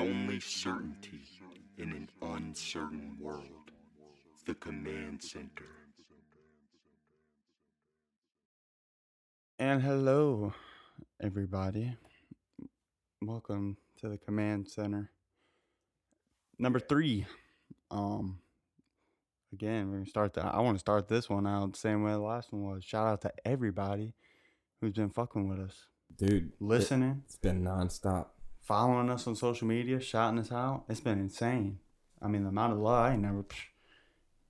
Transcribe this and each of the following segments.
only certainty in an uncertain world. The Command Center. And hello, everybody. Welcome to the command center. Number three. Um, again, we're gonna start that. I want to start this one out the same way the last one was. Shout out to everybody who's been fucking with us, Dude, listening, It's been nonstop. Following us on social media, shouting us out. It's been insane. I mean, the amount of love I ain't never psh,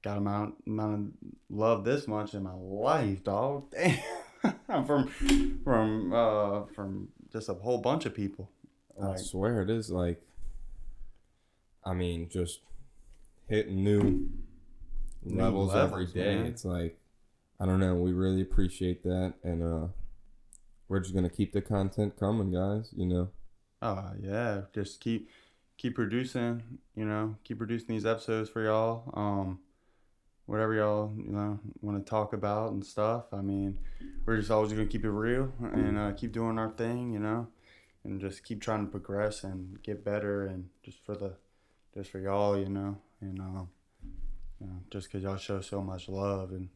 got amount amount of love this much in my life, dog. Damn, from from uh from just a whole bunch of people. I swear it is like, I mean, just hitting new, New levels, every levels, day. man. It's like, I don't know. We really appreciate that, and uh, we're just gonna keep the content coming, guys. You know, oh yeah, just keep keep producing. You know, keep producing these episodes for y'all. Um, whatever y'all you know want to talk about and stuff. I mean, we're just always gonna keep it real and uh, keep doing our thing. You know, and just keep trying to progress and get better and just for the just for y'all. You know, and um, you know, just because y'all show so much love and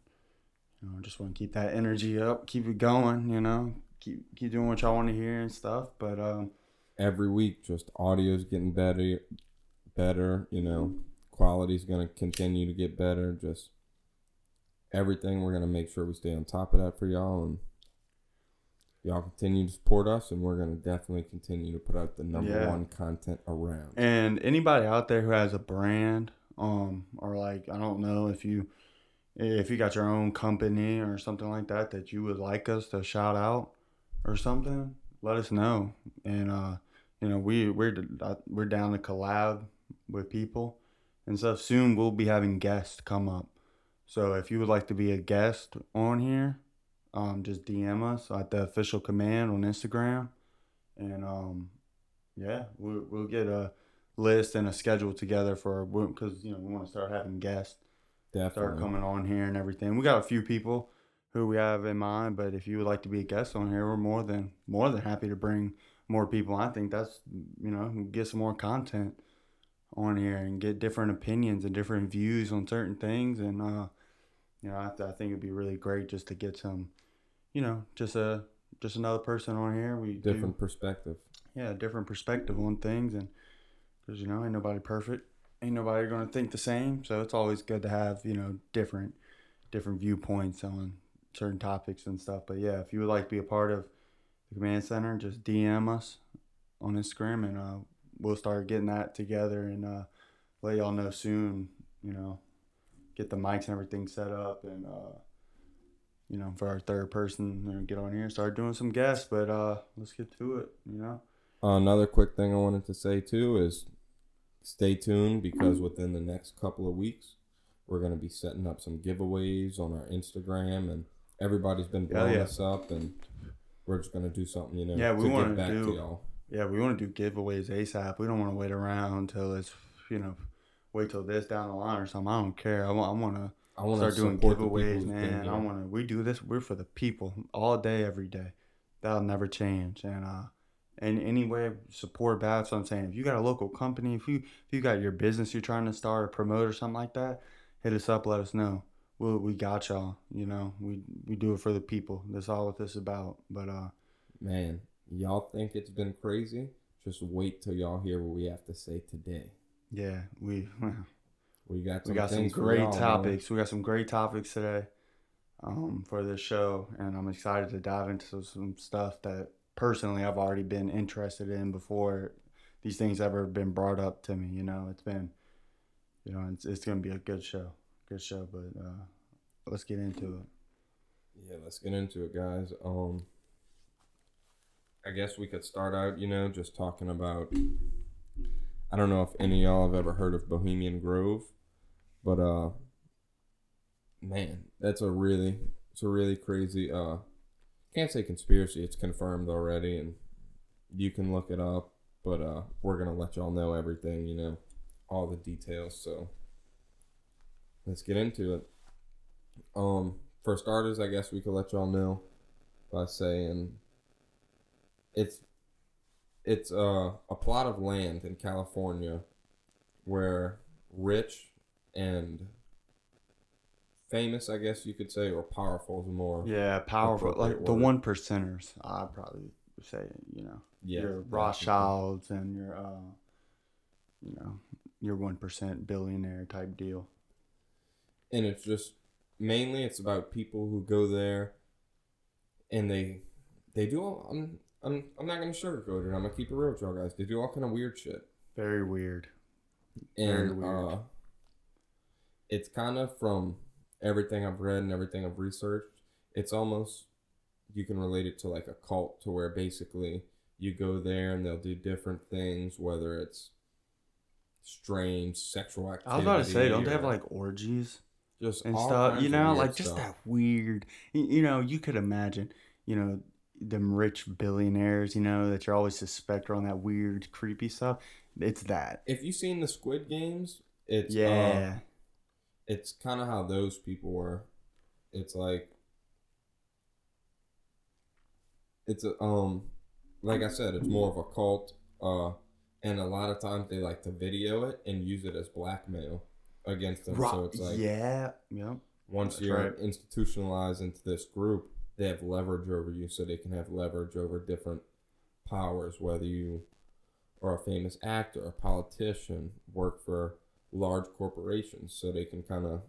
you know, just want to keep that energy up, keep it going. You know, keep keep doing what y'all want to hear and stuff. But um. Every week, just audio's getting better, better. You know, quality's gonna continue to get better. Just everything, we're gonna make sure we stay on top of that for y'all, and y'all continue to support us, and we're gonna definitely continue to put out the number Yeah. one content around. And anybody out there who has a brand, um, or like I don't know if you if you got your own company or something like that that you would like us to shout out or something, let us know. And uh, you know, we we're uh, we're down to collab with people and stuff. Soon we'll be having guests come up. So if you would like to be a guest on here, um, just DM us at the official command on Instagram, and um, yeah, we'll we'll get a list and a schedule together for because you know we want to start having guests start coming on here and everything. We got a few people who we have in mind, but if you would like to be a guest on here, we're more than more than happy to bring more people. I think that's you know get some more content on here and get different opinions and different views on certain things, and uh, you know I, th- I think it'd be really great just to get some, you know, just a just another person on here. We do- Different perspective. yeah, different perspective on things, and because you know, ain't nobody perfect, ain't nobody gonna think the same. So it's always good to have you know different, different viewpoints on certain topics and stuff. But yeah, if you would like to be a part of the command center, just DM us on Instagram, and uh, we'll start getting that together and uh, let y'all know soon. You know, get the mics and everything set up, and uh, you know, for our third person, and get on here, and start doing some guests. But uh, let's get to it. You know. another quick thing I wanted to say too is stay tuned because within the next couple of weeks, we're going to be setting up some giveaways on our Instagram, and everybody's been Yeah, blowing yeah. us up, and we're just going to do something, you know, Yeah, we wanna back do- to. Yeah, we want to do giveaways ASAP. We don't want to wait around until it's, you know, wait till this down the line or something. I don't care. I want, I want to I want start doing giveaways, people who's been man. I want to. We do this. We're for the people all day, every day. That'll never change. And uh, and anyway, support. That's I'm saying. If you got a local company, if you if you got your business you're trying to start or promote or something like that, hit us up. Let us know. We we got y'all. You know, we we do it for the people. That's all what this is about. But uh, Man, y'all think it's been crazy? Just wait till y'all hear what we have to say today. yeah, we. We got some, we got some great man. topics. We got some great topics today um, for this show, and I'm excited to dive into some stuff that personally I've already been interested in before these things ever been brought up to me. You know, it's been, you know, it's, it's gonna be a good show, good show. But uh, let's get into it. Yeah, let's get into it, guys. Um, I guess we could start out, you know, just talking about. I don't know if any of y'all have ever heard of Bohemian Grove, but uh, man, that's a really, it's a really crazy. Uh, can't say conspiracy; it's confirmed already, and you can look it up. But uh, we're gonna let y'all know everything, you know, all the details. So let's get into it. Um, for starters, I guess we could let y'all know by saying it's it's a, a plot of land in California where rich and famous, I guess you could say, or powerful is more. Yeah, powerful. Like the one percenters, I'd probably say, you know, Yeah, your. Rothschilds and your, uh, you know, your one percent billionaire type deal. and it's just mainly it's about people who go there and they they do all I'm I'm, I'm not gonna sugarcoat it. I'm gonna keep it real with y'all guys. They do all kind of weird shit, Very weird. Very and weird. uh, it's kind of from everything I've read and everything I've researched. It's almost you can relate it to like a cult, to where basically you go there and they'll do different things, whether it's strange sexual activity. I was about to say, don't they have like orgies just and stuff? You know, like just stuff. that weird. You, know, you could imagine, you know, them rich billionaires, you know, that you're always suspect are on that weird, creepy stuff. It's that. if you've seen the Squid Games, it's Yeah. it's kind of how those people were. It's like it's a um, like I said, it's more of a cult. Uh, and a lot of times they like to video it and use it as blackmail against them. So it's like yeah. yeah. once that's you're right. institutionalized into this group, they have leverage over you, so they can have leverage over different powers, whether you are a famous actor, a politician, work for large corporations, so they can kind of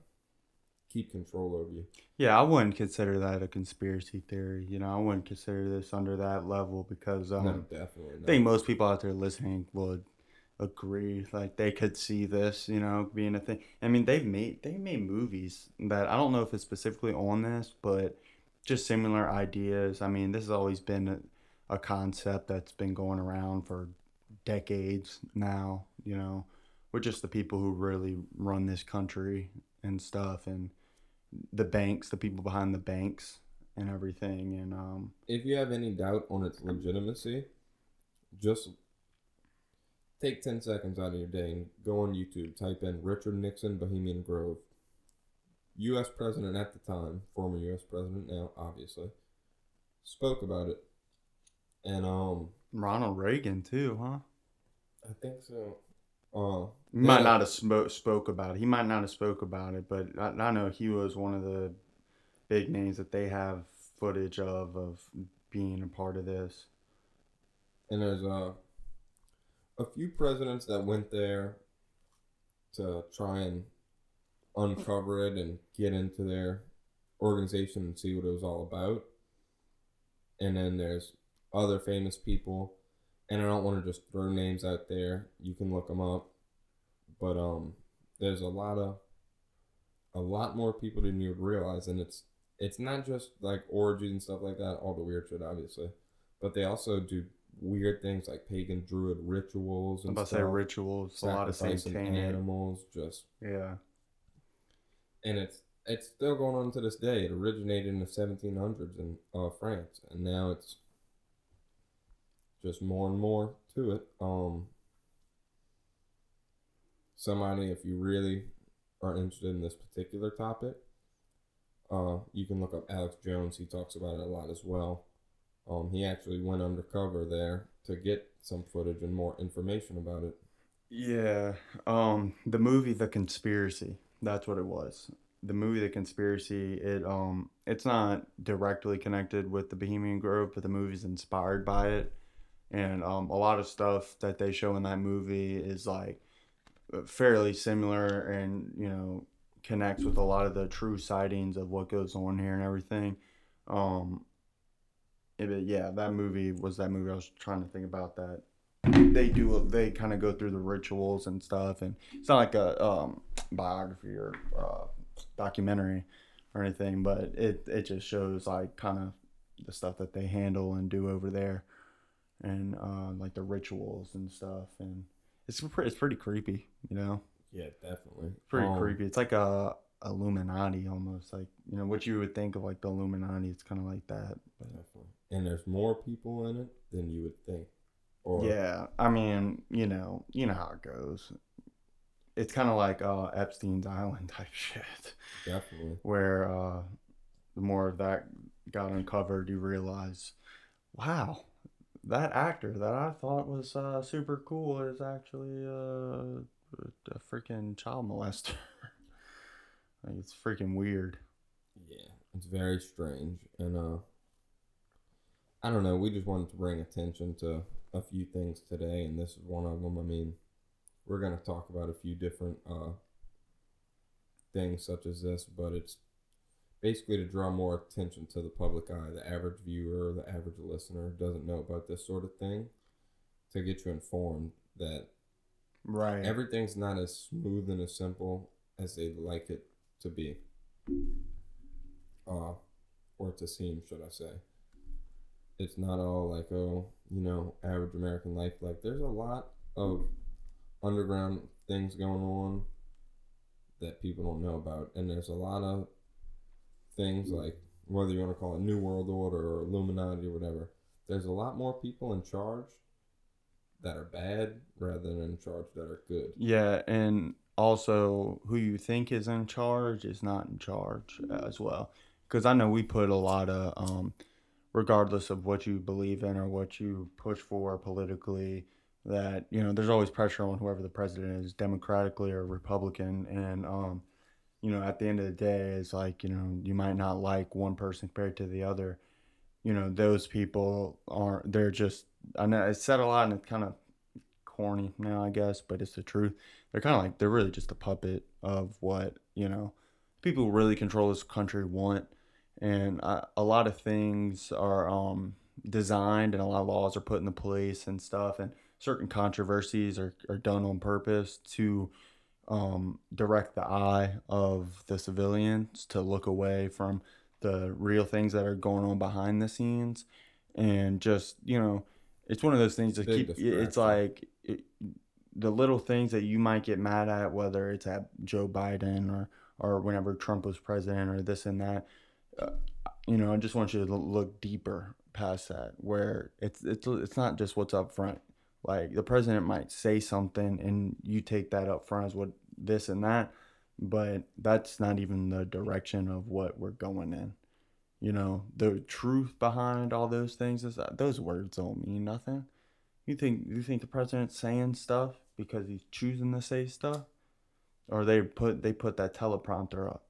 keep control over you. Yeah, I wouldn't consider that a conspiracy theory. You know, I wouldn't consider this under that level because um, no, definitely. I think most people out there listening would agree. Like they could see this, you know, being a thing. I mean, they've made they made movies that I don't know if it's specifically on this, but just similar ideas. I mean, this has always been a, a concept that's been going around for decades now. You know, we're just the people who really run this country and stuff, and the banks, the people behind the banks, and everything. And um, if you have any doubt on its legitimacy, just take 10 seconds out of your day and go on YouTube, type in Richard Nixon Bohemian Grove. U.S. president at the time, former U.S. president now, obviously, spoke about it. And, um, Ronald Reagan too, huh? I think so. Uh, He might not have spoke spoke about it. He might not have spoke about it, but I, I know he was one of the big names that they have footage of of being a part of this. and there's uh, a few presidents that went there to try and uncover it and get into their organization and see what it was all about. And then there's other famous people, and I don't want to just throw names out there. You can look them up, but um, there's a lot of a lot more people than you realize, and it's it's not just like orgies and stuff like that, all the weird shit, obviously, but they also do weird things like pagan druid rituals I'm and about to stuff, say rituals, a lot of satanic. animals, just Yeah, and it's it's still going on to this day. It originated in the 1700s in uh, France, and now it's just more and more to it. Um, somebody, if you really are interested in this particular topic, uh, you can look up Alex Jones. He talks about it a lot as well. Um, he actually went undercover there to get some footage and more information about it. yeah. Um, the movie The Conspiracy. That's what it was. The movie The Conspiracy. It um, it's not directly connected with the Bohemian Grove, but the movie's inspired by it, and um, a lot of stuff that they show in that movie is like fairly similar and you know connects with a lot of the true sightings of what goes on here and everything um it, yeah that movie was that movie i was trying to think about that they do they kind of go through the rituals and stuff and it's not like a um biography or uh, documentary or anything but it it just shows like kind of the stuff that they handle and do over there and uh like the rituals and stuff and it's pre- it's pretty creepy, you know. Yeah, definitely. Pretty Um, creepy. It's like a Illuminati almost, like you know what you would think of like the Illuminati. It's kind of like that. But, Definitely. And there's more people in it than you would think. Or yeah, I mean, you know, you know how it goes. It's kind of like uh, Epstein's Island type shit, definitely. where uh, the more of that got uncovered, you realize, wow, that actor that I thought was uh, super cool is actually uh, a freaking child molester. like it's freaking weird. Yeah, it's very strange, and uh, I don't know. We just wanted to bring attention to a few things today, and this is one of them. I mean, we're gonna talk about a few different uh things such as this, but it's basically to draw more attention to the public eye. The average viewer, the average listener doesn't know about this sort of thing, to get you informed that Right. everything's not as smooth and as simple as they'd like it to be. Uh, or to seem, should I say. It's not all like, oh, you know, average American life. Like, there's a lot of underground things going on that people don't know about. And there's a lot of things like, whether you want to call it New World Order or Illuminati or whatever, there's a lot more people in charge that are bad rather than in charge that are good. Yeah, and also who you think is in charge is not in charge as well. Because I know we put a lot of, um, regardless of what you believe in or what you push for politically, that you know there's always pressure on whoever the president is, democratically or Republican, and um, you know at the end of the day, it's like you know you might not like one person compared to the other. You know those people aren't. They're just. I know it's said a lot and it's kind of corny now, I guess, but it's the truth they're kind of like they're really just a puppet of what you know people who really control this country want and uh, a lot of things are um, designed and a lot of laws are put into place and stuff and certain controversies are, are done on purpose to um, direct the eye of the civilians to look away from the real things that are going on behind the scenes and just you know it's one of those things that Big keep it's like it, the little things that you might get mad at, whether it's at Joe Biden or or whenever Trump was president or this and that. Uh, you know, I just want you to look deeper past that, where it's it's it's not just what's up front. Like the president might say something, and you take that up front as what this and that, but that's not even the direction of what we're going in. You know, the truth behind all those things is that those words don't mean nothing. You think you think the president's saying stuff because he's choosing to say stuff, or they put they put that teleprompter up,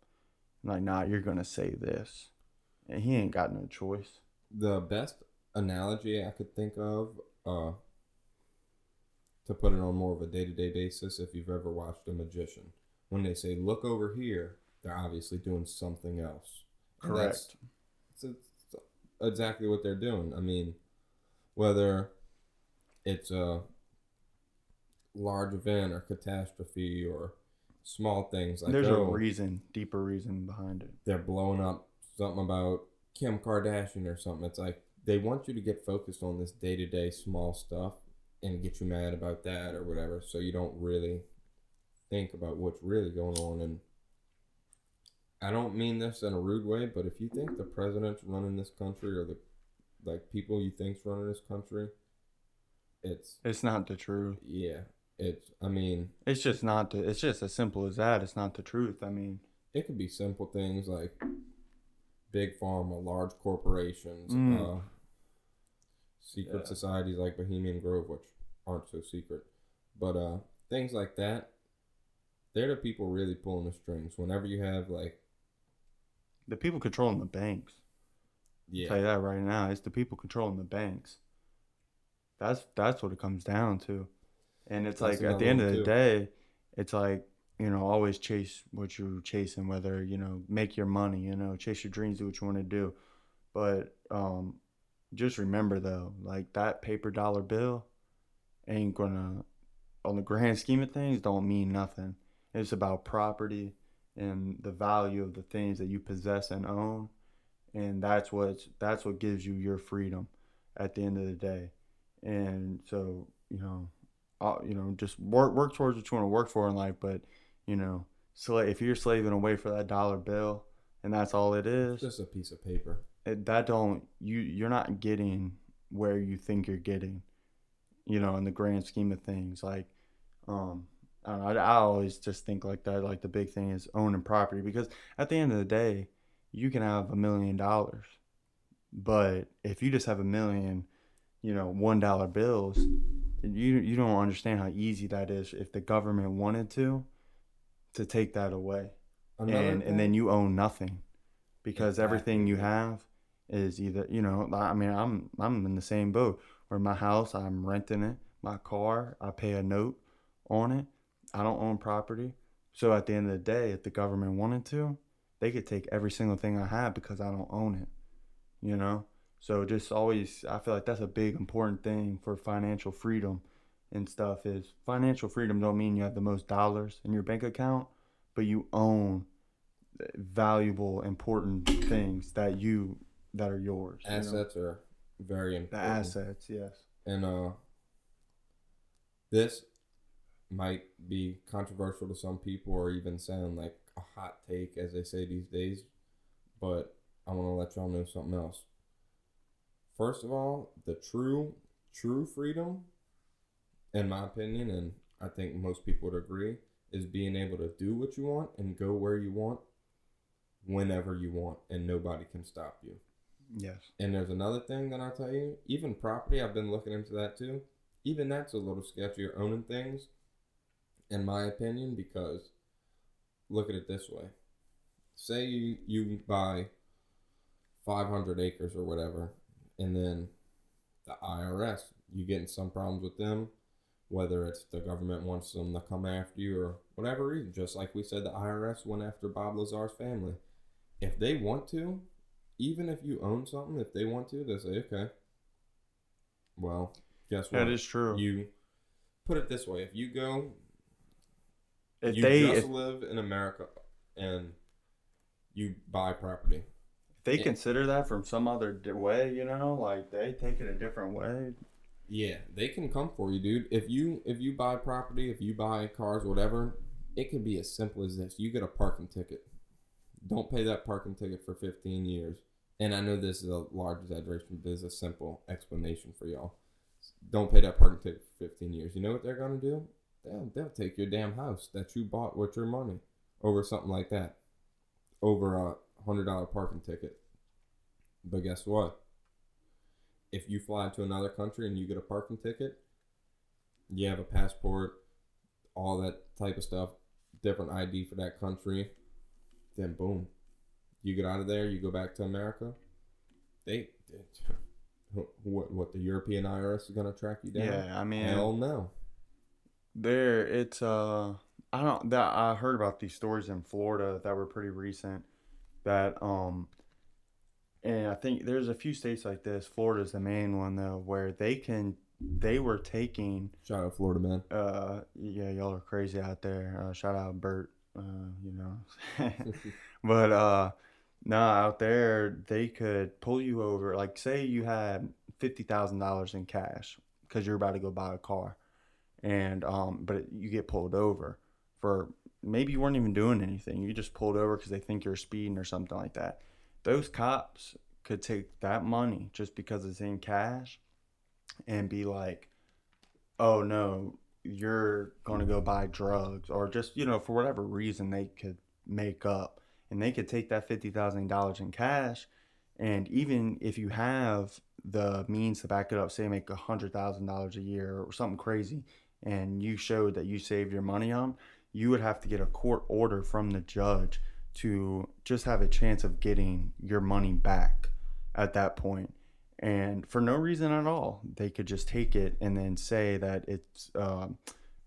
like, nah, you're gonna say this, and he ain't got no choice. the best analogy I could think of, uh, to put it on more of a day to day basis, if you've ever watched a magician, when they say "look over here," they're obviously doing something else. That's- Correct. It's, it's exactly what they're doing. I mean, whether it's a large event or catastrophe or small things like There's oh, a reason, deeper reason behind it. they're blowing up something about Kim Kardashian or something. It's like they want you to get focused on this day to day small stuff and get you mad about that or whatever, so you don't really think about what's really going on. And I don't mean this in a rude way, but if you think the president's running this country or the like people you think's running this country, it's It's not the truth. yeah, it's. I mean, It's just not the. It's just as simple as that. It's not the truth. I mean, it could be simple things like big pharma, large corporations, Mm. uh, secret Yeah. societies like Bohemian Grove, which aren't so secret, but uh, things like that. They're the people really pulling the strings. Whenever you have like, the people controlling the banks. yeah, tell you that right now. It's the people controlling the banks. That's that's what it comes down to. And it's That's like at the end of the too. day, it's like, you know, always chase what you're chasing, whether, you know, make your money, you know, chase your dreams, do what you want to do. But um just remember though, like that paper dollar bill ain't gonna on the grand scheme of things don't mean nothing. It's about property and the value of the things that you possess and own and that's what that's what gives you your freedom at the end of the day and so you know uh, you know just work work towards what you want to work for in life but you know so if you're slaving away for that dollar bill and that's all it is just a piece of paper. it, that don't you you're not getting where you think you're getting you know in the grand scheme of things like um I, don't know, I, I always just think like that like the big thing is owning property because at the end of the day you can have a million dollars but if you just have a million you know, one dollar bills. You you don't understand how easy that is if the government wanted to, to take that away, Another and thing- and then you own nothing, because everything you have is either you know I mean I'm I'm in the same boat where my house I'm renting it, my car I pay a note on it, I don't own property, so at the end of the day, if the government wanted to, they could take every single thing I have because I don't own it, you know. So just always, I feel like that's a big important thing for financial freedom and stuff. Is financial freedom don't mean you have the most dollars in your bank account, but you own valuable, important things that you that are yours. you know? assets are very important. The assets, yes. And uh, this might be controversial to some people, or even sound like a hot take, as they say these days. But I want to let y'all know something else. First of all, the true, true freedom, in my opinion, and I think most people would agree, is being able to do what you want and go where you want, whenever you want, and nobody can stop you. Yes. And there's another thing that I'll tell you. Even property, I've been looking into that too. Even that's a little sketchy owning things, in my opinion, because look at it this way. Say you, you buy 500 acres or whatever, and then the IRS, you get in some problems with them, whether it's the government wants them to come after you or whatever reason. Just like we said, the IRS went after Bob Lazar's family. If they want to, even if you own something, if they want to, they say, okay. Well, guess what? That is true. You put it this way: if you go, if you they just if, live in America and you buy property, they Yeah. consider that from some other di- way, you know, like they take it a different way. yeah, they can come for you, dude. If you if you buy property, if you buy cars, whatever, it can be as simple as this: you get a parking ticket. Don't pay that parking ticket for 15 years. And I know this is a large exaggeration, but this is a simple explanation for y'all. Don't pay that parking ticket for 15 years. You know what they're gonna do? They'll, they'll take your damn house that you bought with your money over something like that, over a hundred dollar parking ticket. But guess what? If you fly to another country and you get a parking ticket, you have a passport, all that type of stuff, different ID for that country, then boom, you get out of there, you go back to America. They, they what what the European IRS is gonna track you down? Yeah, I mean, Hell no. there it's uh, I don't that I heard about these stories in Florida that were pretty recent. That um, and I think there's a few states like this. Florida's the main one though, where they can they were taking Shout out Florida man. uh yeah y'all are crazy out there uh, shout out bert uh you know but uh no out there they could pull you over like say you had $50000 in cash because you're about to go buy a car and um but you get pulled over for maybe you weren't even doing anything. You just pulled over because they think you're speeding or something like that. Those cops could take that money just because it's in cash and be like oh no you're going to go buy drugs or just you know for whatever reason they could make up and they could take that $50,000 in cash. And even if you have the means to back it up say make $100,000 a year or something crazy and you showed that you saved your money on you would have to get a court order from the judge to just have a chance of getting your money back at that point. And for no reason at all they could just take it and then say that it's um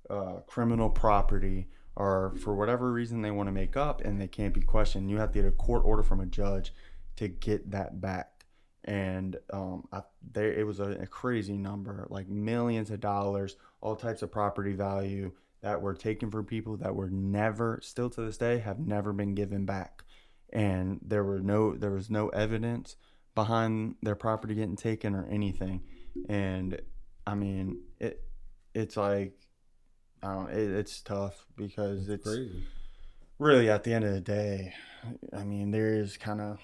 uh, criminal property or for whatever reason they want to make up and they can't be questioned. You have to get a court order from a judge to get that back. And um, I, there it was a, a crazy number like millions of dollars all types of property value that were taken from people that were never still to this day have never been given back. And there were no there was no evidence behind their property getting taken or anything. And i mean it it's like i don't it, it's tough because it's Crazy. really at the end of the day i mean there is kind of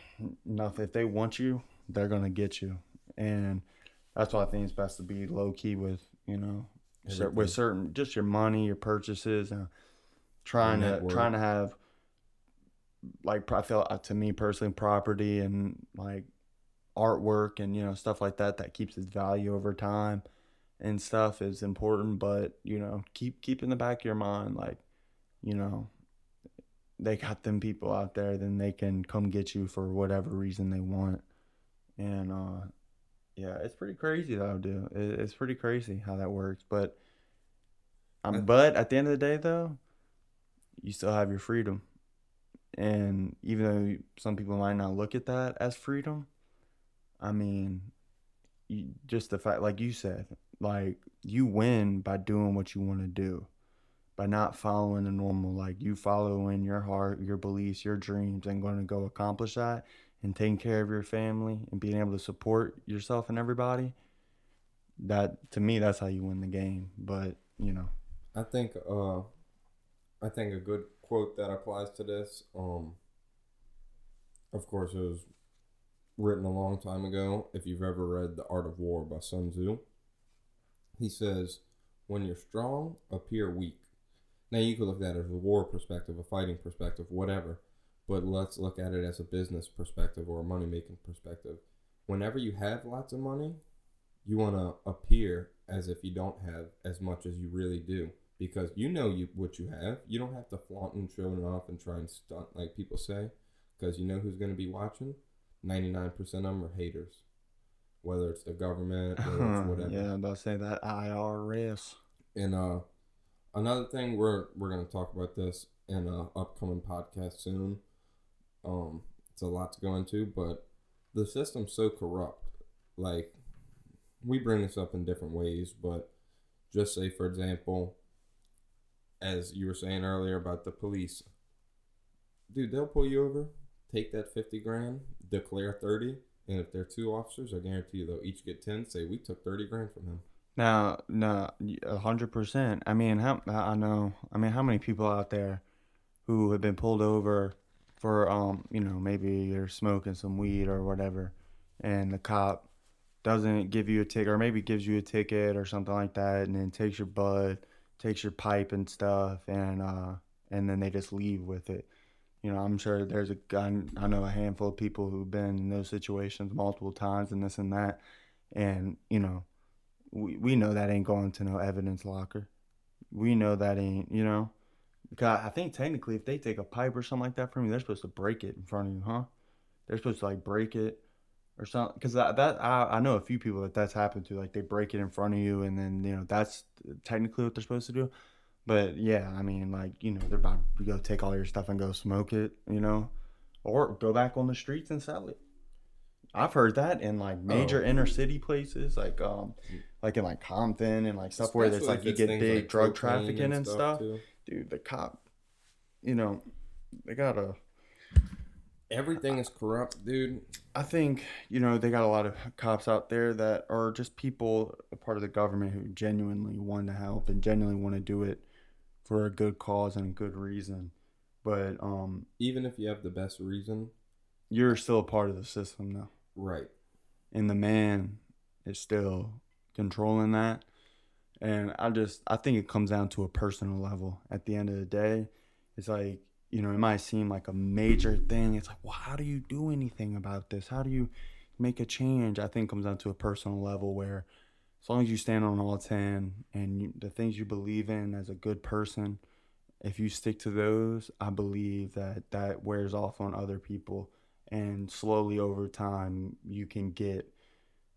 nothing. If they want you they're gonna get you. And that's why i think it's best to be low key with you know with certain just your money your purchases and trying Your to net worth. trying to have like i feel uh, to me personally property and like artwork and you know stuff like that that keeps its value over time and stuff is important but you know keep keep in the back of your mind like you know they got them people out there then they can come get you for whatever reason they want and uh yeah it's pretty crazy though dude it, it's pretty crazy how that works but um, but at the end of the day though you still have your freedom. And even though some people might not look at that as freedom i mean you, just the fact like you said like you win by doing what you want to do by not following the normal like you following your heart your beliefs your dreams and going to go accomplish that and taking care of your family and being able to support yourself and everybody that to me that's how you win the game but you know I think uh I think a good quote that applies to this, um of course it was written a long time ago. If you've ever read The Art of War by Sun Tzu, he says, When you're strong, appear weak. Now you could look at it as a war perspective, a fighting perspective, whatever. But let's look at it as a business perspective or a money making perspective. Whenever you have lots of money, you want to appear as if you don't have as much as you really do because you know you what you have. You don't have to flaunt and show it off and try and stunt like people say because you know who's going to be watching. Ninety nine percent of them are haters, whether it's the government, it's whatever. yeah I'm about to say that irs And uh, another thing we're we're gonna talk about this in an upcoming podcast soon. Um, it's a lot to go into, but the system's so corrupt. Like we bring this up in different ways, but just say for example, as you were saying earlier about the police, dude, they'll pull you over, take that fifty grand, declare thirty, and if they're two officers, I guarantee you they'll each get ten. Say we took thirty grand from him. Now, no, a hundred percent. I mean, how I know. I mean, how many people out there who have been pulled over for, um, you know, maybe you're smoking some weed or whatever, and the cop doesn't give you a ticket, or maybe gives you a ticket or something like that, and then takes your bud, takes your pipe and stuff, and uh, and then they just leave with it. You know, I'm sure there's a gun. I know a handful of people who've been in those situations multiple times, and this and that, and you know we, we know that ain't going to no evidence locker. We know that ain't, you know. Because I think technically, if they take a pipe or something like that from you, they're supposed to break it in front of you, huh? They're supposed to like break it or something. Because that, that I, I know a few people that that's happened to. Like they break it in front of you, and then you know that's technically what they're supposed to do. But yeah, I mean, like you know, they're about to go take all your stuff and go smoke it, you know, or go back on the streets and sell it. I've heard that in like major Oh. inner city places, like um, like in like Compton and like stuff where it's like you get big like drug trafficking and stuff. too. Dude, the cop, you know, they gotta. Everything is corrupt, dude. I think you know they got a lot of cops out there that are just people, a part of the government who genuinely want to help and genuinely want to do it for a good cause and a good reason. But um, Even if you have the best reason, you're still a part of the system though. right? and the man is still controlling that and i just i think it comes down to a personal level. At the end of the day it's like you know it might seem like a major thing. It's like well how do you do anything about this? How do you make a change? I think comes down to a personal level where as long as you stand on all 10 and you, the things you believe in as a good person if you stick to those i believe that that wears off on other people. And slowly over time you can get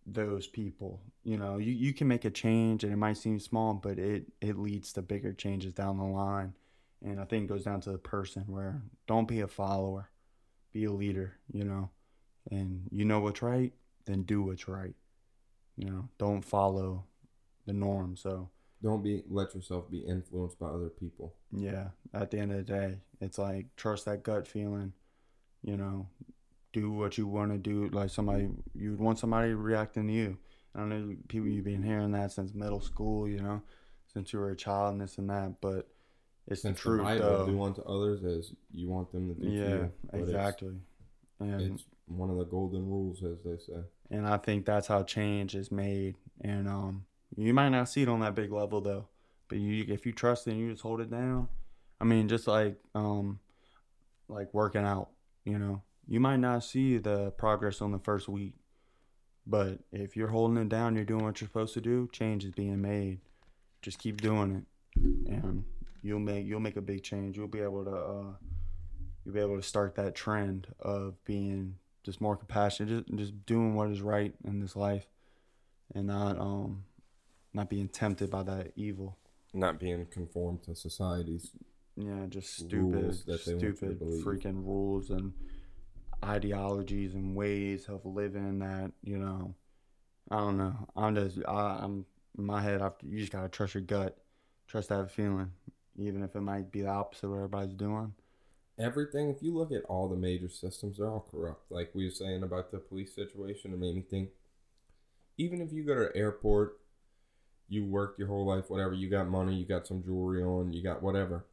those people you know? You, you can make a change and it might seem small but it it leads to bigger changes down the line. And i think it goes down to the person where don't be a follower be a leader you know? And you know what's right then do what's right you know? Don't follow the norm. So Don't be let yourself be influenced by other people. yeah at the end of the day it's like trust that gut feeling you know do what you want to do like somebody you would want somebody reacting to you i don't know people you've been hearing that since middle school you know since you were a child and this and that but it's Since the truth the though do unto others as you want them to do to you. But it's- exactly and It's, one of the golden rules, as they say. and I think that's how change is made. And um, you might not see it on that big level though, but you if you trust it and you just hold it down. I mean, just like um, like working out, you know, you might not see the progress on the first week, But if you're holding it down, you're doing what you're supposed to do. Change is being made. Just keep doing it, and you'll make you'll make a big change. You'll be able to uh, you'll be able to start that trend of being just more compassionate, just, just doing what is right in this life, and not um not being tempted by that evil. Not being conformed to society's Yeah, just stupid, Rules that they want you to stupid freaking rules and ideologies and ways of living that you know. I don't know. I'm just I, I'm in my head. I, you just gotta trust your gut, trust that feeling, even if it might be the opposite of what everybody's doing. everything. If you look at all the major systems, they're all corrupt. Like we were saying about the police situation, it made me think. Even if you go to airport, you worked your whole life, whatever. You got money, you got some jewelry on, you got whatever.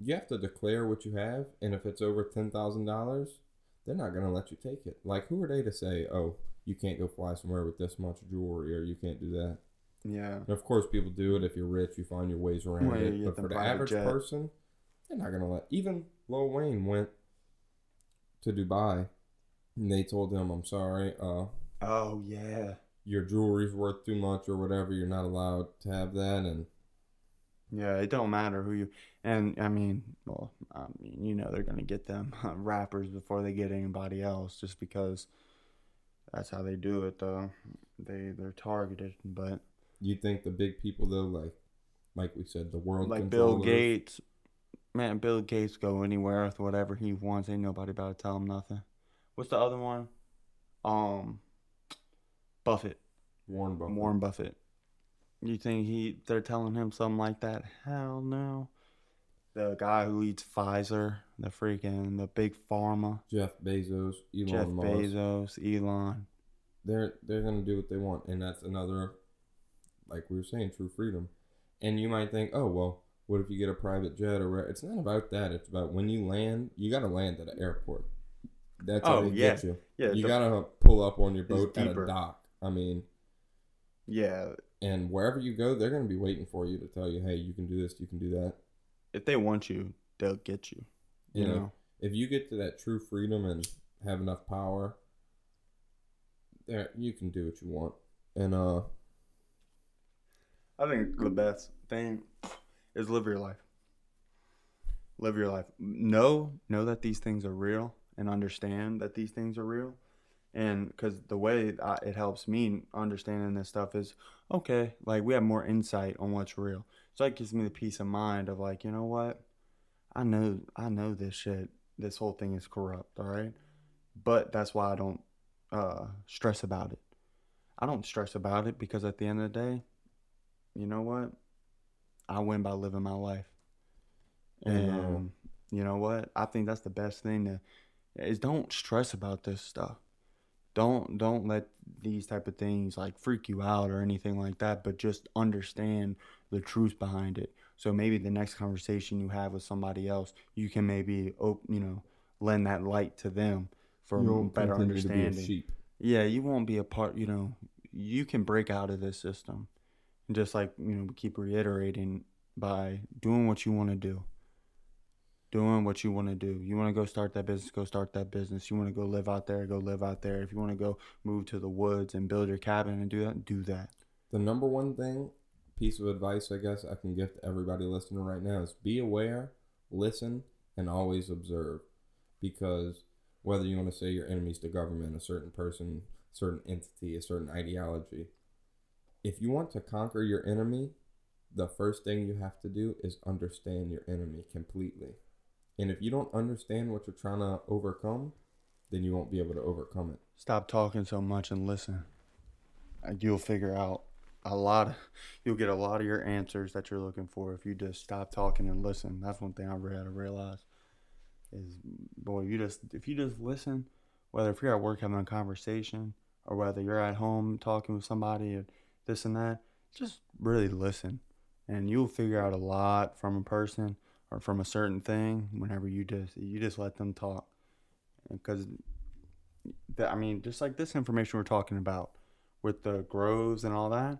You have to declare what you have, and if it's over ten thousand dollars, they're not gonna let you take it. Like who are they to say, oh, you can't go fly somewhere with this much jewelry, or you can't do that? Yeah, And of course, people do it. If you're rich, you find your ways around Well, it. But for the average jet. person, they're not gonna let. Even Lil Wayne went to Dubai, and they told him, "I'm sorry, uh, Oh yeah. your jewelry's worth too much, or whatever. You're not allowed to have that." And Yeah, it don't matter who you and I mean, well, I mean, you know they're gonna get them rappers before they get anybody else, just because that's how they do it. Though they they're targeted, but you think the big people, though, like, like we said, the world like Bill Gates, man, Bill Gates go anywhere with whatever he wants. Ain't nobody about to tell him nothing. What's the other one? Um, Buffett, Warren Buffett. Warren Buffett. You think he they're telling him something like that? Hell no. The guy who leads Pfizer, the freaking the big pharma, Jeff Bezos, Elon Jeff Musk. Bezos, Elon. they're they're gonna do what they want, and that's another, like we were saying, true freedom. And you might think, oh well, what if you get a private jet or? It's not about that. It's about when you land, you gotta land at an airport. That's how Oh, they yeah. get you. Yeah, you the- gotta pull up on your boat at a dock. I mean, yeah. And wherever you go, they're gonna be waiting for you to tell you, hey, you can do this, you can do that. If they want you, they'll get you. You, You know, know. if you get to that true freedom and have enough power, there you can do what you want. And uh, I think the best thing is live your life. Live your life. Know know that these things are real and understand that these things are real. And because the way I, it helps me understanding this stuff is okay, like we have more insight on what's real. So that gives me the peace of mind of like, you know what? I know I know this shit. This whole thing is corrupt, all right? But that's why I don't uh, stress about it. I don't stress about it because at the end of the day, you know what? I win by living my life. And Mhm. you know what? I think that's the best thing to is don't stress about this stuff. Don't don't let these type of things like freak you out or anything like that, but just understand the truth behind it. So maybe the next conversation you have with somebody else, you can maybe op- you know, lend that light to them for you won't better to be a understanding yeah, you won't be a part, you know, you can break out of this system. And just like, you know, we keep reiterating by doing what you want to do. Doing what you want to do. You want to go start that business, go start that business. You want to go live out there, go live out there. If you want to go move to the woods and build your cabin and do that, do that. The number one thing, piece of advice I guess I can give to everybody listening right now is be aware, listen, and always observe. Because whether you want to say your enemy's the government, a certain person, certain entity, a certain ideology, if you want to conquer your enemy, the first thing you have to do is understand your enemy completely. And if you don't understand what you're trying to overcome, then you won't be able to overcome it. Stop talking so much and listen. And You'll figure out a lot of, you'll get a lot of your answers that you're looking for if you just stop talking and listen. That's one thing I had to realize is boy, you just if you just listen, whether if you're at work having a conversation or whether you're at home talking with somebody this and that, just really listen. And you'll figure out a lot from a person or from a certain thing whenever you just you just let them talk. Because that I mean, just like this information we're talking about with the groves and all that,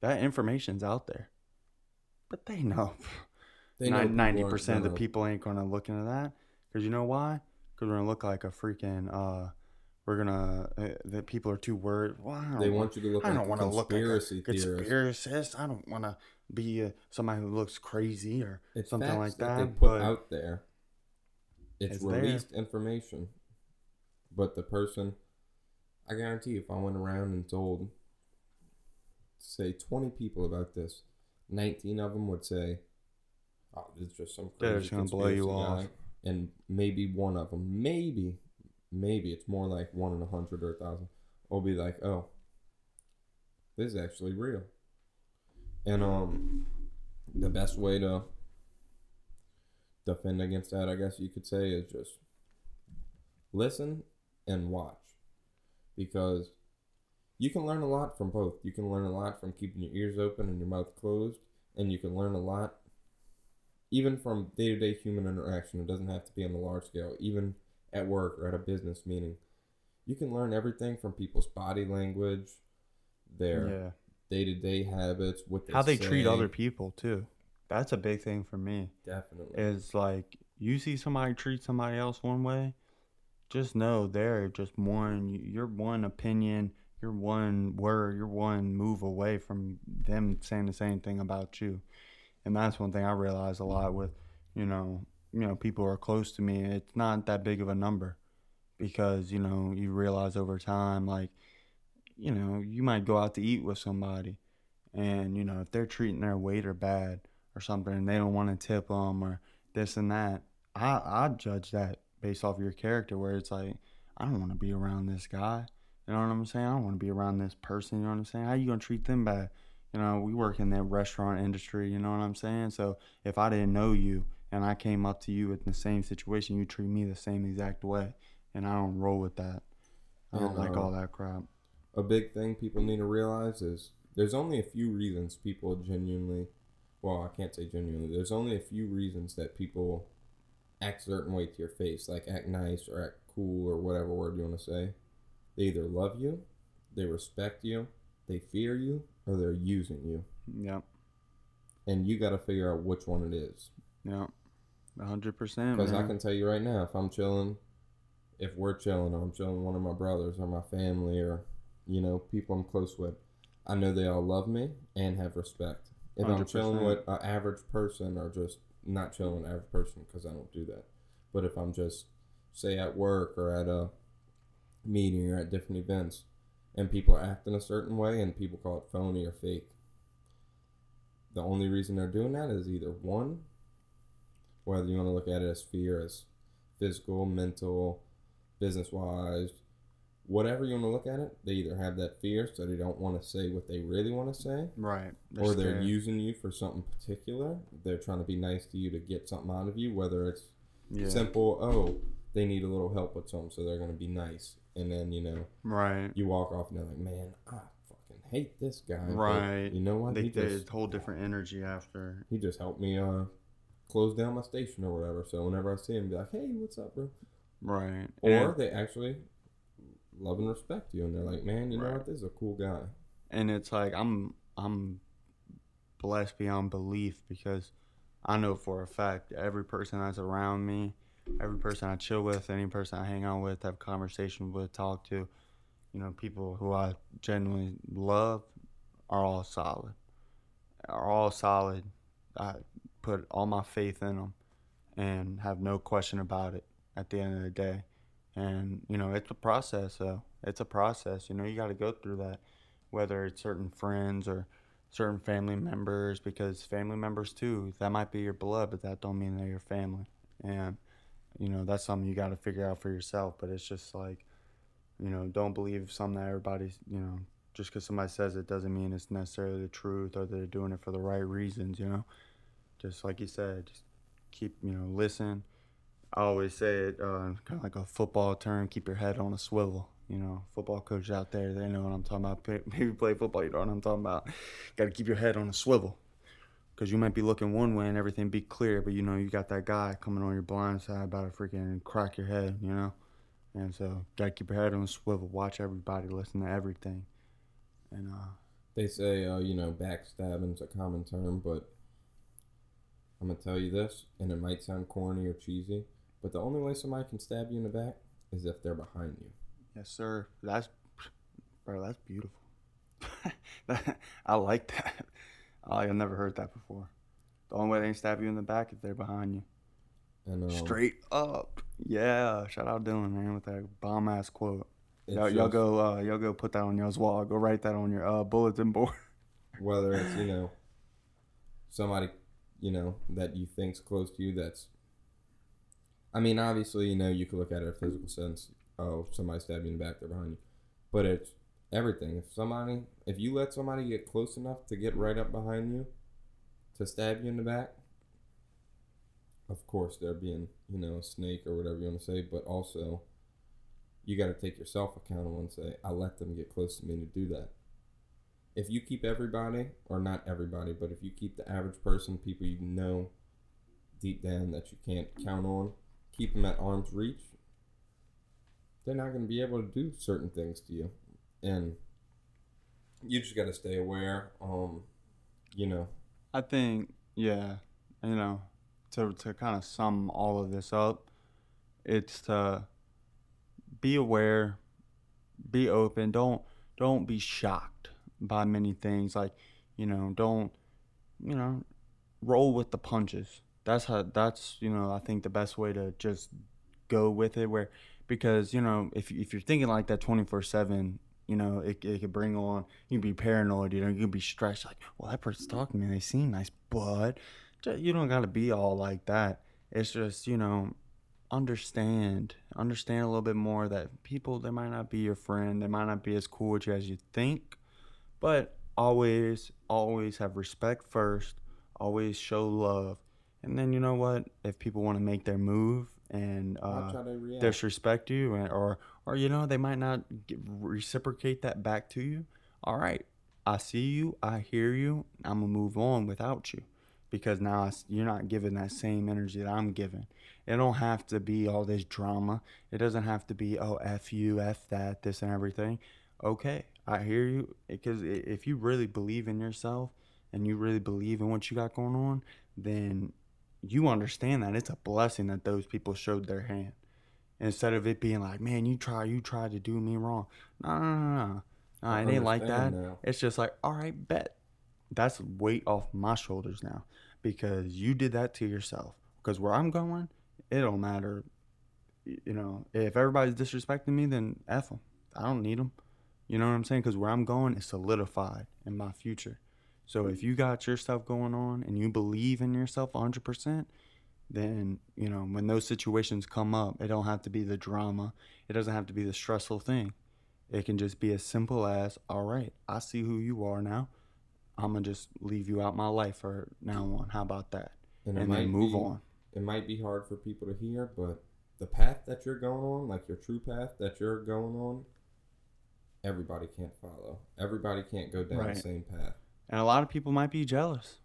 that information's out there. But they know They know ninety aren't percent of the people ain't gonna look into that. Cause you know why? Cause we're gonna look like a freaking uh, we're gonna uh, that people are too worried. Well, They wa- want you to look I like don't a want to look like a conspiracist. I don't want to be uh, somebody who looks crazy or It's something like that, that. they put but out there. It's, It's there. released information, but the person, I guarantee, you, if I went around and told, say, twenty people about this, nineteen of them would say, "Oh, this is just some crazy just gonna blow you conspiracy off. guy," and maybe one of them, maybe, maybe it's more like one in a hundred or a thousand, will be like, "Oh, this is actually real," and um, the best way to defend against that, I guess you could say, is just listen and watch. Because you can learn a lot from both. You can learn a lot from keeping your ears open and your mouth closed, and you can learn a lot even from day to day human interaction. It doesn't have to be on a large scale, even at work or at a business meeting. You can learn everything from people's body language, their day to day habits, what they how they treat other people too. That's a big thing for me. Definitely. Is like you see somebody treat somebody else one way, just know they're just one. You're one opinion. You're one word. You're one move away from them saying the same thing about you. And that's one thing I realize a lot with, you know, you know, people who are close to me. It's not that big of a number, because you know you realize over time, like, you know, you might go out to eat with somebody, and you know if they're treating their waiter bad or something, and they don't want to tip them or this and that, I I judge that based off your character, where it's like I don't want to be around this guy. You know what I'm saying? I don't want to be around this person. You know what I'm saying? How you gonna treat them bad? You know, we work in the restaurant industry. You know what I'm saying? So if I didn't know you and I came up to you in the same situation, you treat me the same exact way, and I don't roll with that. I don't And, like all that crap. A big thing people need to realize is there's only a few reasons people genuinely well i can't say genuinely there's only a few reasons that people act a certain way to your face like act nice or act cool or whatever word you want to say they either love you they respect you they fear you or they're using you Yep. and you got to figure out which one it is hundred percent. because i can tell you right now if i'm chilling if we're chilling or i'm chilling with one of my brothers or my family or you know people i'm close with i know they all love me and have respect. If i'm chilling with an average person or just not chilling with an average person because i don't do that. But if i'm just say at work or at a meeting or at different events and people are acting a certain way and people call it phony or fake the only reason they're doing that is either one whether you want to look at it as fear as physical mental business wise whatever you want to look at it they either have that fear so they don't want to say what they really want to say right. or they're scared. using you for something particular they're trying to be nice to you to get something out of you whether it's yeah. simple oh they need a little help with something so they're going to be nice and then you know Right. you walk off and they're like man i fucking hate this guy but Right. you know what They he just whole different energy after. he just helped me uh close down my station or whatever so whenever i see him be like hey what's up bro Right. or And, they actually love and respect you and they're like man you know what this is a cool guy and it's like I'm I'm blessed beyond belief because I know for a fact every person that's around me, every person I chill with, any person I hang out with, have conversation with, talk to, you know, people who I genuinely love are all solid. Are all solid. I put all my faith in them and have no question about it at the end of the day. And, you know, it's a process, though. It's a process. You know, you got to go through that, whether it's certain friends or certain family members, because family members, too, that might be your blood, but that don't mean they're your family. And, you know, that's something you got to figure out for yourself. But it's just like, you know, don't believe something that everybody's, you know, just because somebody says it doesn't mean it's necessarily the truth or they're doing it for the right reasons, you know? Just like you said, just keep, you know, listen. I always say it uh, kind of like a football term keep your head on a swivel. You know, football coaches out there, they know what I'm talking about. Maybe play football, you know what I'm talking about. Got to keep your head on a swivel. Because you might be looking one way and everything be clear, but you know, you got that guy coming on your blind side about to freaking crack your head, you know? And so, got to keep your head on a swivel. Watch everybody, listen to everything. And, uh, They say, uh, you know, backstabbing's a common term, but I'm gonna tell you this, and it might sound corny or cheesy, but the only way somebody can stab you in the back is if they're behind you. Yes, sir. That's, bro. That's beautiful. I like that. I I've never heard that before. The only way they can stab you in the back if they're behind you. And um, Straight up. Yeah. Shout out Dylan, man, with that bomb ass quote. Y'all, y'all go. Uh, y'all go put that on y'all's wall. Go write that on your uh, bulletin board. whether it's you know somebody you know that you think's close to you that's i mean obviously you know you could look at it in a physical sense oh somebody stabbed you in the back they're behind you. But it's everything. If somebody if you let somebody get close enough to get right up behind you to stab you in the back of course they're being you know a snake or whatever you want to say but also you got to take yourself accountable and say i let them get close to me to do that. If you keep everybody, or not everybody, but if you keep the average person, people you know deep down that you can't count on, keep them at arm's reach, they're not going to be able to do certain things to you. And you just got to stay aware. Um, you know, I think, yeah, you know, to to kind of sum all of this up, it's to be aware, be open. Don't don't be shocked by many things. Like, you know, don't, you know, roll with the punches. That's how. That's you know, I think the best way to just go with it. Where because you know, if if you're thinking like that twenty four seven. You know, it, it could bring on, you can be paranoid, you know, you can be stressed, like, well, that person's talking to me, they seem nice, but you don't got to be all like that. It's just, you know, understand, understand a little bit more that people, they might not be your friend, they might not be as cool with you as you think, but always, always have respect first, always show love. And then, you know what? If people want to make their move and uh, how they react. disrespect you and, or or you know they might not reciprocate that back to you all right i see you i hear you i'm gonna move on without you because now I you're not giving that same energy that i'm giving it don't have to be all this drama it doesn't have to be oh f you f that this and everything okay i hear you because if you really believe in yourself and you really believe in what you got going on then you understand that it's a blessing that those people showed their hand instead of it being like, man, you try, you tried to do me wrong. No, no, no, no. no I it ain't like that. now. It's just like, all right, bet. That's weight off my shoulders now because you did that to yourself. Because where I'm going, it don't matter. You know, if everybody's disrespecting me, then F them. I don't need them. You know what I'm saying? Because where I'm going is solidified in my future. So if you got your stuff going on and you believe in yourself 100%, then you know when those situations come up it don't have to be the drama it doesn't have to be the stressful thing it can just be as simple as all right i see who you are now i'm gonna just leave you out my life for now on how about that and, and, then move be, on It might be hard for people to hear, but the path that you're going on, like your true path that you're going on, everybody can't follow. Everybody can't go down Right. the same path. And a lot of people might be jealous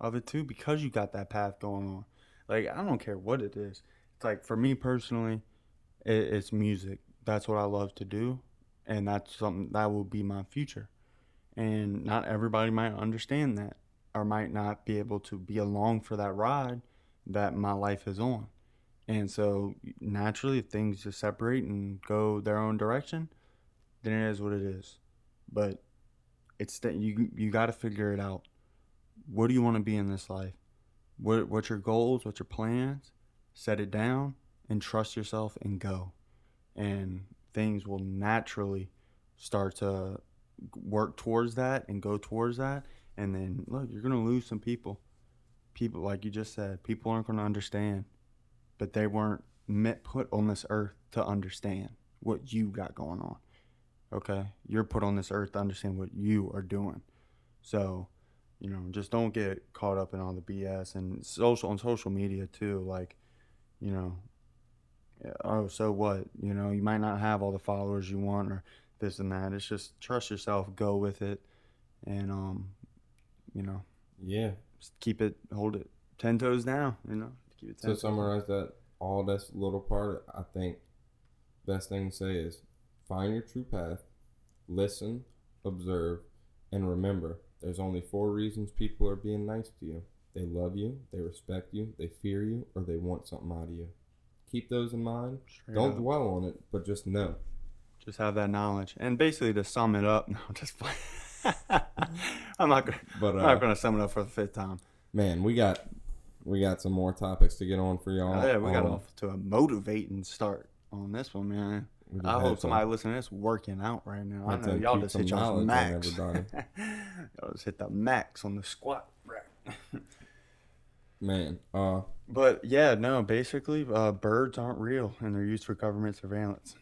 of it too because you got that path going on. Like i don't care what it is. It's like for me personally it, it's music. That's what i love to do and that's something that will be my future. And not everybody might understand that or might not be able to be along for that ride that my life is on. And so naturally if things just separate and go their own direction then it is what it is. But it's that you you got to figure it out. What do you want to be in this life? What what's your goals? What's your plans? Set it down and trust yourself and go. And things will naturally start to work towards that and go towards that. And then look you're to lose some people. People like you just said people aren't to understand but they weren't meant put on this earth to understand what you got going on okay? You're put on this earth to understand what you are doing. So you know just don't get caught up in all the bs and social on social media too like you know oh so what? You know you might not have all the followers you want or this and that. It's just trust yourself go with it and um you know Yeah. just keep it hold it 10 toes down you know keep it 10 To summarize that, all this little part, I think best thing to say is find your true path, listen, observe, and remember there's only four reasons people are being nice to you. They love you, they respect you, they fear you, or they want something out of you. Keep those in mind. Straight Don't up. dwell on it, but just know Just have that knowledge. And basically, to sum it up, no, just play. I'm not gonna. But I'm uh, not gonna sum it up for the fifth time. man, we got we got some more topics to get on for y'all. Oh, yeah, we got Um, off to a motivating start on this one, man. I hope some- somebody listening to this working out right now. I know y'all just hit knowledge max. y'all just hit the max on the squat rack. Man, uh, But yeah, no, basically, uh, birds aren't real and they're used for government surveillance.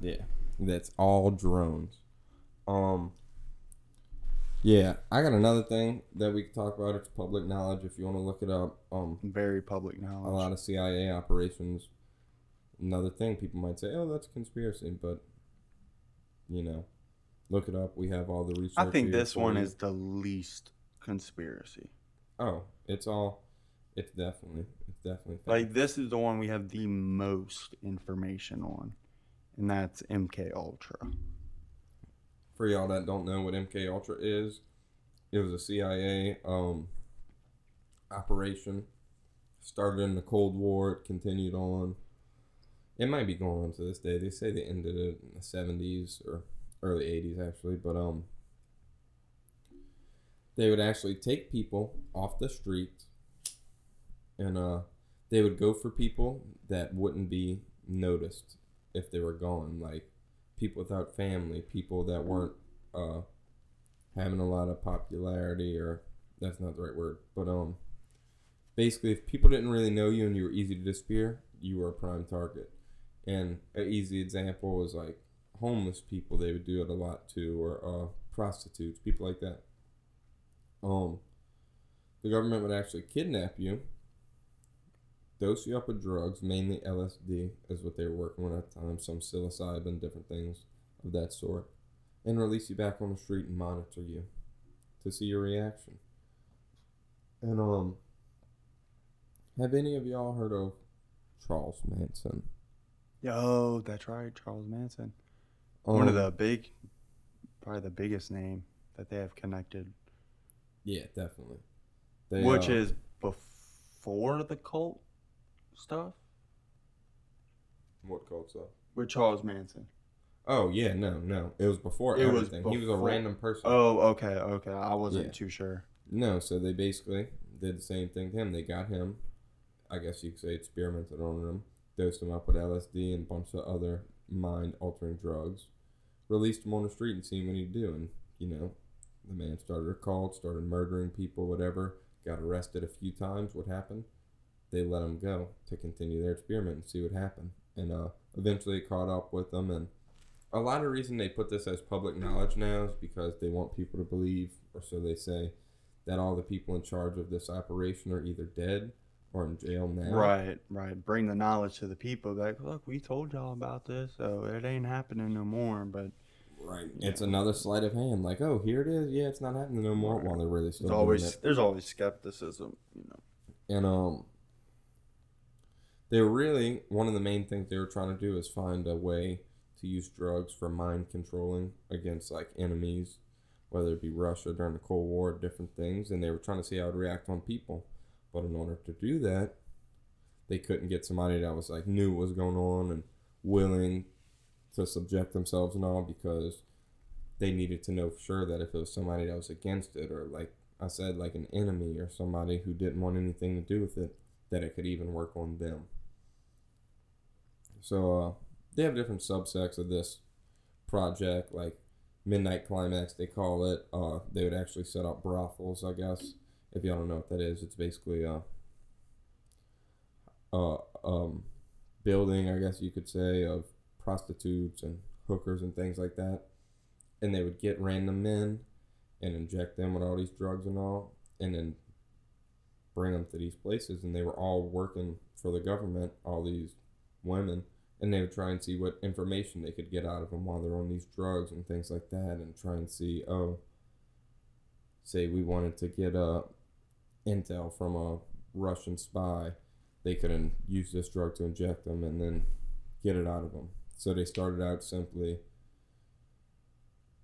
Yeah, that's all drones. Um, yeah, I got another thing that we can talk about. It's public knowledge if you want to look it up. Um, Very public knowledge. a lot of CIA operations. Another thing people might say, oh, that's conspiracy, but you know, look it up. We have all the research. I think this one you. is the least conspiracy. Oh, it's all. It's definitely. It's definitely. fact. Like this is the one we have the most information on, and that's MK Ultra. for y'all that don't know what MK Ultra is, it was a CIA um, operation. Started in the Cold War, it continued on. It might be going on to this day. They say they ended in the seventies or early eighties actually, but um they would actually take people off the street and uh they would go for people that wouldn't be noticed if they were gone, like people without family, people that weren't uh, having a lot of popularity, or that's not the right word, but um, basically, if people didn't really know you and you were easy to disappear, you were a prime target. And an easy example was like homeless people; they would do it a lot too, or uh, prostitutes, people like that. Um, the government would actually kidnap you dose you up with drugs, mainly LSD, is what they were working with at the time, some psilocybin, different things of that sort, and release you back on the street and monitor you to see your reaction. And um, have any of y'all heard of Charles Manson? Yo, that's right, Charles Manson. One of Um, the big, probably the biggest name that they have connected, yeah, definitely. They, which uh, is before the cult stuff what called so? with Charles Manson. Oh yeah, no, no, it was before It was everything. he was a random person. Oh, okay, okay. I wasn't Yeah. too sure. No, so they basically did the same thing to him. They got him, I guess you could say experimented on him, dosed him up with LSD and a bunch of other mind altering drugs, released him on the street and seen what he'd do. And, you know, the man started a cult, started murdering people, whatever, got arrested a few times. What happened? They let him go to continue their experiment and see what happened. And uh, eventually it caught up with them. And a lot of reason they put this as public knowledge now is because they want people to believe, or so they say, that all the people in charge of this operation are either dead or in jail now. Right, right. Bring the knowledge to the people. Like, look, we told y'all about this, so it ain't happening no more. But Right. It's another sleight of hand. Like, oh, here it is. Yeah, it's not happening no more. Right. While they're really still there's always there's always skepticism, you know. And um, they were really one of the main things they were trying to do is find a way to use drugs for mind controlling against like enemies, whether it be Russia during the Cold War, different things, and they were trying to see how it would react on people. But in order to do that, they couldn't get somebody that was like knew what was going on and willing to subject themselves and all because they needed to know for sure that if it was somebody that was against it or like I said, like an enemy or somebody who didn't want anything to do with it, that it could even work on them. So uh, they have different subsects of this project, like Midnight Climax, they call it. Uh, they would actually set up brothels, I guess. If y'all don't know what that is, it's basically a, a um, building, I guess you could say, of prostitutes and hookers and things like that. And they would get random men and inject them with all these drugs and all, and then bring them to these places. And they were all working for the government, all these women, and they would try and see what information they could get out of them while they're on these drugs and things like that, and try and see, oh, say we wanted to get a intel from a Russian spy, they could use this drug to inject them and then get it out of them. So they started out simply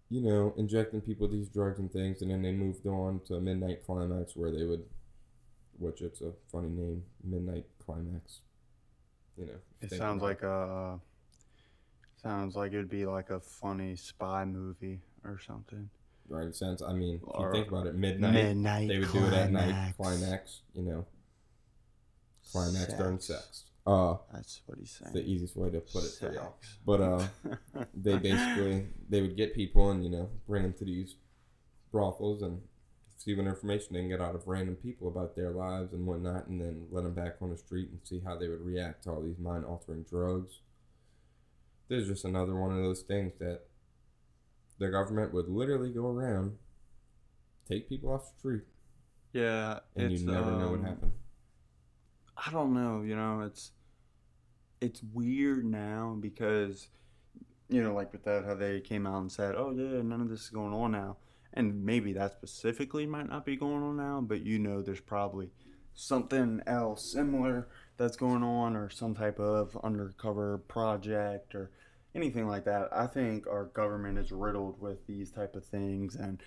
you know, injecting people with these drugs and things, and then they moved on to Midnight Climax, where they would, which it's a funny name, Midnight Climax. You know, It sounds about like a uh, Sounds like it'd be like a funny spy movie or something. Right? It sounds. I mean, if you think about it, midnight. Midnight they would do it at night. climax. Climax. You know, climax during Sex. sex. Uh, That's what he's saying. the easiest way to put it for y'all. But uh, they basically they would get people and you know bring them to these brothels and see what information they can get out of random people about their lives and whatnot, and then let them back on the street and see how they would react to all these mind altering drugs. There's just another one of those things that the government would literally go around, take people off the street, yeah, and it's, you never know what um, happened. I don't know, you know, it's it's weird now because you know, like with that how they came out and said, "Oh yeah, none of this is going on now." And maybe that specifically might not be going on now, but you know there's probably something else similar that's going on or some type of undercover project or anything like that. I think our government is riddled with these type of things. And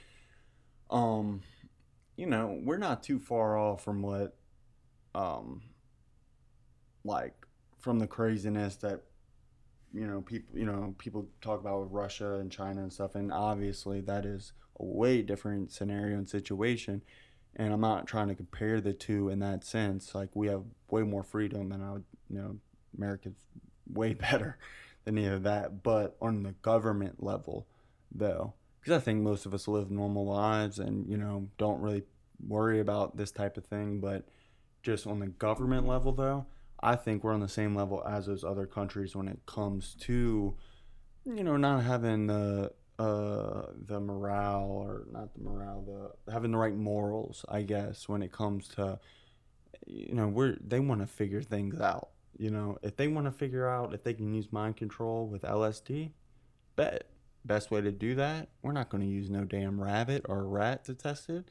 um you know, we're not too far off from what um like from the craziness that you know people you know people talk about with Russia and China and stuff. And obviously that is a way different scenario and situation. And I'm not trying to compare the two in that sense. Like we have way more freedom and I would you know America's way better than any of that but on the government level though because I think most of us live normal lives and you know don't really worry about this type of thing but just on the government level though I think we're on the same level as those other countries when it comes to, you know, not having the uh the morale or not the morale, the having the right morals, I guess, when it comes to, you know, we're they want to figure things out. You know, if they want to figure out if they can use mind control with LSD, bet best way to do that. We're not going to use no damn rabbit or rat to test it.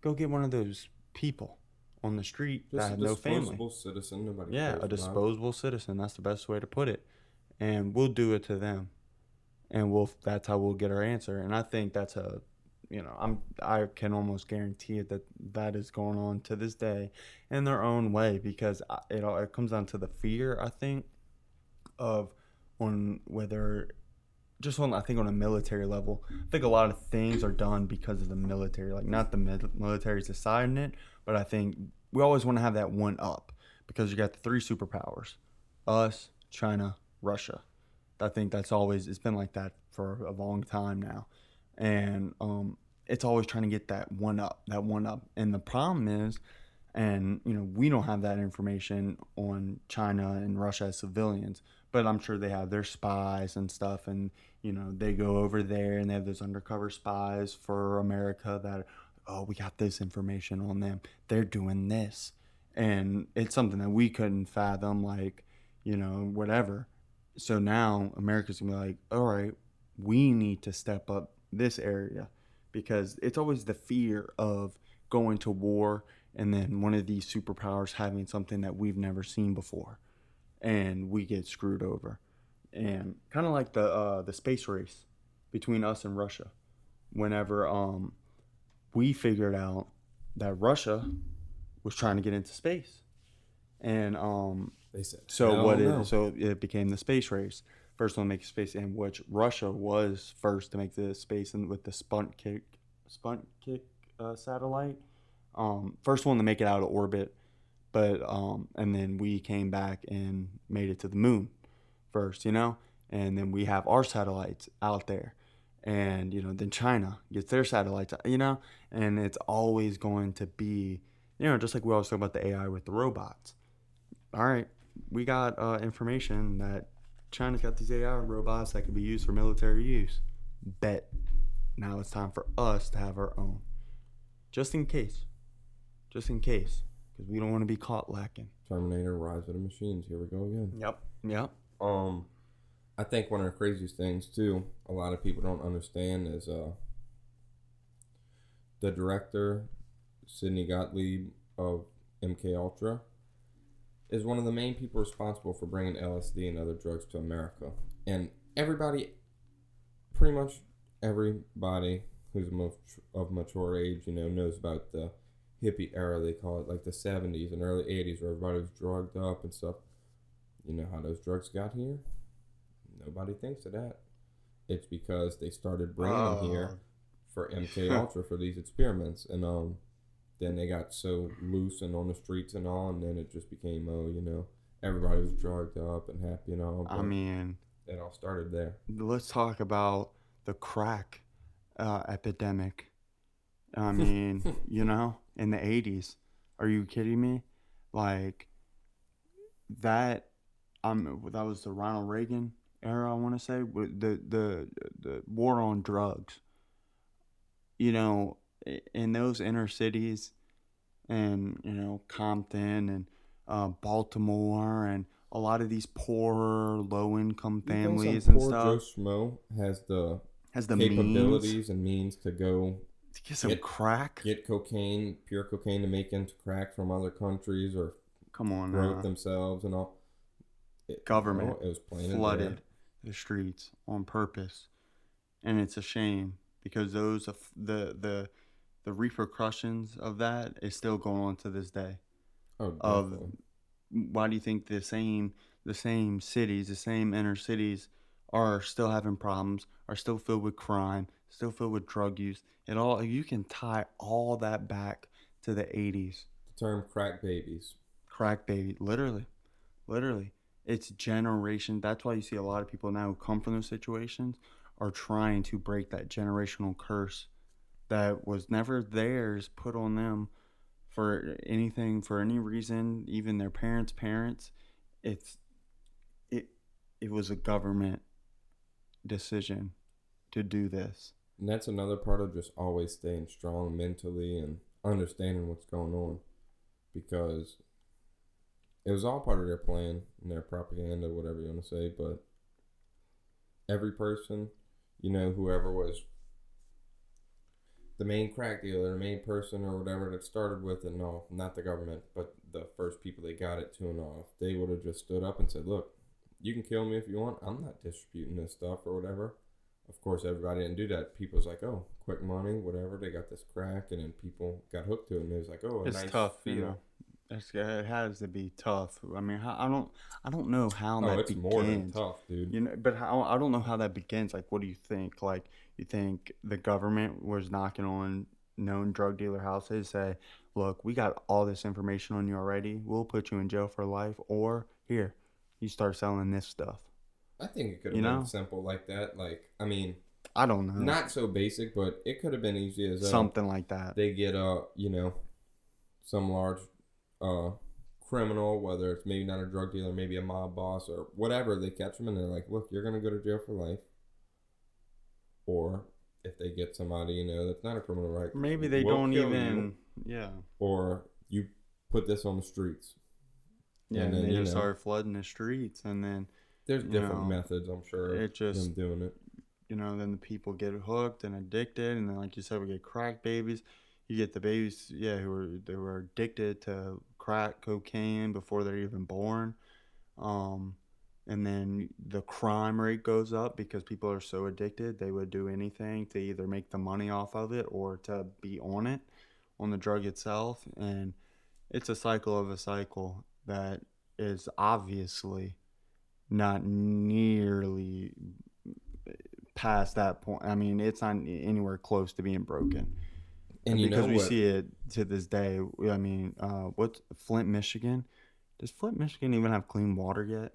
Go get one of those people on the street Just that have no family. disposable citizen. Nobody Yeah, a disposable citizen. That's the best way to put it. And we'll do it to them. And we'll that's how we'll get our answer. And I think that's a you know, I'm I can almost guarantee it that that is going on to this day in their own way because uh, it all it comes down to the fear, I think, of on whether just on I think on a military level. I think a lot of things are done because of the military, like not the military's deciding it, but I think we always want to have that one up because you got the three superpowers: us, China, Russia. I think that's always it's been like that for a long time now, and um, it's always trying to get that one up, that one up. And the problem is, and you know, we don't have that information on China and Russia as civilians, but I'm sure they have their spies and stuff, and you know, they go over there and they have those undercover spies for America that, oh, we got this information on them. They're doing this, and it's something that we couldn't fathom, like, you know, whatever. So now America's gonna be like, all right, we need to step up this area because it's always the fear of going to war and then one of these superpowers having something that we've never seen before and we get screwed over and kind of like the uh, the space race between us and Russia whenever um we figured out that Russia was trying to get into space and um They said so "Hell what no." it so it became the space race. First one to make space, in which Russia was first to make the space, and with the Sputnik Sputnik uh, satellite, um, first one to make it out of orbit, but um, and then we came back and made it to the moon first, you know, and then we have our satellites out there, and you know then China gets their satellites, you know, and it's always going to be, you know, just like we always talk about the AI with the robots. All right, we got uh, information that China's got these AI robots that could be used for military use. Bet. Now it's time for us to have our own. Just in case. Just in case. Because we don't want to be caught lacking. Terminator: Rise of the Machines. Here we go again. Yep. Yep. Um, I think one of the craziest things too, a lot of people don't understand is uh the director, Sidney Gottlieb of MK Ultra, is one of the main people responsible for bringing LSD and other drugs to America. And everybody, pretty much everybody who's of mature age, you know, knows about the hippie era. They call it like the '70s and early '80s, where everybody was drugged up and stuff. You know how those drugs got here? nobody thinks of that. It's because they started bringing them here Oh. for MK Ultra for these experiments, and um, then they got so loose and on the streets and all, and then it just became oh, you know, everybody was drugged up and happy and all. I mean, it all started there. let's talk about the crack uh, epidemic. I mean, you know, in the 80s. Are you kidding me? Like that um that was the Ronald Reagan era, I want to say, the the the war on drugs. You know, in those inner cities and, you know, Compton and uh, Baltimore and a lot of these poor, low income You think some families and poor stuff Joe Schmo has the, has the means capabilities and means to go to get some get- crack. get cocaine, pure cocaine, to make into crack from other countries or Come on, grow now. it themselves and all. It, Government know, it was plain flooded the streets on purpose, and it's a shame because those of the the the repercussions of that is still going on to this day. Oh, of- Why do you think the same the same cities, the same inner cities, are still having problems, are still filled with crime, still filled with drug use? It all you can tie all that back to the '80s. the term crack babies. crack baby literally literally it's generation that's why you see a lot of people now who come from those situations are trying to break that generational curse that was never theirs put on them for anything for any reason even their parents parents it's it it was a government decision to do this And that's another part of just always staying strong mentally and understanding what's going on. Because it was all part of their plan and their propaganda, whatever you want to say. But every person, you know, whoever was the main crack dealer, the main person or whatever that started with it, no, not the government, but the first people they got it to and off, they would have just stood up and said, look, you can kill me if you want. I'm not distributing this stuff or whatever of course, everybody didn't do that. People's like, oh, quick money, whatever. They got this crack, and then people got hooked to it, and it was like, oh, a it's nice tough feel. you know it's, it has to be tough i mean i don't i don't know how Oh, that it's begins more than tough, dude. You know, but how, I don't know how that begins. Like, what do you think? Like, you think the government was knocking on known drug dealer houses, say, "Look, we got all this information on you already. We'll put you in jail for life." Or here, you start selling this stuff. I think it could have You been know? simple like that. Like, I mean, I don't know, not so basic, but it could have been easy as uh, something like that. they get uh, you know, some large uh criminal, whether it's maybe not a drug dealer, maybe a mob boss or whatever. They catch them and they're like, look, you're gonna go to jail for life. Or if they get somebody, you know, that's not a criminal, right? Maybe they we'll don't even. Yeah, or you put this on the streets. yeah. And And then, they just know. start flooding the streets, and then There's different know, methods, I'm sure, it just them doing it. you know, then the people get hooked and addicted, and then like you said, we get crack babies. You get the babies, yeah, who are they were addicted to crack cocaine before they're even born, um, and then the crime rate goes up because people are so addicted they would do anything to either make the money off of it or to be on it, on the drug itself, and it's a cycle of a cycle that is obviously not nearly past that point. I mean, it's not anywhere close to being broken. And you because know we what? see it to this day. I mean, uh, what's Flint, Michigan? Does Flint, Michigan even have clean water yet?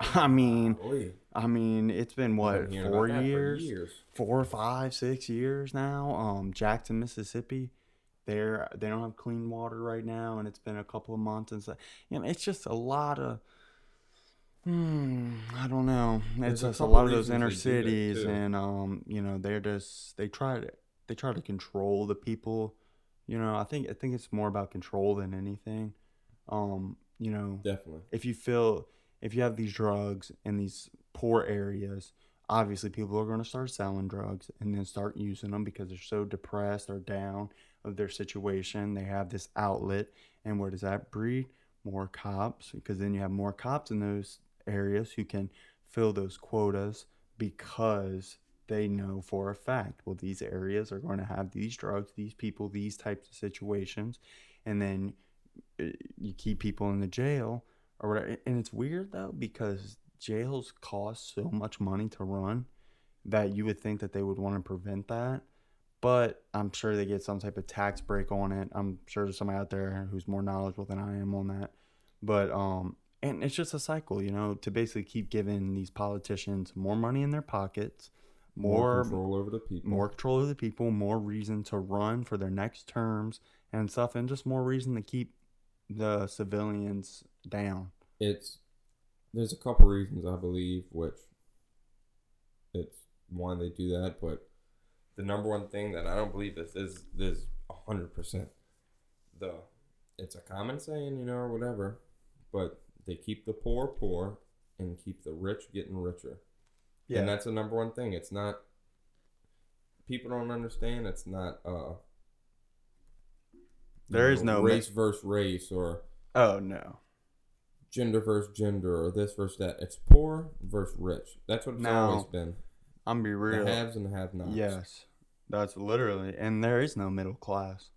I mean, Golly, I mean, it's been what been hearing four about that for years, years. four, five, six years now. Um, Jackson, Mississippi, they're they don't have clean water right now, and it's been a couple of months, and so you know, it's just a lot of. Hmm, I don't know. It's a just a couple lot of those inner reasons they do that, cities, and um, you know, they're just they try to they try to control the people. You know, I think I think it's more about control than anything. Um, you know, Definitely. if you feel if you have these drugs in these poor areas obviously people are going to start selling drugs and then start using them because they're so depressed or down of their situation they have this outlet and where does that breed more cops because then you have more cops in those areas who can fill those quotas because they know for a fact well these areas are going to have these drugs these people these types of situations and then uh, you keep people in the jail or whatever. And it's weird though because jails cost so much money to run that you would think that they would want to prevent that. But I'm sure they get some type of tax break on it. I'm sure there's somebody out there who's more knowledgeable than I am on that. But um, and it's just a cycle, you know, to basically keep giving these politicians more money in their pockets, more control over the people. more control of the people, more reason to run for their next terms and stuff, and just more reason to keep the civilians down. it's there's a couple reasons I believe which it's why they do that, but the number one thing that I don't believe this is this hundred percent the it's a common saying, you know, or whatever, but they keep the poor poor and keep the rich getting richer. And that's the number one thing. It's not people don't understand it's not uh There is no race versus race or oh no. gender versus gender or this versus that. It's poor versus rich. That's what it's always been. I'm be real. The haves and the have-nots. Yes, that's literally, and there is no middle class,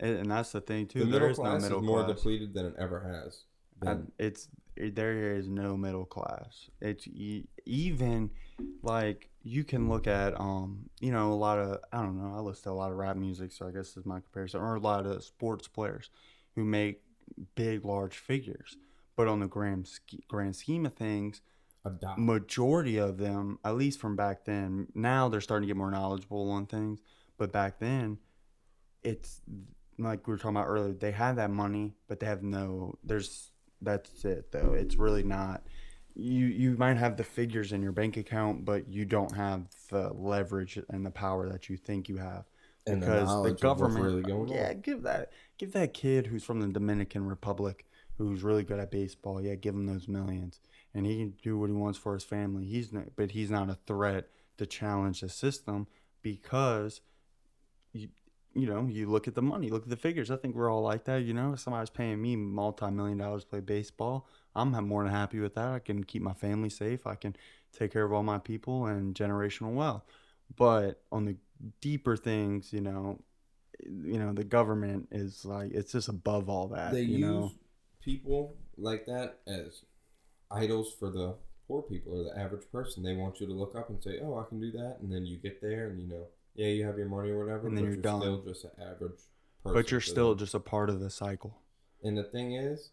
and, and that's the thing too. the there is no class middle is more class. depleted than it ever has. I, it's it, there is no middle class. It's e- even like you can look at um you know a lot of I don't know I listen to a lot of rap music so I guess is my comparison or a lot of sports players who make big large figures, but on the grand sch- grand scheme of things, majority of them, at least from back then, now they're starting to get more knowledgeable on things. But back then, it's like we were talking about earlier. They have that money, but they have no. There's that's it though. It's really not. You you might have the figures in your bank account, but you don't have the leverage and the power that you think you have And because the, what's government really going yeah give that give that kid who's from the dominican republic who's really good at baseball yeah give him those millions and he can do what he wants for his family he's not but he's not a threat to challenge the system because you know you look at the money look at the figures. I think we're all like that you know? If somebody's paying me multi-million dollars to play baseball i'm more than happy with that. I can keep my family safe. I can take care of all my people and generational wealth. But on the deeper things, you know, you know, the government is like it's just above all that. They you use know, people like that as idols for the poor people or the average person. They want you to look up and say, "Oh, I can do that," and then you get there and you know, yeah, you have your money or whatever, And then but you're you're, done. still just an average person. but you're still just a part of the cycle. And the thing is,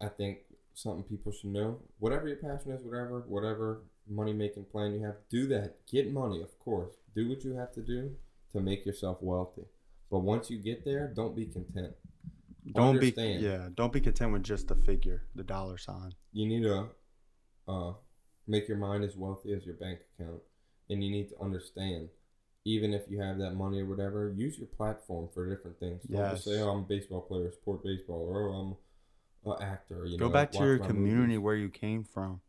I think something people should know. Whatever your passion is, whatever whatever money making plan you have, do that. Get money, of course. Do what you have to do to make yourself wealthy. But once you get there, don't be content. Don't Understand. be yeah, don't be content with just the figure, the dollar sign. You need to uh, make your mind as wealthy as your bank account, and you need to understand. Even if you have that money or whatever, use your platform for different things. Don't just say, "Oh, I'm a baseball player, support baseball," or "Oh, I'm an actor." You Go know, back to your community movies. where you came from.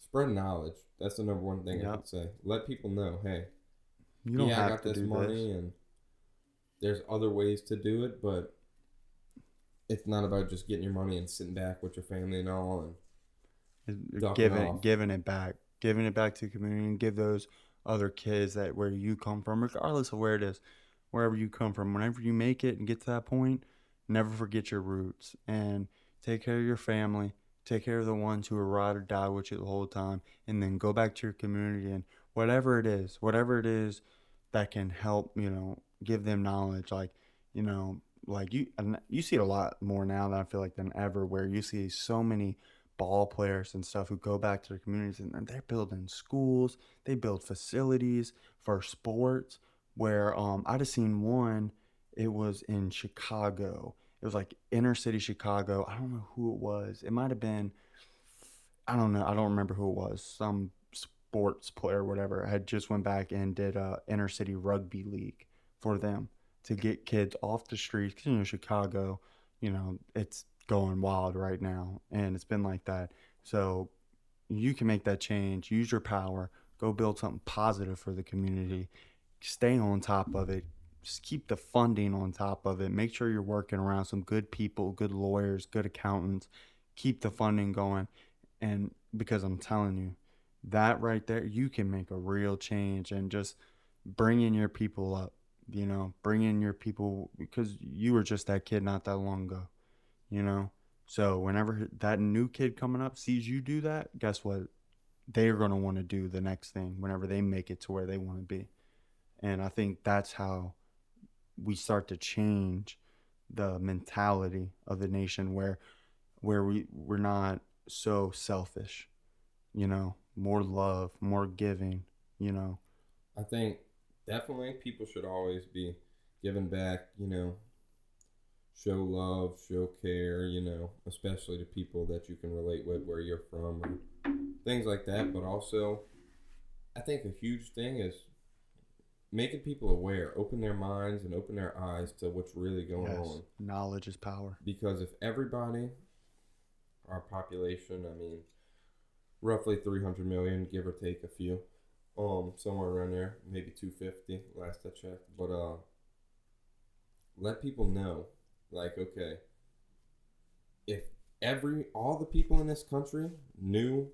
Spread knowledge. That's the number one thing I would say. Let people know, hey, You don't yeah, I have got to this do money, this. and there's other ways to do it, but it's not about just getting your money and sitting back with your family and all. And giving giving it back, giving it back to the community, and give those other kids that where you come from, regardless of where it is, wherever you come from, whenever you make it and get to that point, never forget your roots and take care of your family, take care of the ones who are ride or die with you the whole time, and then go back to your community and whatever it is, whatever it is that can help, you know, give them knowledge, like you know, like you you see it a lot more now than I feel like than ever, where you see so many ball players and stuff who go back to their communities and they're building schools, they build facilities for sports. Where um, I just seen one, it was in Chicago. It was like inner city Chicago. I don't know who it was. It might have been, I don't know. I don't remember who it was. Some sports player, whatever, had just went back and did a inner city rugby league for them to get kids off the streets. 'Cause, you know, Chicago, you know, it's going wild right now, and it's been like that. So you can make that change. Use your power. Go build something positive for the community. Stay on top of it. Just keep the funding on top of it. Make sure you're working around some good people, good lawyers, good accountants. Keep the funding going. And because I'm telling you, that right there, you can make a real change and just bring in your people up, you know, bring in your people because you were just that kid not that long ago, you know. So whenever that new kid coming up sees you do that, guess what? They're going to want to do the next thing whenever they make it to where they want to be. And I think that's how we start to change the mentality of the nation where where we we're not so selfish, you know, more love, more giving, you know. I think definitely people should always be giving back, you know, show love, show care, you know, especially to people that you can relate with where you're from or things like that. But also, I think a huge thing is making people aware, open their minds and open their eyes to what's really going Yes. on. Knowledge is power. Because if everybody, our population, I mean, roughly 300 million, give or take a few, um, somewhere around there, maybe 250 last I checked. But uh, let people know, like, okay, if every all the people in this country knew,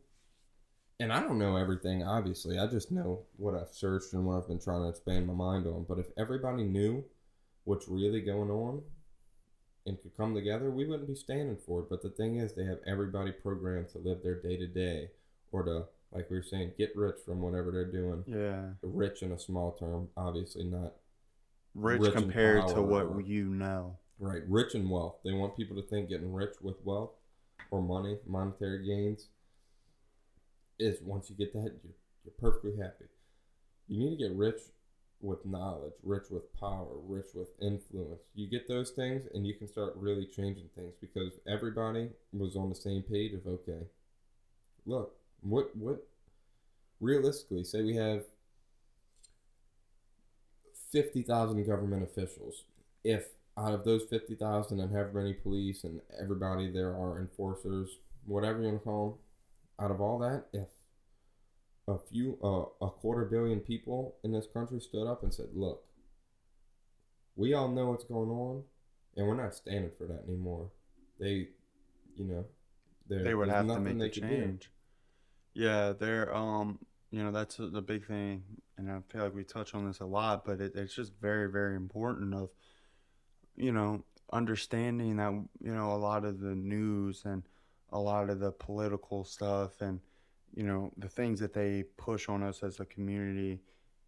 and I don't know everything, obviously, I just know what I've searched and what I've been trying to expand my mind on. But if everybody knew what's really going on and could come together, we wouldn't be standing for it. But the thing is, they have everybody programmed to live their day to day or to, like we were saying, get rich from whatever they're doing. Yeah. Rich in a small term, obviously not Rich, Rich compared to what you know. Right. Rich in wealth. They want people to think getting rich with wealth or money, monetary gains, is once you get that, you're, you're perfectly happy. You need to get rich with knowledge, rich with power, rich with influence. You get those things, and you can start really changing things because everybody was on the same page of okay. Look, what what realistically, say we have fifty thousand government officials. If out of those fifty thousand and however many police and everybody there are enforcers, whatever you want to call them, out of all that, if a few, uh, a quarter billion people in this country stood up and said, "Look, we all know what's going on, and we're not standing for that anymore," they, you know, they would have to make the change. Yeah, they're um, you know, that's the big thing, and I feel like we touch on this a lot, but it, it's just very, very important of, you know, understanding that you know a lot of the news and a lot of the political stuff and you know the things that they push on us as a community,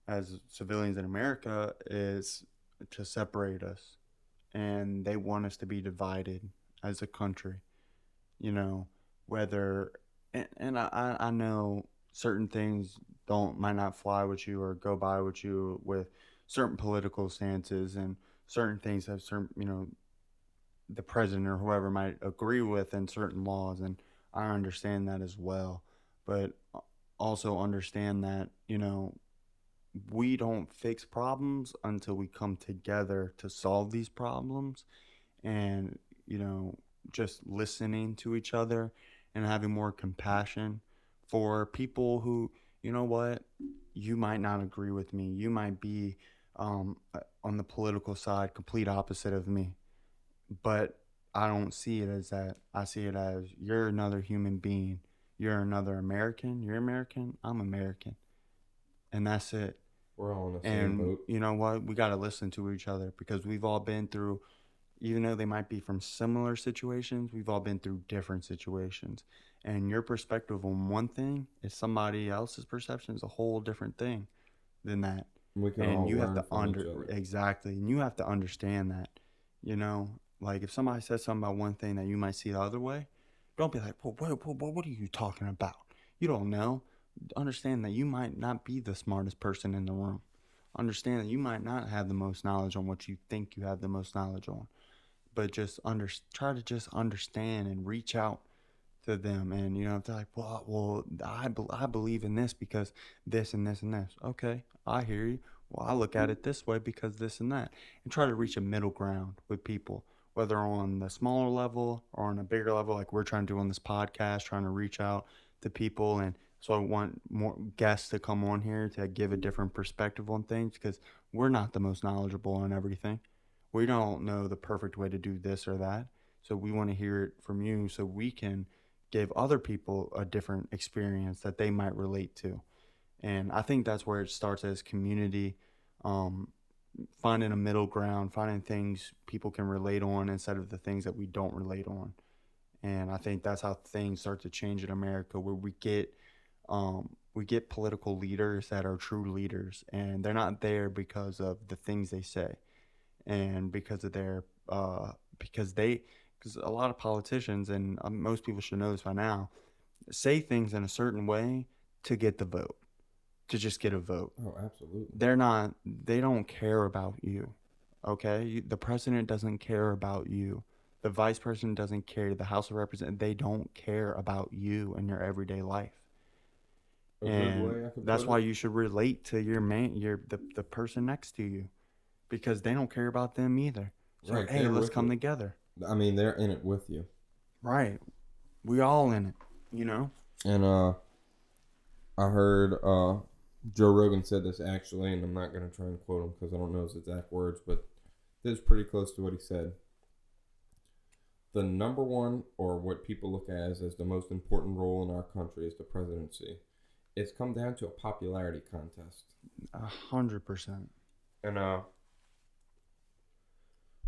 as civilians in America, is to separate us, and they want us to be divided as a country, you know whether and, and I, I I know certain things don't might not fly with you or go by with you with certain political stances and certain things have certain you know the president or whoever might agree with in certain laws and I understand that as well but also understand that you know we don't fix problems until we come together to solve these problems and you know just listening to each other and having more compassion for people who, you know what, you might not agree with me. You might be um, on the political side, complete opposite of me. But I don't see it as that. I see it as you're another human being. You're another American. You're American. I'm American. And that's it. We're all in the same And boat. you know what? We got to listen to each other because we've all been through, even though they might be from similar situations, we've all been through different situations. And your perspective on one thing is somebody else's perception is a whole different thing than that. We can And all you have to under exactly, and you have to understand that. You know, like if somebody says something about one thing that you might see the other way, don't be like, well, what, what, what, what are you talking about? You don't know. Understand that you might not be the smartest person in the room. Understand that you might not have the most knowledge on what you think you have the most knowledge on, but just under try to just understand and reach out to them. And you know, they're like, well, well, I I believe in this because this and this and this. Okay, I hear you. Well, I look at mm-hmm. it this way because this and that, and try to reach a middle ground with people, whether on the smaller level or on a bigger level, like we're trying to do on this podcast, trying to reach out to people. And so I want more guests to come on here to give a mm-hmm. different perspective on things because we're not the most knowledgeable on everything. We don't know the perfect way to do this or that. So we want to hear it from you so we can give other people a different experience that they might relate to. And I think that's where it starts as community, um, finding a middle ground, finding things people can relate on instead of the things that we don't relate on. and I think that's how things start to change in America, where we get um, we get political leaders that are true leaders, and they're not there because of the things they say, and because of their uh, because they because a lot of politicians and um, most people should know this by now say things in a certain way to get the vote, to just get a vote. Oh, absolutely. They're not. They don't care about you. Okay, You- the president doesn't care about you. The vice president doesn't care. The House of Representatives they don't care about you and your everyday life and way I could that's why it. you should relate to your man your the, the person next to you because they don't care about them either so Right, hey let's come together I mean, they're in it with you. right we all in it you know And uh I heard uh Joe Rogan said this actually, and I'm not gonna try and quote him because I don't know his exact words, but this is pretty close to what he said. The number one, or what people look at as, as the most important role in our country, is the presidency. It's come down to a popularity contest. a hundred percent And uh,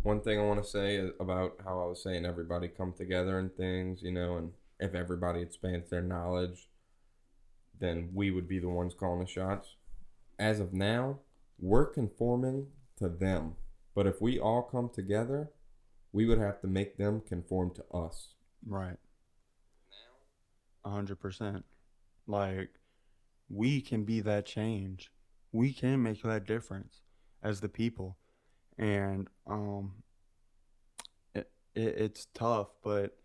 one thing I want to say about how I was saying everybody come together and things, you know, and if everybody expands their knowledge, then we would be the ones calling the shots. As of now, we're conforming to them. But if we all come together, we would have to make them conform to us. right hundred percent like we can be that change we can make that difference as the people and um it, it it's tough but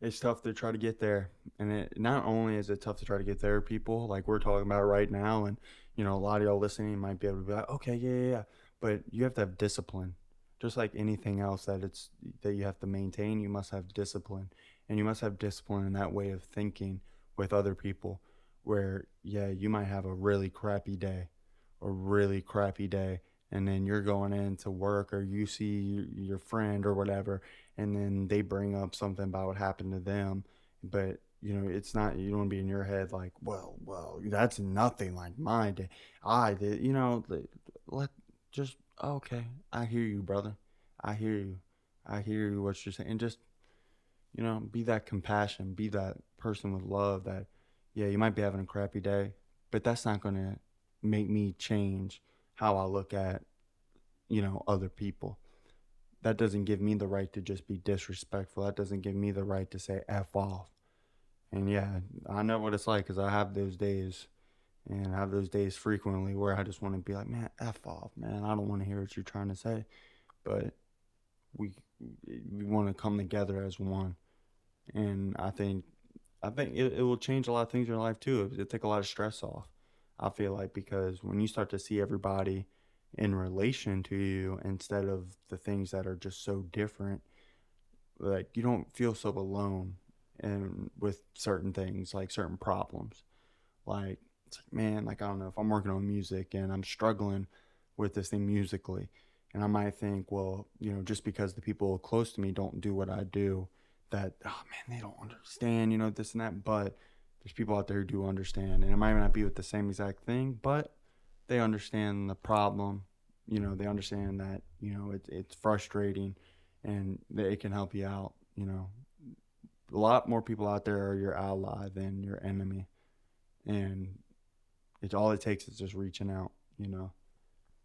it's tough to try to get there. And it not only is it tough to try to get there people like we're talking about right now and you know a lot of y'all listening might be able to be like okay yeah yeah, yeah. but you have to have discipline. Just like anything else that it's that you have to maintain you must have discipline. And you must have discipline in that way of thinking with other people where yeah you might have a really crappy day a really crappy day and then you're going in to work or you see your friend or whatever and then they bring up something about what happened to them. But you know it's not you don't want to be in your head like well well that's nothing like my day. I did you know let, just okay i hear you brother. I hear you. I hear you what you're saying. And just you know be that compassion be that person with love that yeah you might be having a crappy day but that's not going to make me change how i look at you know other people. That doesn't give me the right to just be disrespectful. That doesn't give me the right to say f off. And yeah i know what it's like because i have those days and i have those days frequently where i just want to be like man f off man. I don't want to hear what you're trying to say. But we we want to come together as one. And i think i think it, it will change a lot of things in your life too. It'll take a lot of stress off i feel like because when you start to see everybody in relation to you instead of the things that are just so different like you don't feel so alone and with certain things like certain problems. Like it's like man like i don't know if i'm working on music and i'm struggling with this thing musically and i might think well you know just because the people close to me don't do what i do that oh man they don't understand you know this and that but there's people out there who do understand. And it might not be with the same exact thing but they understand the problem. You know they understand that you know it, it's frustrating and that it can help you out you know. A lot more people out there are your ally than your enemy. And it's all it takes is just reaching out you know.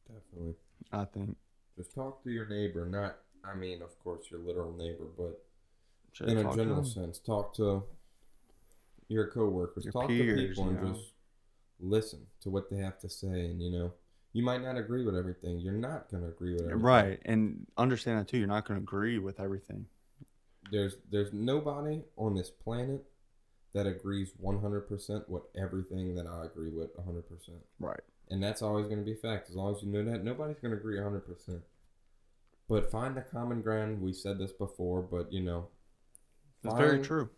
Definitely. i think. Just talk to your neighbor, not, I mean, of course, your literal neighbor, but Should in I a general sense, talk to your coworkers, Your talk peers, to people, and you know. just listen to what they have to say. And you know, you might not agree with everything. You're not gonna agree with everything. right and understand that too you're not going to agree with everything There's there's nobody on this planet that agrees 100% with everything that I agree with 100%. right And that's always going to be a fact. As long as you know that, nobody's going to agree 100%. But find the common ground. We said this before, but you know, it's very true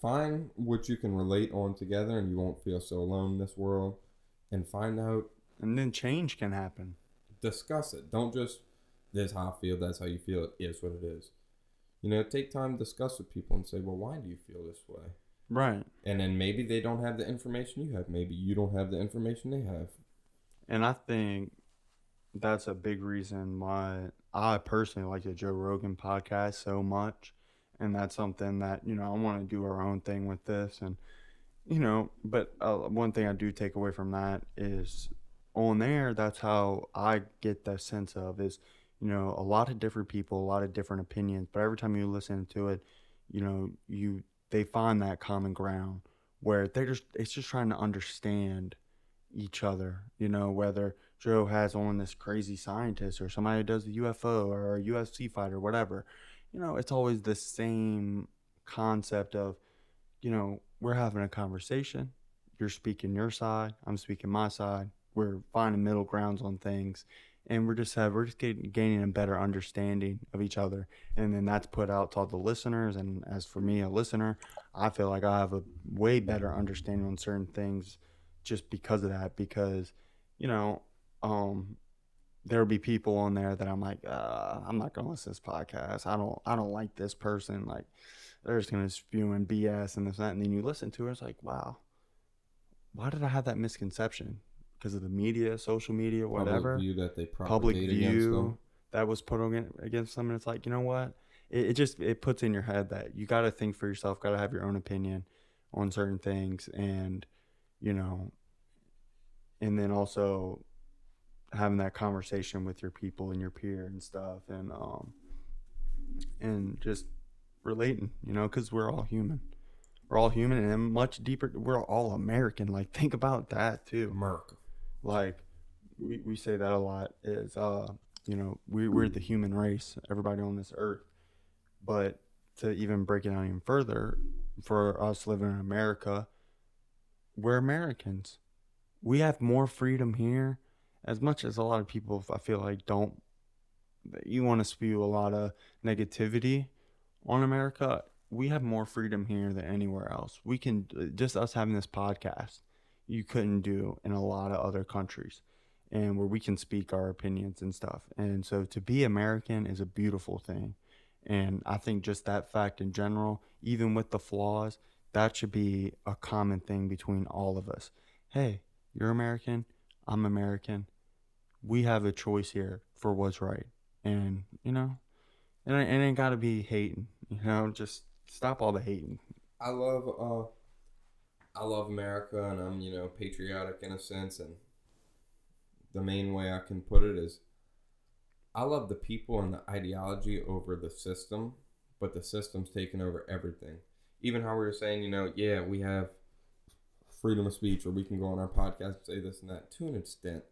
find what you can relate on together and you won't feel so alone in this world and find out and then change can happen. Discuss it. Don't just this is how i feel that's how you feel it is what it is. You know take time to discuss with people and say well why do you feel this way? Right. And then maybe they don't have the information you have. Maybe you don't have the information they have. And I think that's a big reason why I personally like the Joe Rogan podcast so much. And that's something that you know I want to do our own thing with this, and you know, but uh, one thing I do take away from that is on there. That's how I get that sense of is you know a lot of different people, a lot of different opinions, but every time you listen to it, you know you they find that common ground where they're just it's just trying to understand each other. You know whether Joe has on this crazy scientist or somebody who does the UFO or a UFC fighter, whatever. You know, it's always the same concept of, you know, we're having a conversation. You're speaking your side. I'm speaking my side. We're finding middle grounds on things, and we're just have we're just getting, gaining a better understanding of each other, and then that's put out to all the listeners. And as for me, a listener, I feel like I have a way better understanding on certain things, just because of that. Because, you know, um, there will be people on there that I'm like, uh, I'm not gonna listen to this podcast. I don't, I don't like this person. Like, they're just gonna spewing BS and this and that. And then you listen to it, it's like, wow, why did I have that misconception? Because of the media, social media, whatever, Public view that they public against view that was put on against them. And it's like, you know what? It, it just it puts in your head that you got to think for yourself, got to have your own opinion on certain things, and you know, and then also having that conversation with your people and your peer and stuff and um and just relating you know because we're all human. We're all human and much deeper we're all american like think about that too. Merc. like we, we say that a lot is uh you know we, we're the human race everybody on this earth. But to even break it down even further for us living in america we're americans. We have more freedom here as much as a lot of people i feel like don't you want to spew a lot of negativity on america we have more freedom here than anywhere else. We can just us having this podcast you couldn't do in a lot of other countries and where we can speak our opinions and stuff. And so to be american is a beautiful thing. And i think just that fact in general even with the flaws that should be a common thing between all of us. Hey you're american i'm american. We have a choice here for what's right. And you know and it, ain't gotta be hating you know just stop all the hating. I love uh I love America and I'm, you know, patriotic in a sense and the main way I can put it is I love the people and the ideology over the system, but the system's taken over everything. Even how we were saying, you know, yeah, we have freedom of speech or we can go on our podcast and say this and that to an extent.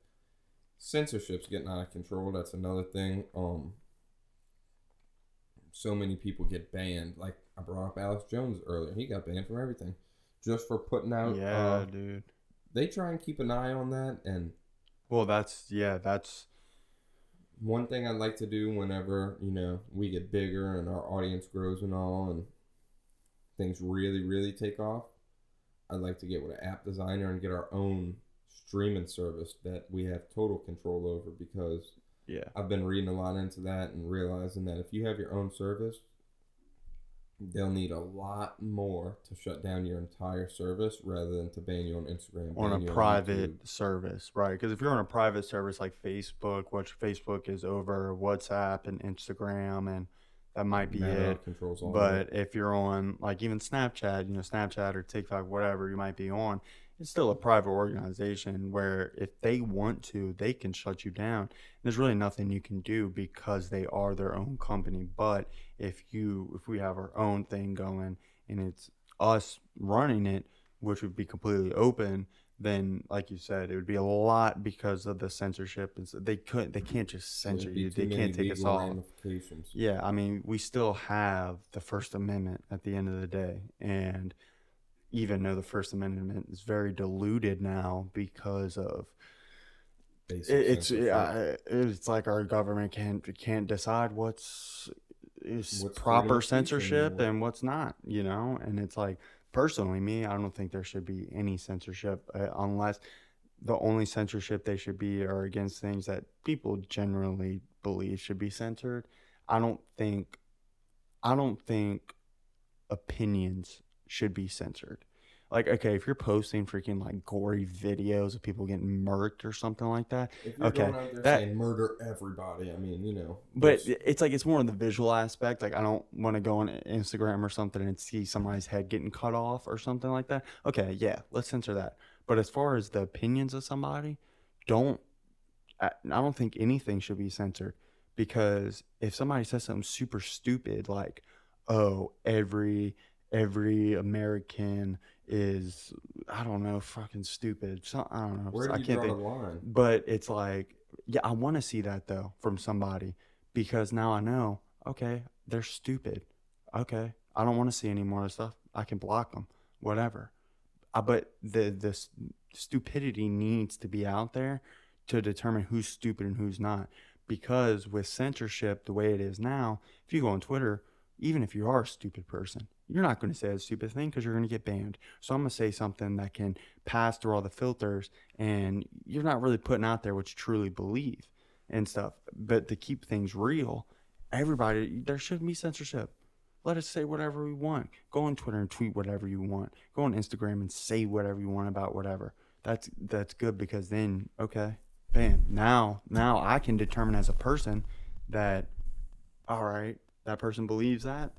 Censorship's getting out of control, that's another thing. Um so many people get banned. Like I brought up Alex Jones earlier. He got banned from everything. Just for putting out yeah uh, dude they try and keep an eye on that and well that's yeah that's one thing I'd like to do whenever, you know, we get bigger and our audience grows and all and things really, really take off, I'd like to get with an app designer and get our own streaming service that we have total control over because yeah I've been reading a lot into that and realizing that if you have your own service, they'll need a lot more to shut down your entire service rather than to ban you on Instagram. on a private YouTube. service, right? Because if you're on a private service like Facebook, which Facebook is over WhatsApp and Instagram, and that might be Meta it. controls all But if you're on like even Snapchat, you know, Snapchat or TikTok, whatever you might be on, it's still a private organization where if they want to, they can shut you down. There's really nothing you can do because they are their own company. But if you if we have our own thing going and it's us running it, which would be completely open, then like you said, it would be a lot because of the censorship and so they couldn't they can't just censor you. They can't take us off. Yeah, I mean, we still have the First Amendment at the end of the day. And even though the First Amendment is very diluted now because of it, it's censorship. yeah, it's like our government can't can't decide what's is What's proper of speech censorship and what's not, you know? And it's like personally me, I don't think there should be any censorship uh, unless the only censorship they should be are against things that people generally believe should be censored. I don't think I don't think opinions should be censored. Like, okay, if you're posting freaking like gory videos of people getting murked or something like that, If you're Okay, going out there that- saying murder everybody, I mean, you know. but there's- it's like it's more of the visual aspect. Like, I don't want to go on Instagram or something and see somebody's head getting cut off or something like that. Okay, yeah, let's censor that. But as far as the opinions of somebody, don't. I don't think anything should be censored because if somebody says something super stupid like, "Oh, every every American is I don't know, fucking stupid," so I don't know. where do I you can't draw think. the line? But it's like, yeah, I want to see that though from somebody because now I know, okay, they're stupid. Okay, I don't want to see any more of stuff. I can block them, whatever. Uh, but the the stupidity needs to be out there to determine who's stupid and who's not. Because with censorship the way it is now, if you go on Twitter, even if you are a stupid person, you're not going to say a stupid thing because you're going to get banned. So I'm going to say something that can pass through all the filters and you're not really putting out there what you truly believe and stuff. But to keep things real, everybody, there shouldn't be censorship. Let us say whatever we want. Go on Twitter and tweet whatever you want. Go on Instagram and say whatever you want about whatever. That's that's good because then okay, bam. Now now I can determine as a person that all right, that person believes that.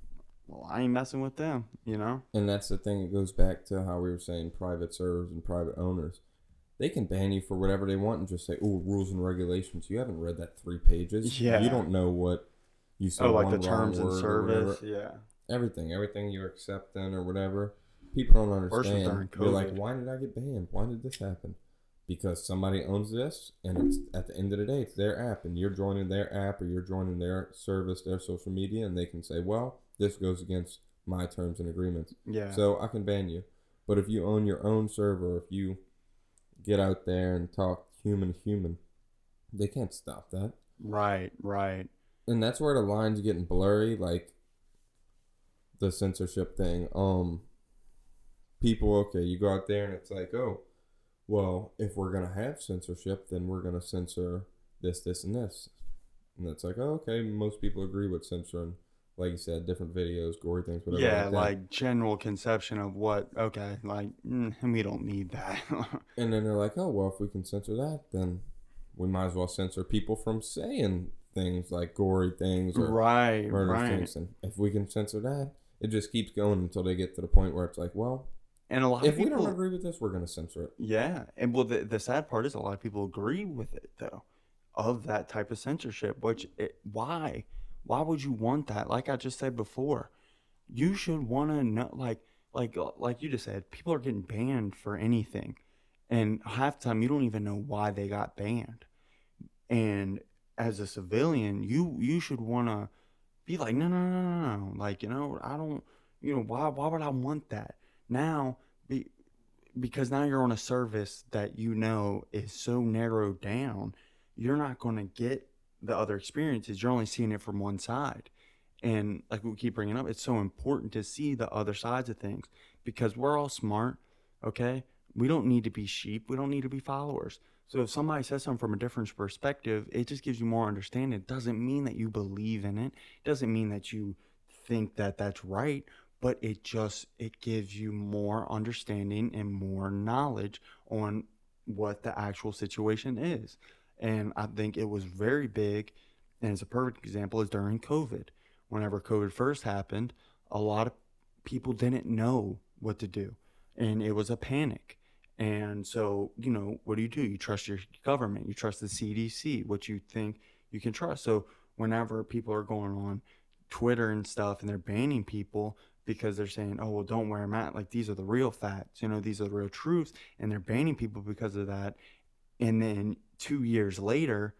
Well, I ain't messing with them, you know? And that's the thing. It goes back to how we were saying private servers and private owners. They can ban you for whatever they want and just say, "Oh, rules and regulations." You haven't read that three pages. Yeah. You don't know what you said. Oh, like the terms and service. Yeah. Everything, everything you're accepting or whatever. People don't understand. They're like, "Why did I get banned? Why did this happen?" Because somebody owns this, and it's at the end of the day, it's their app, and you're joining their app or you're joining their service, their social media, and they can say, "Well, this goes against my terms and agreements." Yeah. So I can ban you. But if you own your own server, if you get out there and talk human to human, they can't stop that. right, right. And that's where the lines getting blurry, like the censorship thing. Um people, okay, you go out there and it's like, oh, well, if we're gonna have censorship, then we're gonna censor this, this, and this. And it's like, oh, okay, most people agree with censoring, like you said, different videos, gory things, whatever. yeah, that. like general conception of what, okay, like, mm, we don't need that. And then they're like, oh, well, if we can censor that, then we might as well censor people from saying things like gory things or right, murder right. things. And if we can censor that, it just keeps going until they get to the point where it's like, well, And a lot if of we don't agree with this, we're going to censor it. yeah, and well, the, the sad part is a lot of people agree with it though, of that type of censorship. Which, it, why, why would you want that? Like I just said before, you should want to know, like, like, like you just said, people are getting banned for anything, and half the time you don't even know why they got banned. And as a civilian, you you should want to be like, no, no, no, no, no. Like, you know, I don't, you know, why, why would I want that now? Be, because now you're on a service that you know is so narrowed down, you're not going to get the other experiences. You're only seeing it from one side. And like we keep bringing up, it's so important to see the other sides of things because we're all smart, okay? We don't need to be sheep. We don't need to be followers. So if somebody says something from a different perspective, it just gives you more understanding. It doesn't mean that you believe in it. It doesn't mean that you think that that's right, but it just it gives you more understanding and more knowledge on what the actual situation is. And I think it was very big and it's a perfect example is during COVID. Whenever COVID first happened, a lot of people didn't know what to do and it was a panic. And so, you know, what do you do? You trust your government, you trust the CDC, what you think you can trust. So, whenever people are going on Twitter and stuff and they're banning people because they're saying, oh, well, don't wear a mask, like these are the real facts, you know, these are the real truths, and they're banning people because of that. And then two years later,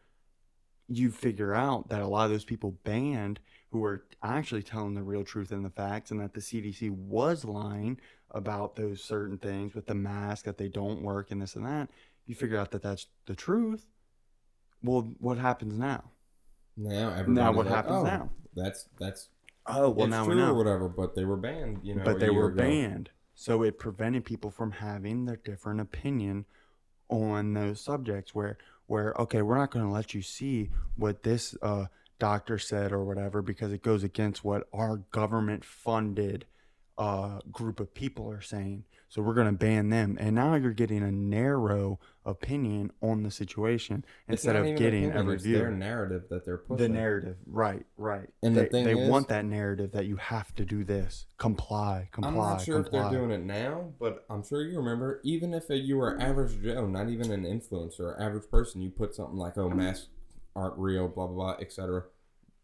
you figure out that a lot of those people banned who were actually telling the real truth and the facts, and that the CDC was lying about those certain things with the mask that they don't work and this and that. You figure out that that's the truth. Well, what happens now? Now, Now what like, happens oh, now? That's that's Oh, well, it's now we or know. whatever. But they were banned, you know. but they were ago. banned. So it prevented people from having their different opinion on those subjects where where okay, we're not going to let you see what this uh, doctor said or whatever because it goes against what our government funded uh, group of people are saying. So we're going to ban them. And now you're getting a narrow opinion on the situation It's instead of getting opinion, a it's their review. narrative that they're The narrative, right, right. And the they, thing they is- want that narrative that you have to do this, comply, comply, I'm not sure comply. if they're doing it now, but I'm sure you remember. Even if you were average Joe, not even an influencer, average person, you put something like "Oh, masks aren't real," blah blah blah, etc.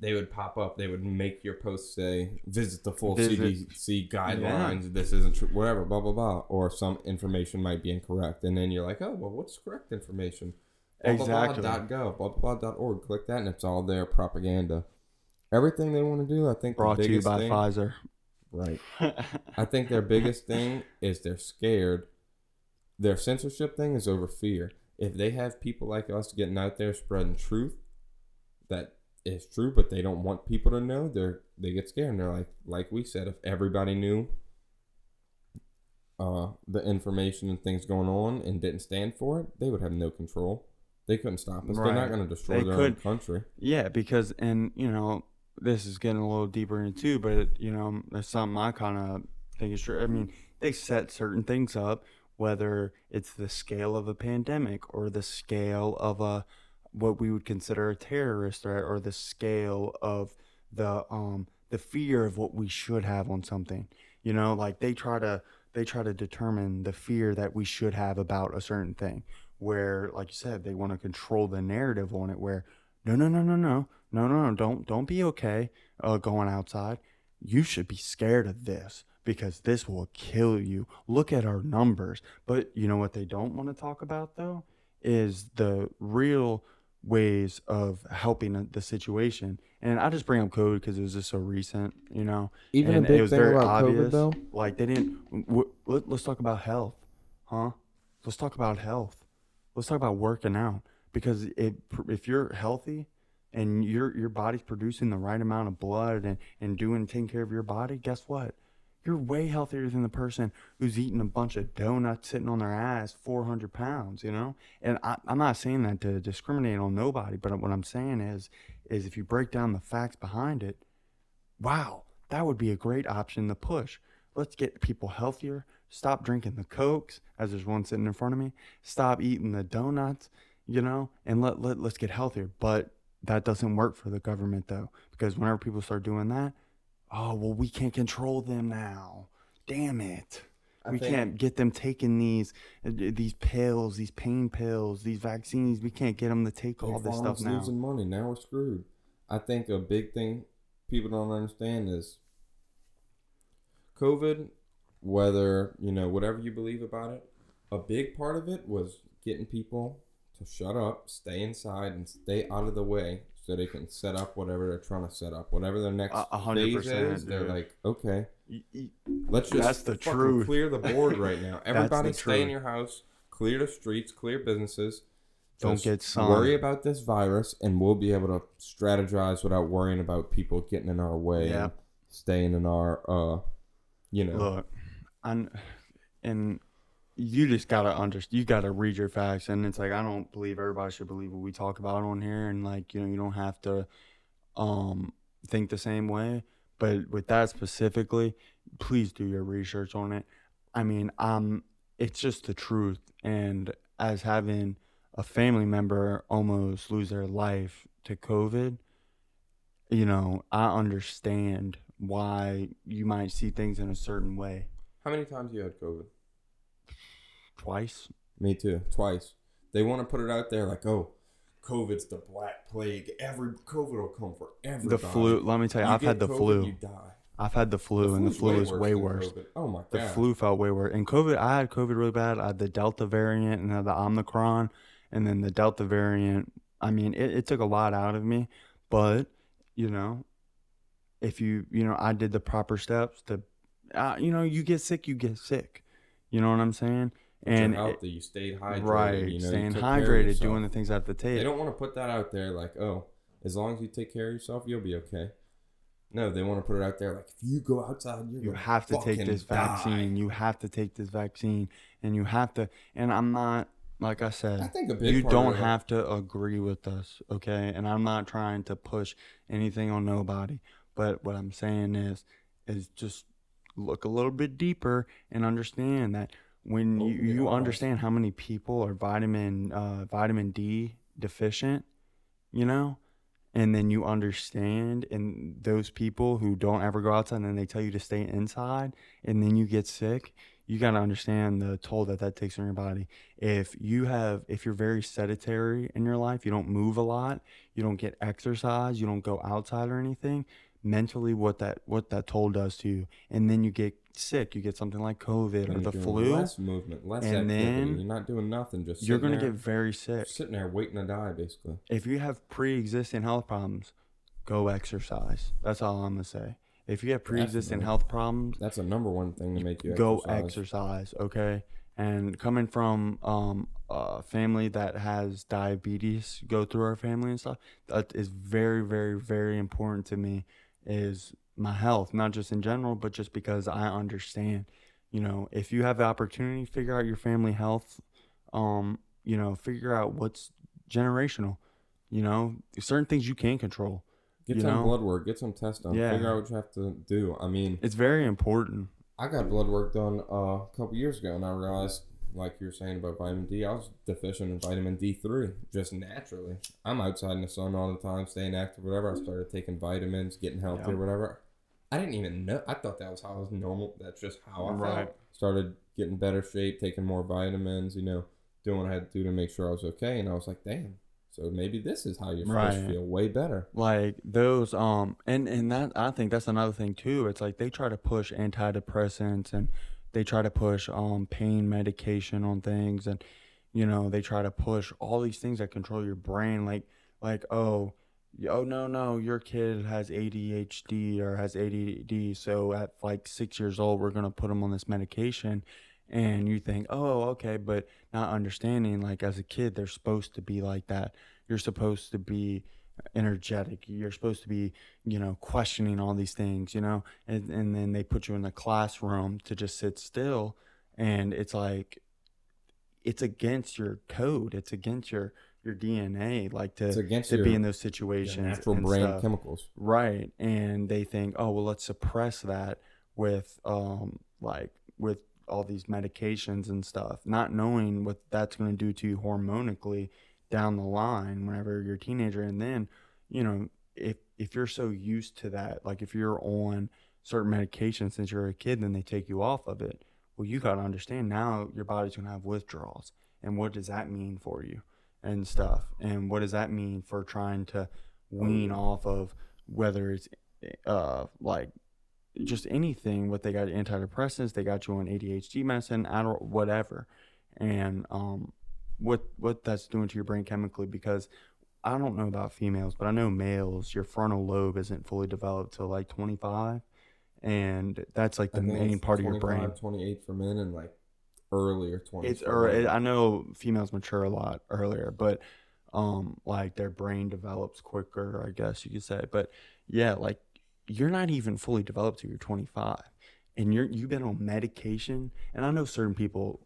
They would pop up. They would make your post say, "Visit the full Visit- CDC guidelines. This isn't true. Whatever, blah blah blah." Or some information might be incorrect, and then you're like, "Oh, well, what's correct information?" Blah, blah, blah, Exactly. dot gov, blah, blah, blah, dot org. Click that, and it's all their propaganda. Everything they want to do, I think. Brought to you by thing- Pfizer. Right. I think their biggest thing is they're scared. Their censorship thing is over fear. If they have people like us getting out there spreading truth that is true, but they don't want people to know, they're they get scared and they're like like we said, if everybody knew uh the information and things going on and didn't stand for it, they would have no control. They couldn't stop us. They're not gonna destroy They their could- own country. Yeah, because and you know this is getting a little deeper into but you know there's something I kind of think is true. I mean, they set certain things up, whether it's the scale of a pandemic or the scale of a what we would consider a terrorist threat, or the scale of the um the fear of what we should have on something. You know, like they try to they try to determine the fear that we should have about a certain thing. Where, like you said, they want to control the narrative on it. Where no, no, no, no, no, no, no, no, don't, don't be okay uh, going outside. You should be scared of this because this will kill you. Look at our numbers. But you know what they don't want to talk about though is the real ways of helping the situation. And I just bring up COVID because it was just so recent, you know. Even a big it was thing very about COVID, obvious. though? Like they didn't. W- let, let's talk about health, huh? Let's talk about health. Let's talk about working out because it, if you're healthy and your your body's producing the right amount of blood and and doing taking care of your body, guess what? You're way healthier than the person who's eating a bunch of donuts sitting on their ass, 400 pounds, you know? And I, I'm not saying that to discriminate on nobody, but what I'm saying is, is if you break down the facts behind it, wow, that would be a great option to push. Let's get people healthier. Stop drinking the cokes, as there's one sitting in front of me. Stop eating the donuts, you know, and let, let let's get healthier. But that doesn't work for the government though, because whenever people start doing that, oh well, we can't control them now. Damn it. I we think- can't get them taking these uh, these pills, these pain pills, these vaccines. We can't get them to take all this stuff now. losing money. Now we're screwed. I think a big thing people don't understand is COVID, whether, you know, whatever you believe about it, a big part of it was getting people to shut up, stay inside, and stay out of the way so they can set up whatever they're trying to set up. Whatever their next A- hundred phase percent, is, they're dude. like, okay, let's just That's the fucking truth. clear the board right now. the Everybody stay in truth. your house, clear the streets, clear businesses. Don't Just get sun. worry about this virus, and we'll be able to strategize without worrying about people getting in our way Yeah. and staying in our, uh, you know. Look, and and you just gotta understand. You gotta read your facts, and it's like I don't believe everybody should believe what we talk about on here, and like you know you don't have to um think the same way. But with that specifically, please do your research on it. I mean, um, it's just the truth, and as having a family member almost lose their life to COVID, you know, I understand why you might see things in a certain way. How many times you had COVID? Twice. Me too, twice. They want to put it out there like, oh, COVID's the black plague. Every COVID will come for everybody. The flu. Let me tell you, You I've had the COVID, flu. You die. I've had the flu, and the flu is way worse. COVID. Oh my god. The flu felt way worse. And COVID, I had COVID really bad. I had the Delta variant and then the Omicron, and then the Delta variant. I mean, it, it took a lot out of me, but you know, if you you know, I did the proper steps to, uh, you know, you get sick, you get sick. You know what I'm saying? And you're it- you stayed hydrated. right, You know, staying took care of hydrated, doing the things have to take. They don't want to put that out there like, oh, as long as you take care of yourself, you'll be okay. No, they want to put it out there like, if you go outside, you're you have to take this die. vaccine. You have to take this vaccine, and you have to. And I'm not like I said. I think a big you don't have to agree with us, okay? And I'm not trying to push anything on nobody, but what I'm saying is, is just look a little bit deeper and understand that when Oh, you, yeah, you understand how many people are vitamin uh, vitamin D deficient, you know, and then you understand and those people who don't ever go outside and then they tell you to stay inside and then you get sick you got to understand the toll that that takes on your body. If you have if you're very sedentary in your life you don't move a lot you don't get exercise you don't go outside or anything mentally what that what that toll does to you and then you get sick you get something like covid or the flu Less movement, less and activity. then you're not doing nothing. Just you're going to there- get very sick sitting there waiting to die, basically. if you have pre-existing health problems, go exercise. That's all I'm gonna say. If you have pre-existing Definitely. health problems, That's a number one thing to make you go exercise. exercise. Okay. And coming from um, a family that has diabetes, go through our family and stuff, that is very, very, very important to me. Is my health, not just in general, but just because I understand. You know, if you have the opportunity, figure out your family health. Um, you know, figure out what's generational. You know, certain things you can control. Get some know? blood work. Get some tests done. Yeah. Figure out what you have to do. I mean, It's very important. I got blood work done uh, a couple years ago, and I realized, like you were saying about vitamin D, I was deficient in vitamin D three just naturally. I'm outside in the sun all the time, staying active, whatever. I started taking vitamins, getting healthy, Yeah. whatever. I didn't even know. I thought that was how I was normal. That's just how I Right. felt. Started getting better shape, taking more vitamins. You know, doing what I had to do to make sure I was okay. And I was like, damn. So maybe this is how you're to Right. feel. Way better. like those um and and that i think that's another thing too it's like they try to push antidepressants and they try to push um pain medication on things and you know they try to push all these things that control your brain like like oh oh no no your kid has adhd or has add so at like six years old we're going to put them on this medication. And you think oh okay but not understanding like as a kid they're supposed to be like that. You're supposed to be energetic you're supposed to be you know questioning all these things you know and, and then they put you in the classroom to just sit still and it's like it's against your code it's against your your dna like to to your, be in those situations natural brain stuff. chemicals. Right. And they think, oh, well, let's suppress that with, um, like, with all these medications and stuff, not knowing what that's going to do to you hormonically down the line whenever you're a teenager. And then, you know, if, if you're so used to that, like if you're on certain medications since you're a kid, then they take you off of it. Well, you got to understand now your body's going to have withdrawals. And what does that mean for you and stuff? And what does that mean for trying to wean off of whether it's uh like just anything what they got antidepressants they got you on adhd medicine Adderall, whatever and um what what that's doing to your brain chemically because i don't know about females but i know males your frontal lobe isn't fully developed till like 25 and that's like the main part of your 25, brain 28 for men and like earlier 20s. it's women. I know females mature a lot earlier, but um like their brain develops quicker, I guess you could say. But yeah, like you're not even fully developed till you're 25, and you're you've been on medication. And I know certain people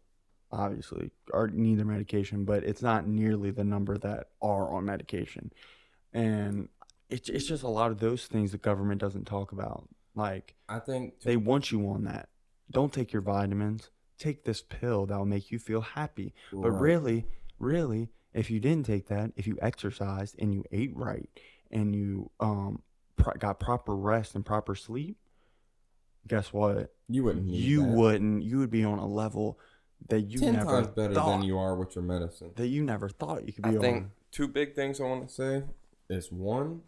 obviously are need their medication, but it's not nearly the number that are on medication. And it's it's just a lot of those things the government doesn't talk about. Like I think they want you on that. Don't take your vitamins. Take this pill that will make you feel happy. But really, really, if you didn't take that, if you exercised and you ate right and you um pro- got proper rest and proper sleep, guess what? you wouldn't You that. wouldn't. You would be on a level that you ten never times better thought than you are with your medicine. that you never thought you could be I be think on. two big things I want to say is one.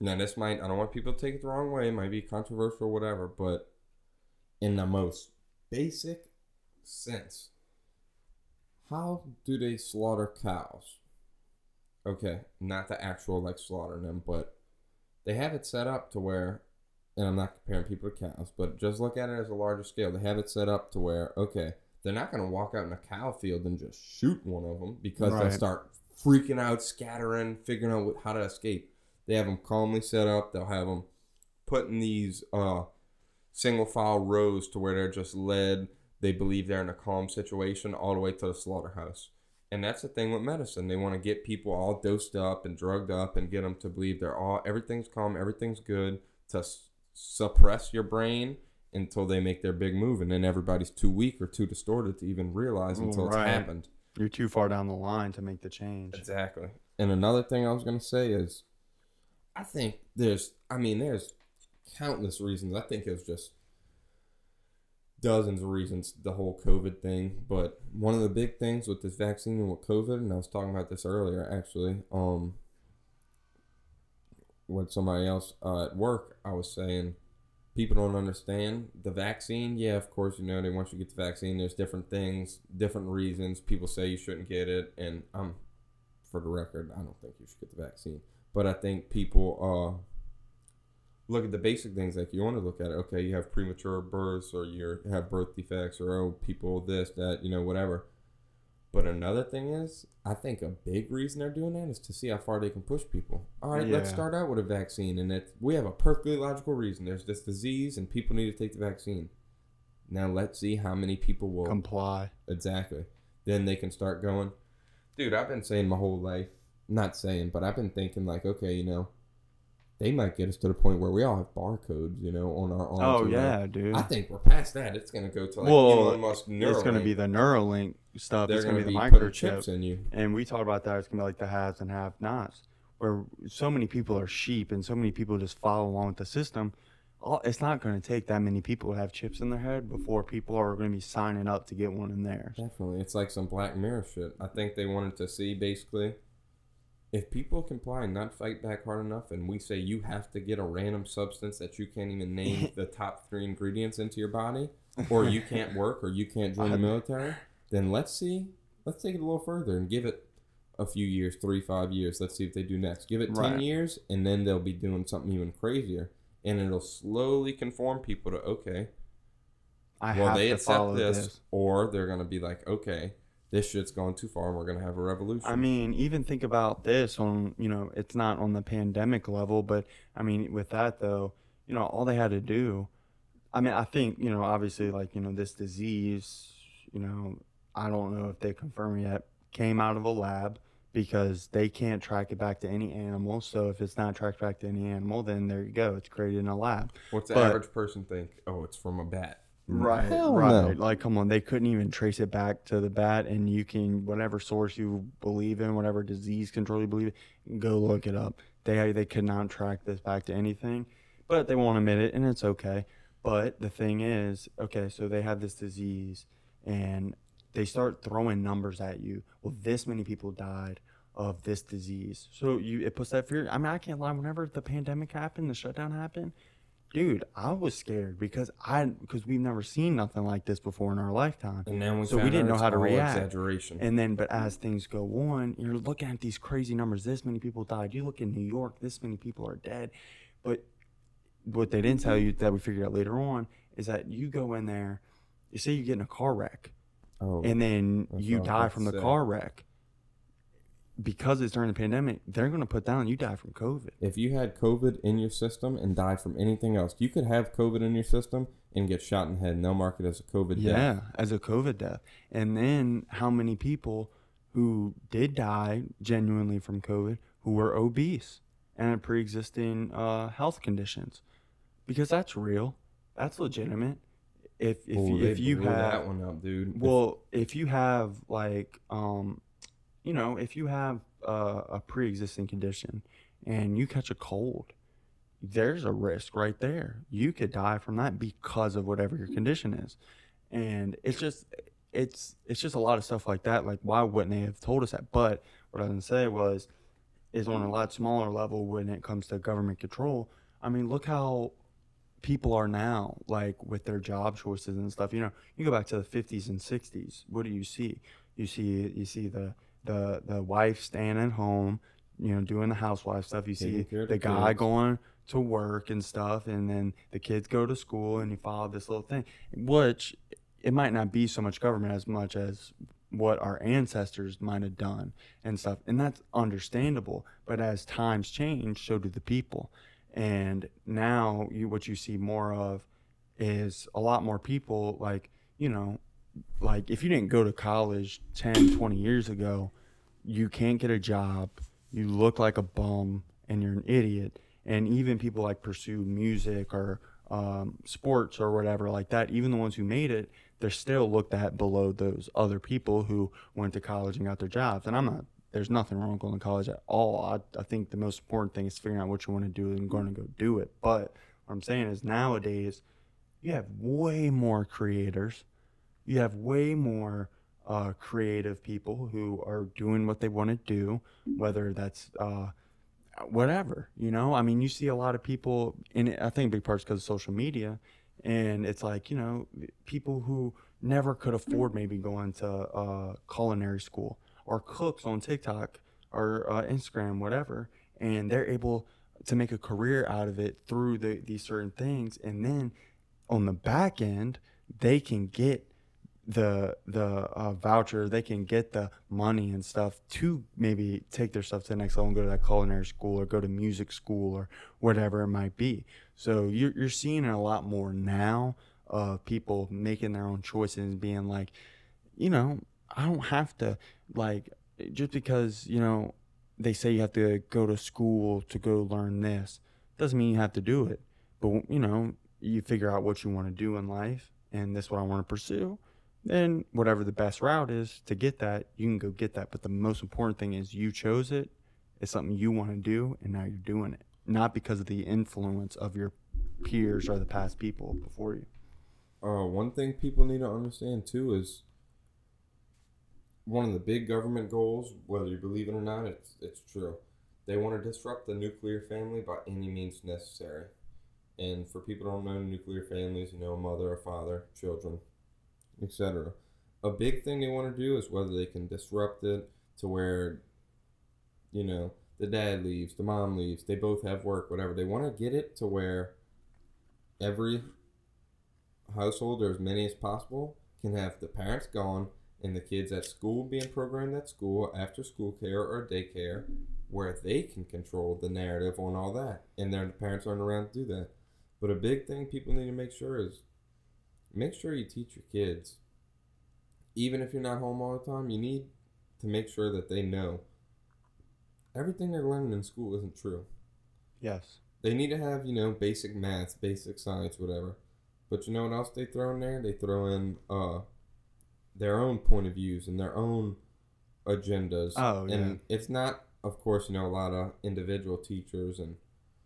Now this might I don't want people to take it the wrong way. It might be controversial, or whatever. But in the most basic sense, how do they slaughter cows? Okay, not the actual like slaughtering them, but they have it set up to where, and I'm not comparing people to cows, but just look at it as a larger scale. They have it set up to where, okay, they're not going to walk out in a cow field and just shoot one of them because they'll start freaking out, scattering, figuring out what, how to escape. They have them calmly set up. They'll have them putting these uh, single file rows to where they're just led. They believe they're in a calm situation all the way to the slaughterhouse. And that's the thing with medicine. They want to get people all dosed up and drugged up and get them to believe they're all everything's calm, everything's good to s- suppress your brain until they make their big move, and then everybody's too weak or too distorted to even realize until Right. it's happened. You're too far down the line to make the change. Exactly. And another thing I was gonna say is, I think there's, I mean, there's countless reasons. I think it was just dozens of reasons the whole COVID thing. But one of the big things with this vaccine and with COVID, and I was talking about this earlier actually, um, with somebody else uh, at work, I was saying people don't understand the vaccine. Yeah, of course, you know, they want you to get the vaccine. There's different things, different reasons. People say you shouldn't get it, and I'm, for the record, I don't think you should get the vaccine. But I think people uh, look at the basic things like you want to look at it. Okay, you have premature births, or you have birth defects, or oh, people this, that, you know, whatever. But another thing is, I think a big reason they're doing that is to see how far they can push people. All right, let's start out with a vaccine, and it, we have a perfectly logical reason. There's this disease, and people need to take the vaccine. Now let's see how many people will Comply. exactly. Then they can start going. Dude, I've been saying my whole life, not saying, but I've been thinking like, okay, you know, they might get us to the point where we all have barcodes, you know, on our arms. Oh yeah, dude. I think we're past that. It's gonna go to like Well, Elon Musk Neuralink. it's gonna be the Neuralink stuff. They're it's gonna, gonna, be the putting microchip. chips in you. And we talked about that. It's gonna be like the haves and have-nots, where so many people are sheep and so many people just follow along with the system. All, it's not gonna take that many people to have chips in their head before people are gonna be signing up to get one in theirs. Definitely, it's like some Black Mirror shit. I think they wanted to see basically if people comply and not fight back hard enough, and we say you have to get a random substance that you can't even name the top three ingredients into your body, or you can't work, or you can't join the military, then let's see. Let's take it a little further and give it a few years, three, five years. Let's see if they do next. Give it ten years, and then they'll be doing something even crazier, and it'll slowly conform people to okay, I well have they to accept follow this, this. or they're gonna be like, okay, this shit's going too far, and we're gonna have a revolution. I mean, even think about this on, you know, it's not on the pandemic level, but I mean, with that though, you know, all they had to do, I mean, I think, you know, obviously, like, you know, this disease, you know, I don't know if they confirm yet, came out of a lab because they can't track it back to any animal. So if it's not tracked back to any animal, then there you go. It's created in a lab. What's the but- average person think? Oh, it's from a bat. Right, Hell right. no. Like, come on, they couldn't even trace it back to the bat, and you can whatever source you believe in, whatever disease control you believe in, go look it up. They they could not track this back to anything, but they won't admit it, and it's okay. But the thing is, okay, so they have this disease, and they start throwing numbers at you. Well, this many people died of this disease, so you it puts that fear. I mean, I can't lie. Whenever the pandemic happened, the shutdown happened dude i was scared because i because we've never seen nothing like this before in our lifetime And then we So we didn't know how to react. Exaggeration. and then but as things go on you're looking at these crazy numbers this many people died you look in new york this many people are dead but what they didn't tell you that we figured out later on is that you go in there you say you get in a car wreck oh, and then you what I was die from the car wreck because it's during the pandemic they're going to put down you die from covid if you had COVID in your system and die from anything else, you could have COVID in your system and get shot in the head, and they'll mark it as a COVID Yeah, death. Yeah, as a COVID death. And then how many people who did die genuinely from COVID who were obese and had pre-existing uh, health conditions? Because that's real. That's legitimate. If if Oh, you, if you have that one up, dude. Well, if you have like, um, you know, if you have uh, a pre-existing condition and you catch a cold, there's a risk right there. You could die from that because of whatever your condition is, and it's just, it's it's just a lot of stuff like that. Like, why wouldn't they have told us that? But what I was gonna say was, is on a lot smaller level when it comes to government control. I mean, look how people are now, like with their job choices and stuff. You know, you go back to the fifties and sixties. What do you see? You see, you see the the the wife staying at home, you know, doing the housewife stuff. You see the the guy kids. going to work and stuff, and then the kids go to school, and you follow this little thing, which it might not be so much government as much as what our ancestors might have done and stuff and that's understandable but as times change so do the people and now you what you see more of is a lot more people like you know like if you didn't go to college 10 20 years ago you can't get a job you look like a bum and you're an idiot and even people like pursue music or um, sports or whatever like that, even the ones who made it, they're still looked at below those other people who went to college and got their jobs. And I'm not, there's nothing wrong with going to college at all. I, I think the most important thing is figuring out what you want to do and going to go do it. But what I'm saying is nowadays, you have way more creators, you have way more uh, creative people who are doing what they want to do, whether that's uh, whatever, you know. I mean, you see a lot of people, and I think big parts because of social media, and it's like you know, people who never could afford maybe going to uh, culinary school or cooks on TikTok or uh, Instagram, whatever, and they're able to make a career out of it through the, these certain things, and then on the back end, they can get the the uh, voucher, they can get the money and stuff to maybe take their stuff to the next level and go to that culinary school or go to music school or whatever it might be. So you're you're seeing it a lot more now of people making their own choices and being like, you know, I don't have to like just because you know they say you have to go to school to go learn this doesn't mean you have to do it. But you know, you figure out what you want to do in life, and this is what I want to pursue then whatever the best route is to get that, you can go get that. But the most important thing is you chose it. It's something you want to do, and now you're doing it, not because of the influence of your peers or the past people before you. Uh, one thing people need to understand too is one of the big government goals, whether you believe it or not, it's it's true. They want to disrupt the nuclear family by any means necessary. And for people who don't know nuclear families, you know, a mother, a father, children, etc. A big thing they want to do is whether they can disrupt it to where, you know, the dad leaves, the mom leaves, they both have work, whatever. They want to get it to where every household or as many as possible can have the parents gone and the kids at school being programmed at school, after school care or daycare, where they can control the narrative on all that. And their parents aren't around to do that. But a big thing people need to make sure is make sure you teach your kids, even if you're not home all the time, you need to make sure that they know everything they're learning in school isn't true. Yes. They need to have, you know, basic math, basic science, whatever. But you know what else they throw in there? They throw in uh their own point of views and their own agendas. Oh, yeah. And it's not of course, you know, a lot of individual teachers and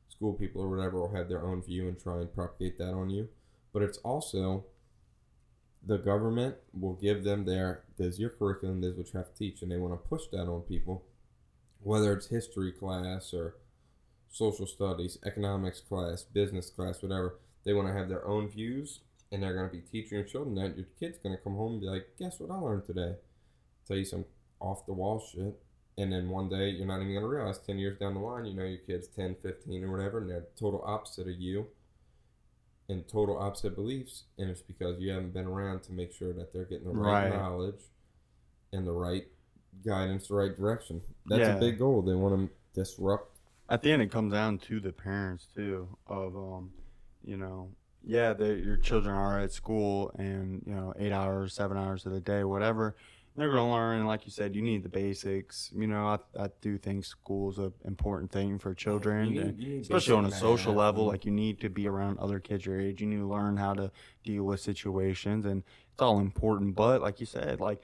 school people or whatever will have their own view and try and propagate that on you. But it's also the government will give them their this is your curriculum, this is what you have to teach, and they want to push that on people, whether it's history class or social studies, economics class, business class, whatever. They want to have their own views, and they're going to be teaching your children that. Your kid's going to come home and be like, "Guess what I learned today?" Tell you some off the wall shit, and then one day you're not even going to realize 10 years down the line you know your kid's 10 15 or whatever and they're total opposite of you and total opposite beliefs, and it's because you haven't been around to make sure that they're getting the right, Right. knowledge and the right guidance, the right direction. That's Yeah. a big goal. They want to disrupt. At the end, it comes down to the parents too. Of um, you know, yeah, your children are at school and you know eight hours, seven hours of the day, whatever. They're gonna learn, like you said, you need the basics. You know, I, I do think school's an important thing for children. You need- and you especially on a social math level mm-hmm. like you need to be around other kids your age you need to learn how to deal with situations and it's all important but like you said like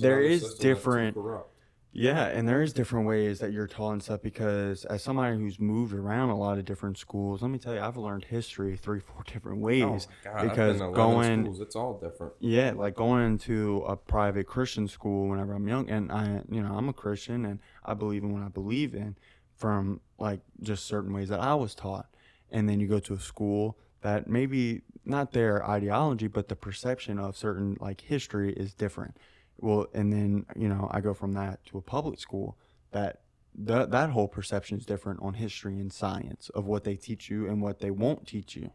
There is system that's too different- corrupt. Yeah and there is different ways that you're taught and stuff because as somebody who's moved around a lot of different schools let me tell you i've learned history three four different oh ways Oh God, I've because been to 11 going- schools, it's all different. yeah like going to a private christian school whenever i'm young and i you know i'm a christian and i believe in what i believe in from like just certain ways that i was taught. And then you go to a school that maybe not their ideology but the perception of certain like history is different well and then you know i go from that to a public school that that that whole perception is different on history and science of what they teach you and what they won't teach you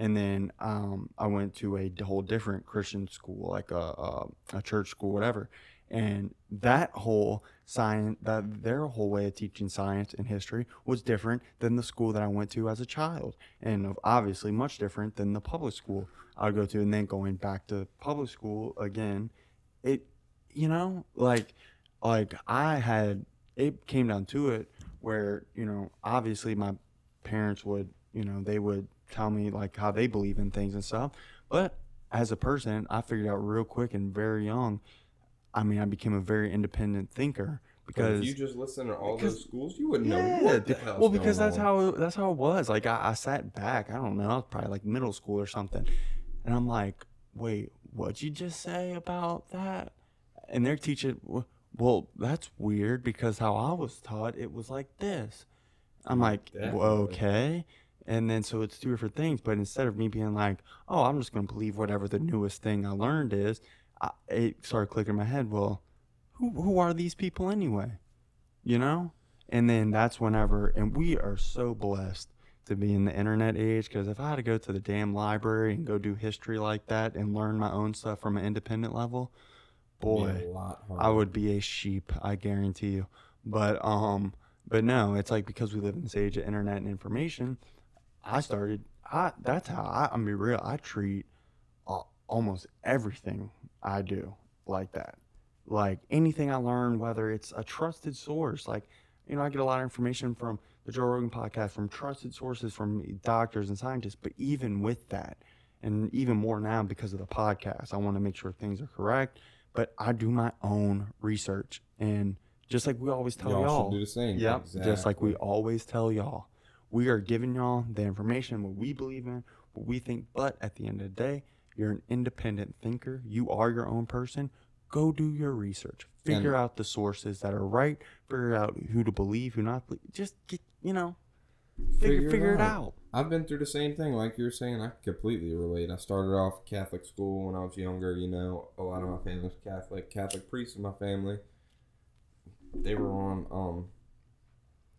and then um, I went to a whole different Christian school, like a, a, a church school, whatever. And that whole science, that their whole way of teaching science and history was different than the school that I went to as a child, and obviously much different than the public school I would go to. And then going back to public school again, it, you know, like, like I had, it came down to it where you know, obviously my parents would, you know, they would tell me like how they believe in things and stuff. But as a person, I figured out real quick and very young. I mean, I became a very independent thinker because if you just listen to all those schools, you wouldn't know yeah, what the th- hell's well, because that's on. how it, that's how it was. Like I, I sat back. I don't know. I was probably like middle school or something, and I'm like, "Wait, what'd you just say about that?" And they're teaching. Well, that's weird because how I was taught, it was like this. I'm like, well, okay. And then so it's two different things. But instead of me being like, "Oh, I'm just gonna believe whatever the newest thing I learned is," I, it started clicking in my head. Well, who who are these people anyway? You know? And then that's whenever, and we are so blessed to be in the internet age because if I had to go to the damn library and go do history like that and learn my own stuff from an independent level, boy, I would be a sheep, I guarantee you. But um, but no, it's like because we live in this age of internet and information, I started. I that's how I. I'm be real. I treat uh, almost everything I do like that. Like anything I learn, whether it's a trusted source, like you know, I get a lot of information from the Joe Rogan podcast, from trusted sources, from doctors and scientists. But even with that, and even more now because of the podcast, I want to make sure things are correct. But I do my own research, and just like we always tell Y'all y'all, should do the same. Yep. Just like we always tell y'all. We are giving y'all the information, what we believe in, what we think. But at the end of the day, you're an independent thinker. You are your own person. Go do your research. Figure out the sources that are right. Figure out who to believe, who not. believe. Just get, you know, figure, figure, it out. I've been through the same thing, like you were saying. I completely relate. I started off Catholic school when I was younger. You know, a lot of my family was Catholic. Catholic priests in my family, they were on, um,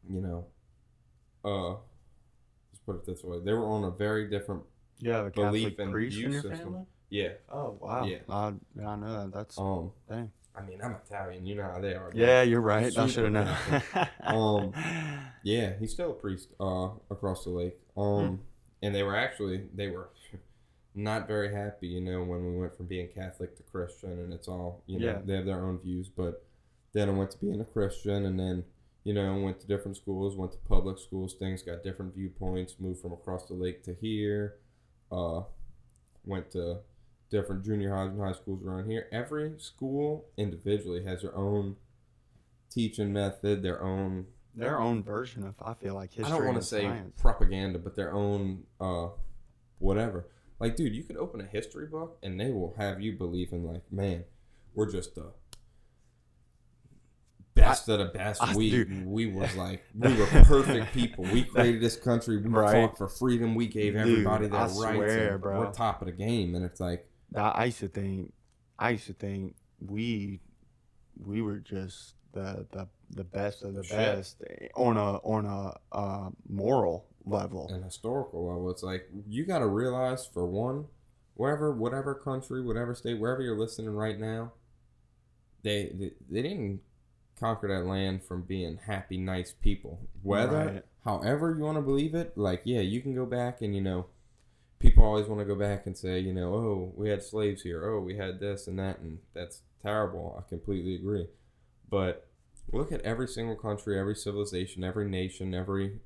you know, uh, let's put it this way: they were on a very different, Yeah, the Belief Catholic and priest in view your system. family. yeah. Oh wow. Yeah. I, I know that. That's Um, dang. I mean, I'm Italian. You know how they are. Yeah, you're right. I should have known. Um, Yeah, he's still a priest uh, across the lake. Hmm. Um, and they were actually they were not very happy, you know, when we went from being Catholic to Christian, and it's all you know Yeah. they have their own views. But then I went to being a Christian, and then you know went to different schools, went to public schools. Things got different viewpoints. Moved from across the lake to here. Uh, went to different junior highs and high schools around here. Every school individually has their own teaching method, their own their own version of I feel like history. I don't want to say science. propaganda, but their own uh, whatever. Like, dude, you could open a history book and they will have you believe in like, man, we're just the best of the best. I- we dude. we was like we were perfect people. We created this country. We Right. fought for freedom. We gave Dude, everybody their I rights. swear, bro. We're top of the game, and it's like, I I used to think, I used to think we, we were just the the, the best of the Shit. best on a on a uh, moral level. and historical level. It's like you got to realize for one, wherever, whatever country, whatever state, wherever you're listening right now, they they, they didn't conquer that land from being happy, nice people. Whether, Right. however you want to believe it, like yeah, you can go back and you know. People always want to go back and say, you know, oh, we had slaves here. Oh, we had this and that, and that's terrible. I completely agree. But look at every single country, every civilization, every nation, every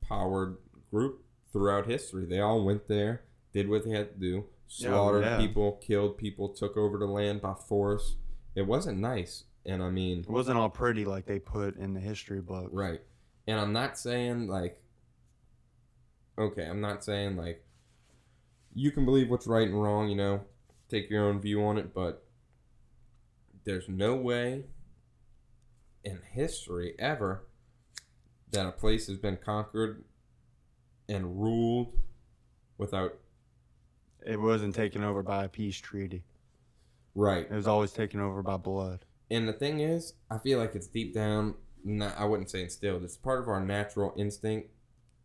powered group throughout history. They all went there, did what they had to do, Yeah, oh, slaughtered yeah. people, killed people, took over the land by force. It wasn't nice. And I mean, It wasn't all pretty like they put in the history book. right. And I'm not saying like, okay, I'm not saying like, you can believe what's right and wrong, you know, take your own view on it, but there's no way in history ever that a place has been conquered and ruled without It wasn't taken over by a peace treaty. right. It was always taken over by blood. And the thing is, I feel like it's deep down. Not, I wouldn't say instilled. It's part of our natural instinct,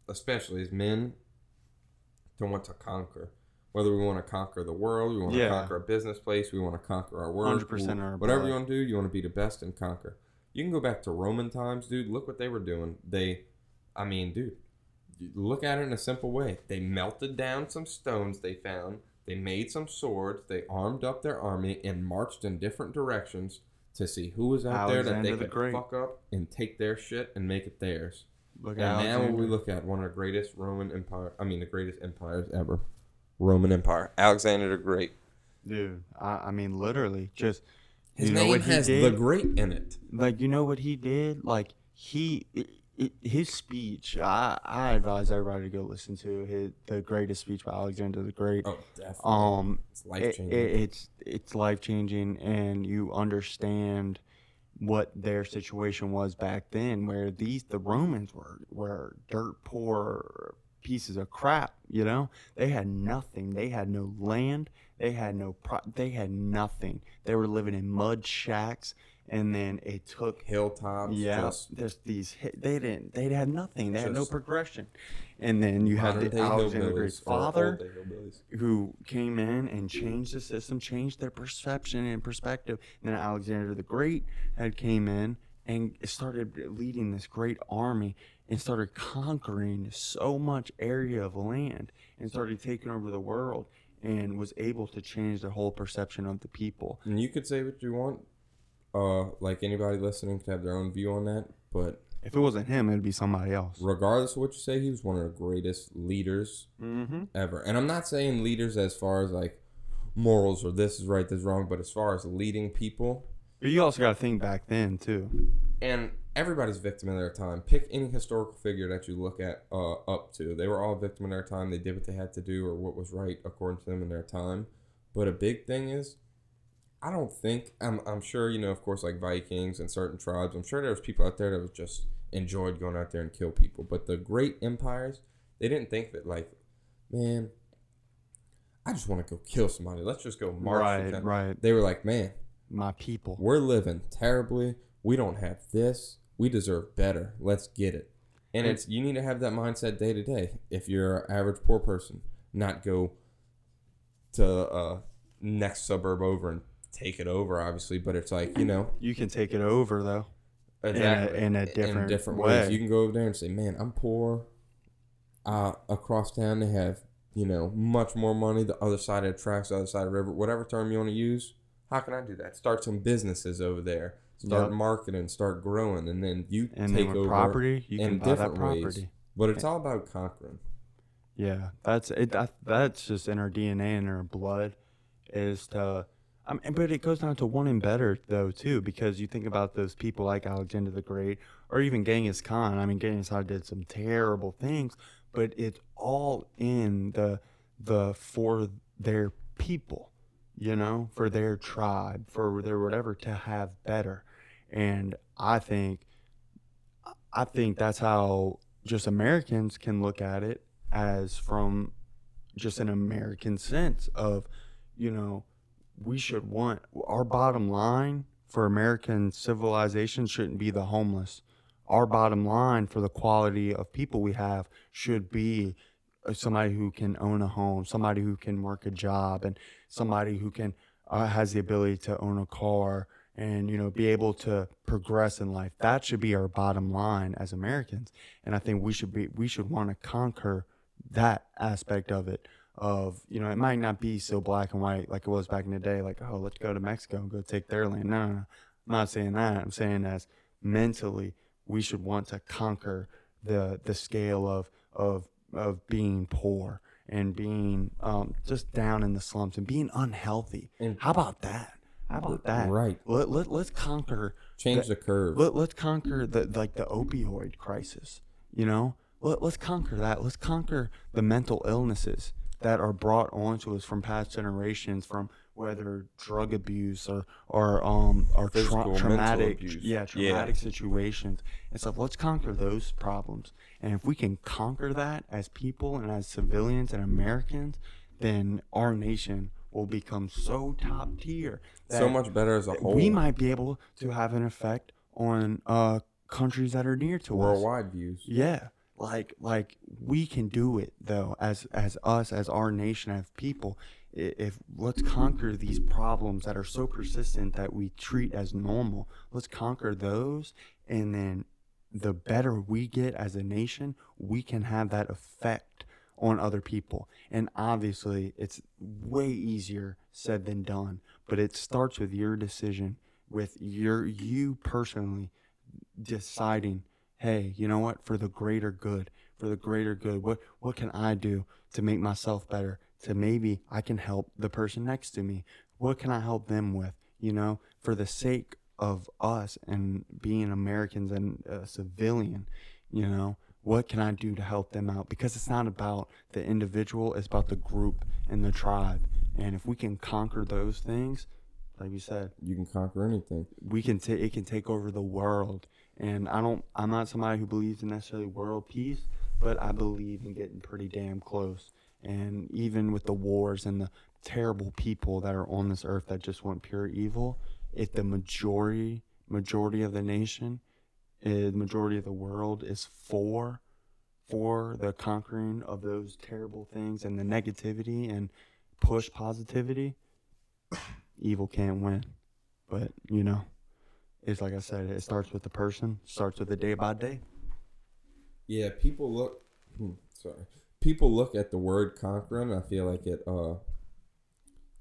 especially as men, to want to conquer. Whether we want to conquer the world, we want to Yeah. conquer a business place, we want to conquer our world, 100% our whatever blood. you want to do, you want to be the best and conquer. You can go back to Roman times, dude. Look what they were doing. They, I mean, dude, look at it in a simple way. They melted down some stones they found. They made some swords. They armed up their army and marched in different directions to see who was out there that they the could Great. fuck up and take their shit and make it theirs. Look at And now we look at one of the greatest Roman empire. I mean, the greatest empires ever. Roman Empire. Alexander the Great. dude. I, I mean, literally, just His you know name what he has the Great in it. like you know what he did like he i i his speech I, I advise everybody to go listen to his the greatest speech by alexander the great Oh, definitely. um it's life it, changing. it, it's it's life changing and you understand what their situation was back then where these the romans were were dirt poor pieces of crap you know they had nothing they had no land they had no pro- they had nothing they were living in mud shacks and then it took Hilltops. yeah Just there's these they didn't they had nothing they had no progression and then you had the alexander great's father old day hillbillies. who came in and changed the system, changed their perception and perspective. And then Alexander the Great had came in and started leading this great army and started conquering so much area of land and started taking over the world and was able to change the whole perception of the people. And you could say what you want. Uh, like anybody listening could have their own view on that, but If it wasn't him, it'd be somebody else. regardless of what you say, he was one of the greatest leaders Mm-hmm. ever. And I'm not saying leaders as far as like morals or this is right, this is wrong, but as far as leading people, But you also got to think back then too. and everybody's victim in their time. Pick any historical figure that you look at uh, up to. They were all victim in their time. They did what they had to do or what was right according to them in their time. But a big thing is, I don't think I'm. I'm sure you know, of course, like Vikings and certain tribes. I'm sure there was people out there that was just enjoyed going out there and kill people. But the great empires, they didn't think that like, man, I just want to go kill somebody. Let's just go march. Right, right. They were like, man, My people. we're living terribly. We don't have this. We deserve better. Let's get it. And it's you need to have that mindset day to day. If you're an average poor person, not go to uh next suburb over and take it over, obviously. But it's like you know, You can take it over though. exactly in a different ways. way. You can go over there and say, "Man, I'm poor." Uh, across town, they have you know much more money. The other side of the tracks, the other side of the river, whatever term you want to use. How can I do that? Start some businesses over there. Start Yep. marketing, start growing, and then you And take over property, you can buy that different ways. property. But it's eh. all about conquering. Yeah, that's it. That, that's just in our DNA and our blood, is to. I mean, but it goes down to wanting better though too, because you think about those people like Alexander the Great or even Genghis Khan. I mean, Genghis Khan did some terrible things, but it's all in the the for their people, you know, for their tribe, for their whatever to have better. And I think, I think that's how just Americans can look at it as from just an American sense of, you know, we should want our bottom line for American civilization shouldn't be the homeless. Our bottom line for the quality of people we have should be uh, somebody who can own a home, somebody who can work a job, and somebody who can uh, has the ability to own a car and you know be able to progress in life. That should be our bottom line as Americans, and I think we should be we should want to conquer that aspect of it. Of you know, it might not be so black and white like it was back in the day. Like, oh, let's go to Mexico and go take their land. No, no, no. I'm not saying that. I'm saying as mentally, we should want to conquer the the scale of of of being poor and being um, just down in the slumps and being unhealthy. And- How about that? How about that? Right. Let, let, let's conquer Change the curve. let, let's conquer the like the opioid crisis you know let, let's conquer that let's conquer the mental illnesses that are brought onto us from past generations from whether drug abuse or or um or tra- Physical, mental traumatic abuse. yeah Yeah. traumatic situations and stuff let's conquer those problems and if we can conquer that as people and as civilians and americans then our nation will become so top tier so much better as a whole. we might be able to have an effect on uh countries that are near to us. worldwide views. Yeah. Like like we can do it though as as us as our nation as people if let's conquer these problems that are so persistent that we treat as normal. Let's conquer those and then the better we get as a nation, we can have that effect on other people. And obviously, it's way easier said than done, but it starts with your decision, with your you personally deciding, hey, you know what? For the greater good, for the greater good, what what can I do to make myself better? To maybe I can help the person next to me. What can I help them with? You know, for the sake of us and being Americans and a civilian, you know, what can I do to help them out? Because it's not about the individual, it's about the group and the tribe. And if we can conquer those things, like you said, You can conquer anything. we can take it can take over the world. And I don't I'm not somebody who believes in necessarily world peace, but I believe in getting pretty damn close. And even with the wars and the terrible people that are on this earth that just want pure evil, if the majority majority of the nation, the majority of the world is for for the conquering of those terrible things and the negativity and push positivity, evil can't win. But you know, it's like I said, it starts with the person, starts with the day by day. Yeah, people look. hmm, Sorry, people look at the word conquering. I feel like it. Uh,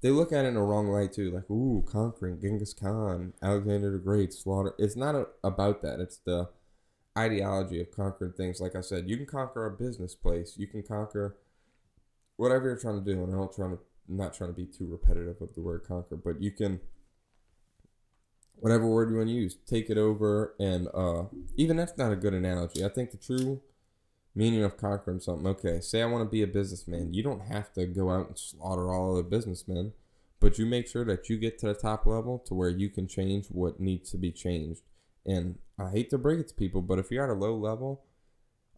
they look at it in a wrong light too. Like, ooh, conquering Genghis Khan, Alexander the Great, slaughter. It's not a, about that. It's the ideology of conquering things. Like I said, you can conquer a business place. You can conquer whatever you're trying to do. And I don't trying to I'm not trying to be too repetitive of the word conquer, but you can whatever word you want to use, take it over, and uh, even that's not a good analogy. I think the true meaning of conquering something. Okay, say I want to be a businessman. You don't have to go out and slaughter all the businessmen, but you make sure that you get to the top level to where you can change what needs to be changed. And I hate to break it to people, but if you're at a low level,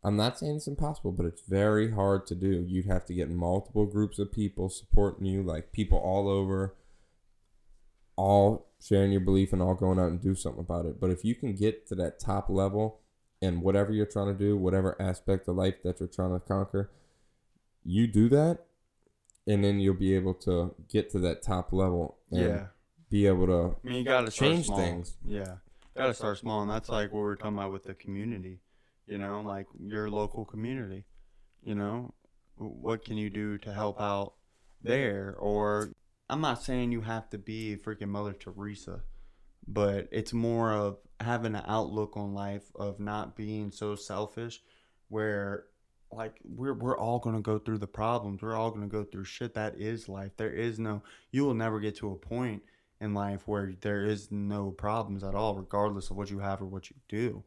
I'm not saying it's impossible, but it's very hard to do. You'd have to get multiple groups of people supporting you, like people all over, all sharing your belief and all going out and do something about it. But if you can get to that top level and whatever you're trying to do, whatever aspect of life that you're trying to conquer, you do that, and then you'll be able to get to that top level and Yeah. be able to I mean, you gotta change small. things. Yeah, gotta start small, and that's like what we're talking about with the community. You know, like your local community. You know, what can you do to help out there? Or I'm not saying you have to be freaking Mother Teresa, but it's more of having an outlook on life of not being so selfish, where like we're we're all gonna go through the problems. We're all gonna go through shit. That is life. There is no. You will never get to a point in life where there is no problems at all, regardless of what you have or what you do.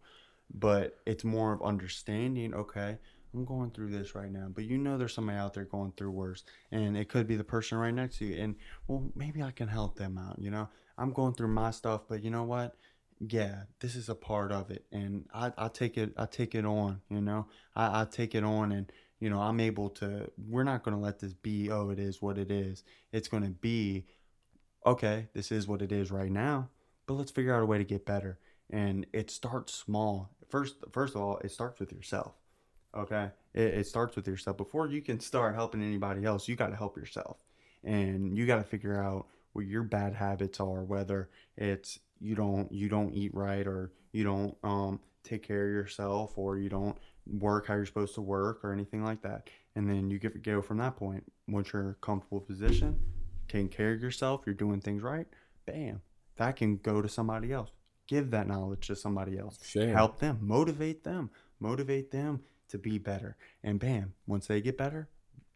But it's more of understanding, okay, I'm going through this right now, but you know there's somebody out there going through worse. And it could be the person right next to you. And well, maybe I can help them out, you know? I'm going through my stuff, but you know what? Yeah, this is a part of it. And I, I take it I take it on, you know. I, I take it on and you know, I'm able to we're not gonna let this be, oh, it is what it is. It's gonna be okay, this is what it is right now, but let's figure out a way to get better. And it starts small. First, first of all, it starts with yourself. Okay, it, it starts with yourself. Before you can start helping anybody else, you got to help yourself, and you got to figure out what your bad habits are. Whether it's you don't you don't eat right, or you don't um, take care of yourself, or you don't work how you're supposed to work, or anything like that. And then you get go from that point. Once you're in a comfortable position, taking care of yourself, you're doing things right, bam, that can go to somebody else. Give that knowledge to somebody else. share. Help them, motivate them, motivate them to be better. And bam, once they get better,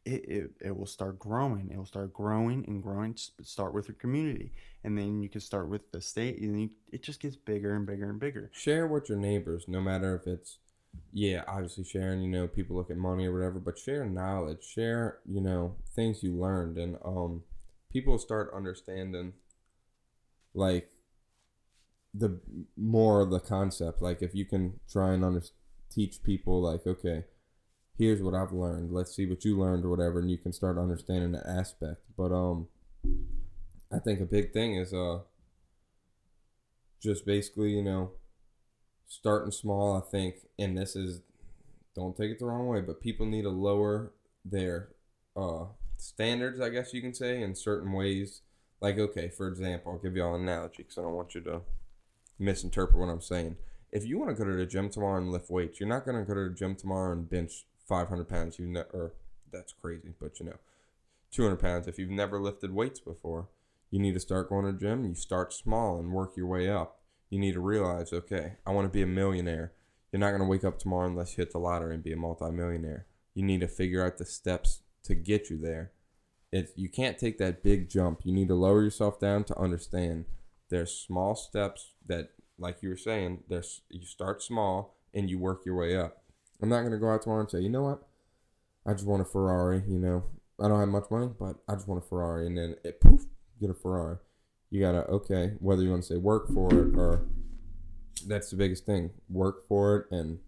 it, it, it will start growing. It will start growing and growing. Start with your community. And then you can start with the state. And you, it just gets bigger and bigger and bigger. share with your neighbors, no matter if it's yeah, obviously sharing, you know, people look at money or whatever, but share knowledge, share, you know, things you learned and um people start understanding like the more of the concept. Like if you can try and under, teach people like, okay, here's what I've learned. Let's see what you learned or whatever and you can start understanding the aspect. But um I think a big thing is uh just basically, you know, starting small, I think, and this is don't take it the wrong way, but people need to lower their uh standards, I guess you can say, in certain ways. Like, okay, for example, I'll give y'all an analogy because I don't want you to misinterpret what I'm saying. If you want to go to the gym tomorrow and lift weights, you're not going to go to the gym tomorrow and bench 500 pounds. You ne- or that's crazy, but you know, 200 pounds. If you've never lifted weights before, you need to start going to the gym. You start small and work your way up. You need to realize, okay, I want to be a millionaire. You're not gonna wake up tomorrow unless you hit the lottery and be a multimillionaire. You need to figure out the steps to get you there. It's you can't take that big jump. You need to lower yourself down to understand there's small steps that, like you were saying, there's you start small and you work your way up. I'm not gonna go out tomorrow and say, you know what, I just want a Ferrari. You know, I don't have much money, but I just want a Ferrari, and then it poof, get a Ferrari. You gotta okay, whether you want to say work for it or that's the biggest thing. Work for it and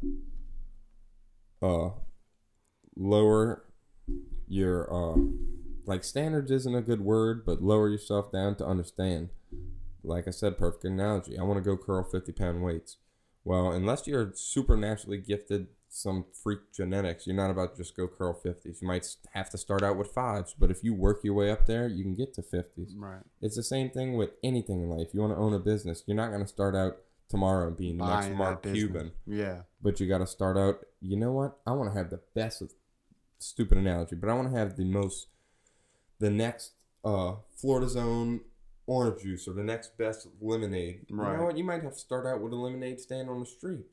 uh lower your uh like standards isn't a good word, but lower yourself down to understand. Like I said, perfect analogy. I want to go curl fifty pound weights. Well, unless you're supernaturally gifted some freak genetics, you're not about to just go curl 50s. You might have to start out with fives, but if you work your way up there, you can get to 50s. Right. It's the same thing with anything in life. You want to own a business, you're not going to start out tomorrow and being the next Buying Mark. Cuban, Yeah. but you got to start out, you know what? I want to have the best, stupid analogy, but I want to have the most, the next uh, Florida Zone orange juice or the next best lemonade. Right. You know what? You might have to start out with a lemonade stand on the street,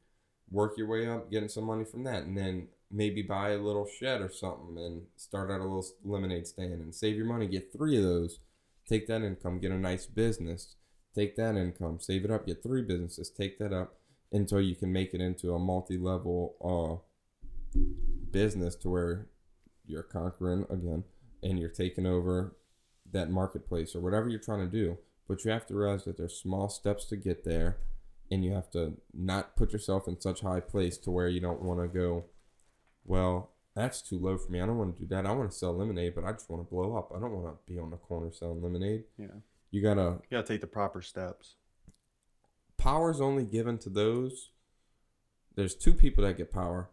work your way up, getting some money from that, and then maybe buy a little shed or something and start out a little lemonade stand and save your money. Get three of those. Take that income, get a nice business. Take that income, save it up, get three businesses, take that up until you can make it into a multi-level uh, business to where you're conquering again and you're taking over that marketplace or whatever you're trying to do. But you have to realize that there's small steps to get there, and you have to not put yourself in such high place to where you don't want to go. Well, that's too low for me. I don't want to do that. I want to sell lemonade, but I just want to blow up. I don't want to be on the corner selling lemonade. Yeah. You gotta You gotta take the proper steps. power's only given to those. There's two people that get power: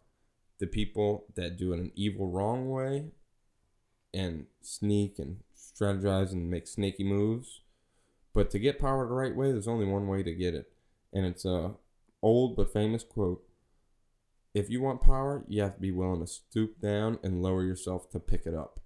the people that do it an evil, wrong way, and sneak and strategize and make snaky moves. But to get power the right way, there's only one way to get it, and it's a old but famous quote. If you want power, you have to be willing to stoop down and lower yourself to pick it up.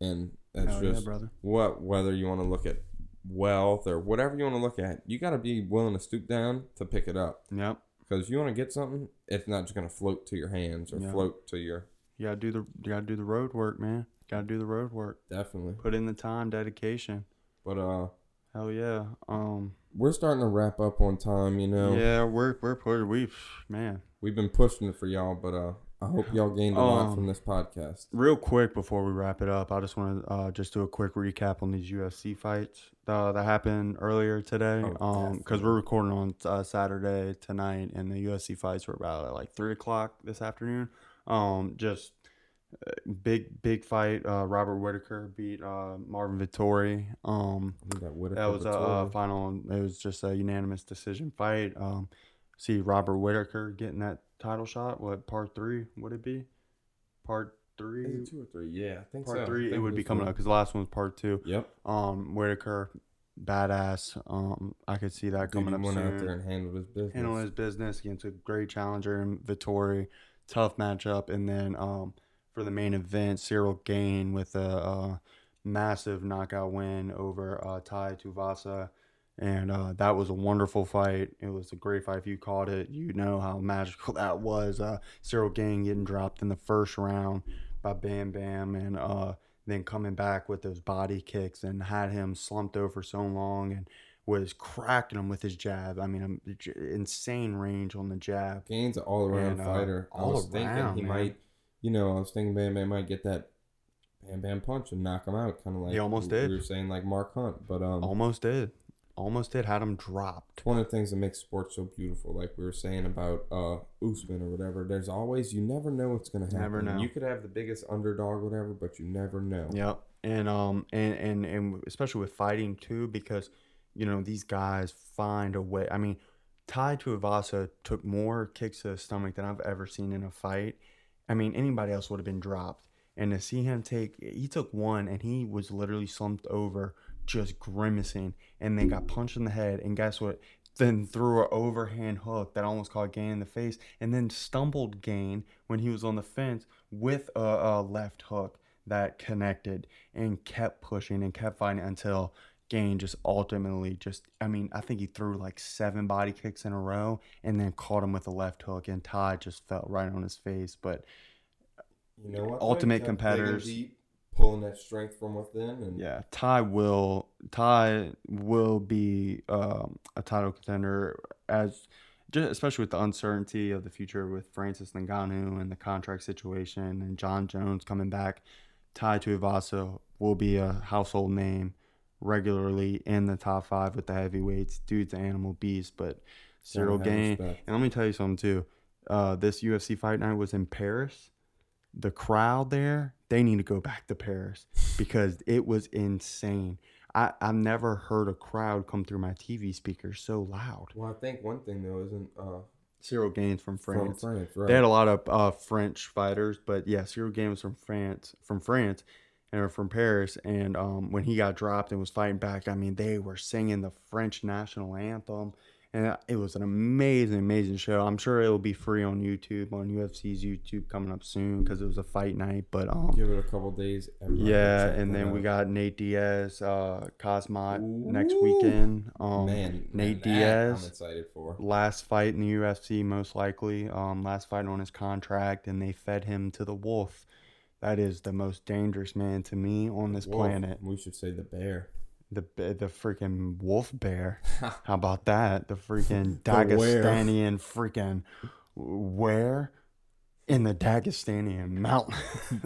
And that's Hell yeah, just brother. what whether you want to look at wealth or whatever you want to look at, you got to be willing to stoop down to pick it up. Yep. Because you want to get something, it's not just gonna float to your hands or Yeah. float to your You gotta do the you gotta do the road work, man. Gotta do the road work. definitely. Put in the time, dedication. But uh, Hell yeah. Um. We're starting to wrap up on time. You know, Yeah, we're we're put We've man. we've been pushing it for y'all, but uh, I hope y'all gained a lot Um, from this podcast. Real quick before we wrap it up, I just want to uh, just do a quick recap on these UFC fights uh, that happened earlier today. Oh, Um, because we're recording on uh, Saturday tonight, and the UFC fights were about at like three o'clock this afternoon. Um, just big big fight. Uh, Robert Whitaker beat uh, Marvin Vettori. Um, that that was a, uh final. It was just a unanimous decision fight. Um, see Robert Whitaker getting that title shot. What part three would it be? Part three. two or three. Yeah, I think Part so. Three. It think would be coming up because the last one was part two. Yep. Um, Whitaker, badass. Um, I could see that Dude, coming he up went soon. out there and handled his business. Handling his business against a great challenger in Vettori. Tough matchup, and then um, for the main event, Cyril Gane with a, uh massive knockout win over uh, Tai Tuivasa, and uh, that was a wonderful fight. It was a great fight. If you caught it, you know how magical that was. Uh, Cyril Gane getting dropped in the first round by Bam Bam, and uh, then coming back with those body kicks and had him slumped over so long and was cracking him with his jab. I mean, um, insane range on the jab. Gane's an all around And, uh, fighter. I was thinking around, he man. might, you know, I was thinking Bam Bam might get that Bam Bam punch and knock him out, kind of like He almost we did. were saying like Mark Hunt, but um, Almost did. Almost did. Had him dropped. one of the things that makes sports so beautiful. Like we were saying about uh Usman or whatever. There's always you never know what's gonna happen. Never know. You could have the biggest underdog, whatever, but you never know. Yep. And um and and and especially with fighting too, because you know these guys find a way. I mean, Tied to Tuivasa took more kicks to the stomach than I've ever seen in a fight. I mean, anybody else would have been dropped. And to see him take, he took one and he was literally slumped over, just grimacing, and then got punched in the head. And guess what? Then threw an overhand hook that almost caught Gane in the face, and then stumbled Gane when he was on the fence with a, a left hook that connected and kept pushing and kept fighting until Gane just ultimately just I mean, I think he threw like seven body kicks in a row and then caught him with a left hook and Tai just fell right on his face. But You know what? Ultimate competitors. deep, pulling that strength from within, and yeah, Tai will Tai will be um, a title contender as just especially with the uncertainty of the future with Francis Ngannou and the contract situation and Jon Jones coming back. Tai Tuivasa will be a household name regularly in the top five with the heavyweights. Dude's an animal beast, but Cyril Gane. And let me tell you something too. Uh, this UFC fight night was in Paris. The crowd there, they need to go back to Paris because it was insane. I, I've never heard a crowd come through my TV speakers so loud. Well, I think one thing though isn't uh, Cyril Gane's from France. from France, right? They had a lot of uh, French fighters, but yeah, Cyril Gane's from France, from France, and from Paris. And um, when he got dropped and was fighting back, I mean, they were singing the French national anthem, and it was an amazing, amazing show. I'm sure it will be free on YouTube, on UFC's YouTube coming up soon because it was a fight night. But um, Give it a couple days. yeah, and then we got Nate Diaz, uh, Khamzat next weekend. Um, man, Nate man, Diaz I'm excited for. last fight in the UFC, most likely. Um, last fight on his contract, and they fed him to the wolf. That is the most dangerous man to me on this Wolf. planet. We should say the bear. The the freaking wolf bear. How about that? The freaking The where. Dagestanian freaking where in the Dagestanian mountain.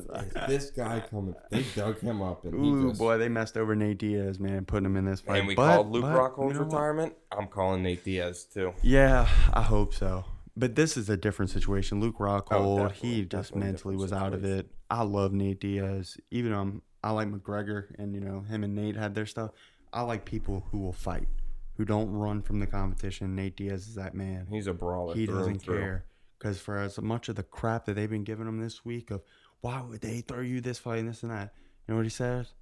This guy coming? They dug him up, and Ooh he just. boy, they messed over Nate Diaz, man, putting him in this fight. and we But- called Luke but, Rockhold's you know what? retirement. I'm calling Nate Diaz too. Yeah, I hope so. But this is a different situation. Luke Rockhold, definitely, he just mentally was out of it. I love Nate Diaz. Even um, I like McGregor, and you know him and Nate had their stuff. I like people who will fight, who don't run from the competition. Nate Diaz is that man. He's a brawler. He doesn't care because for as much of the crap that they've been giving him this week of why would they throw you this fight and this and that, you know what he says?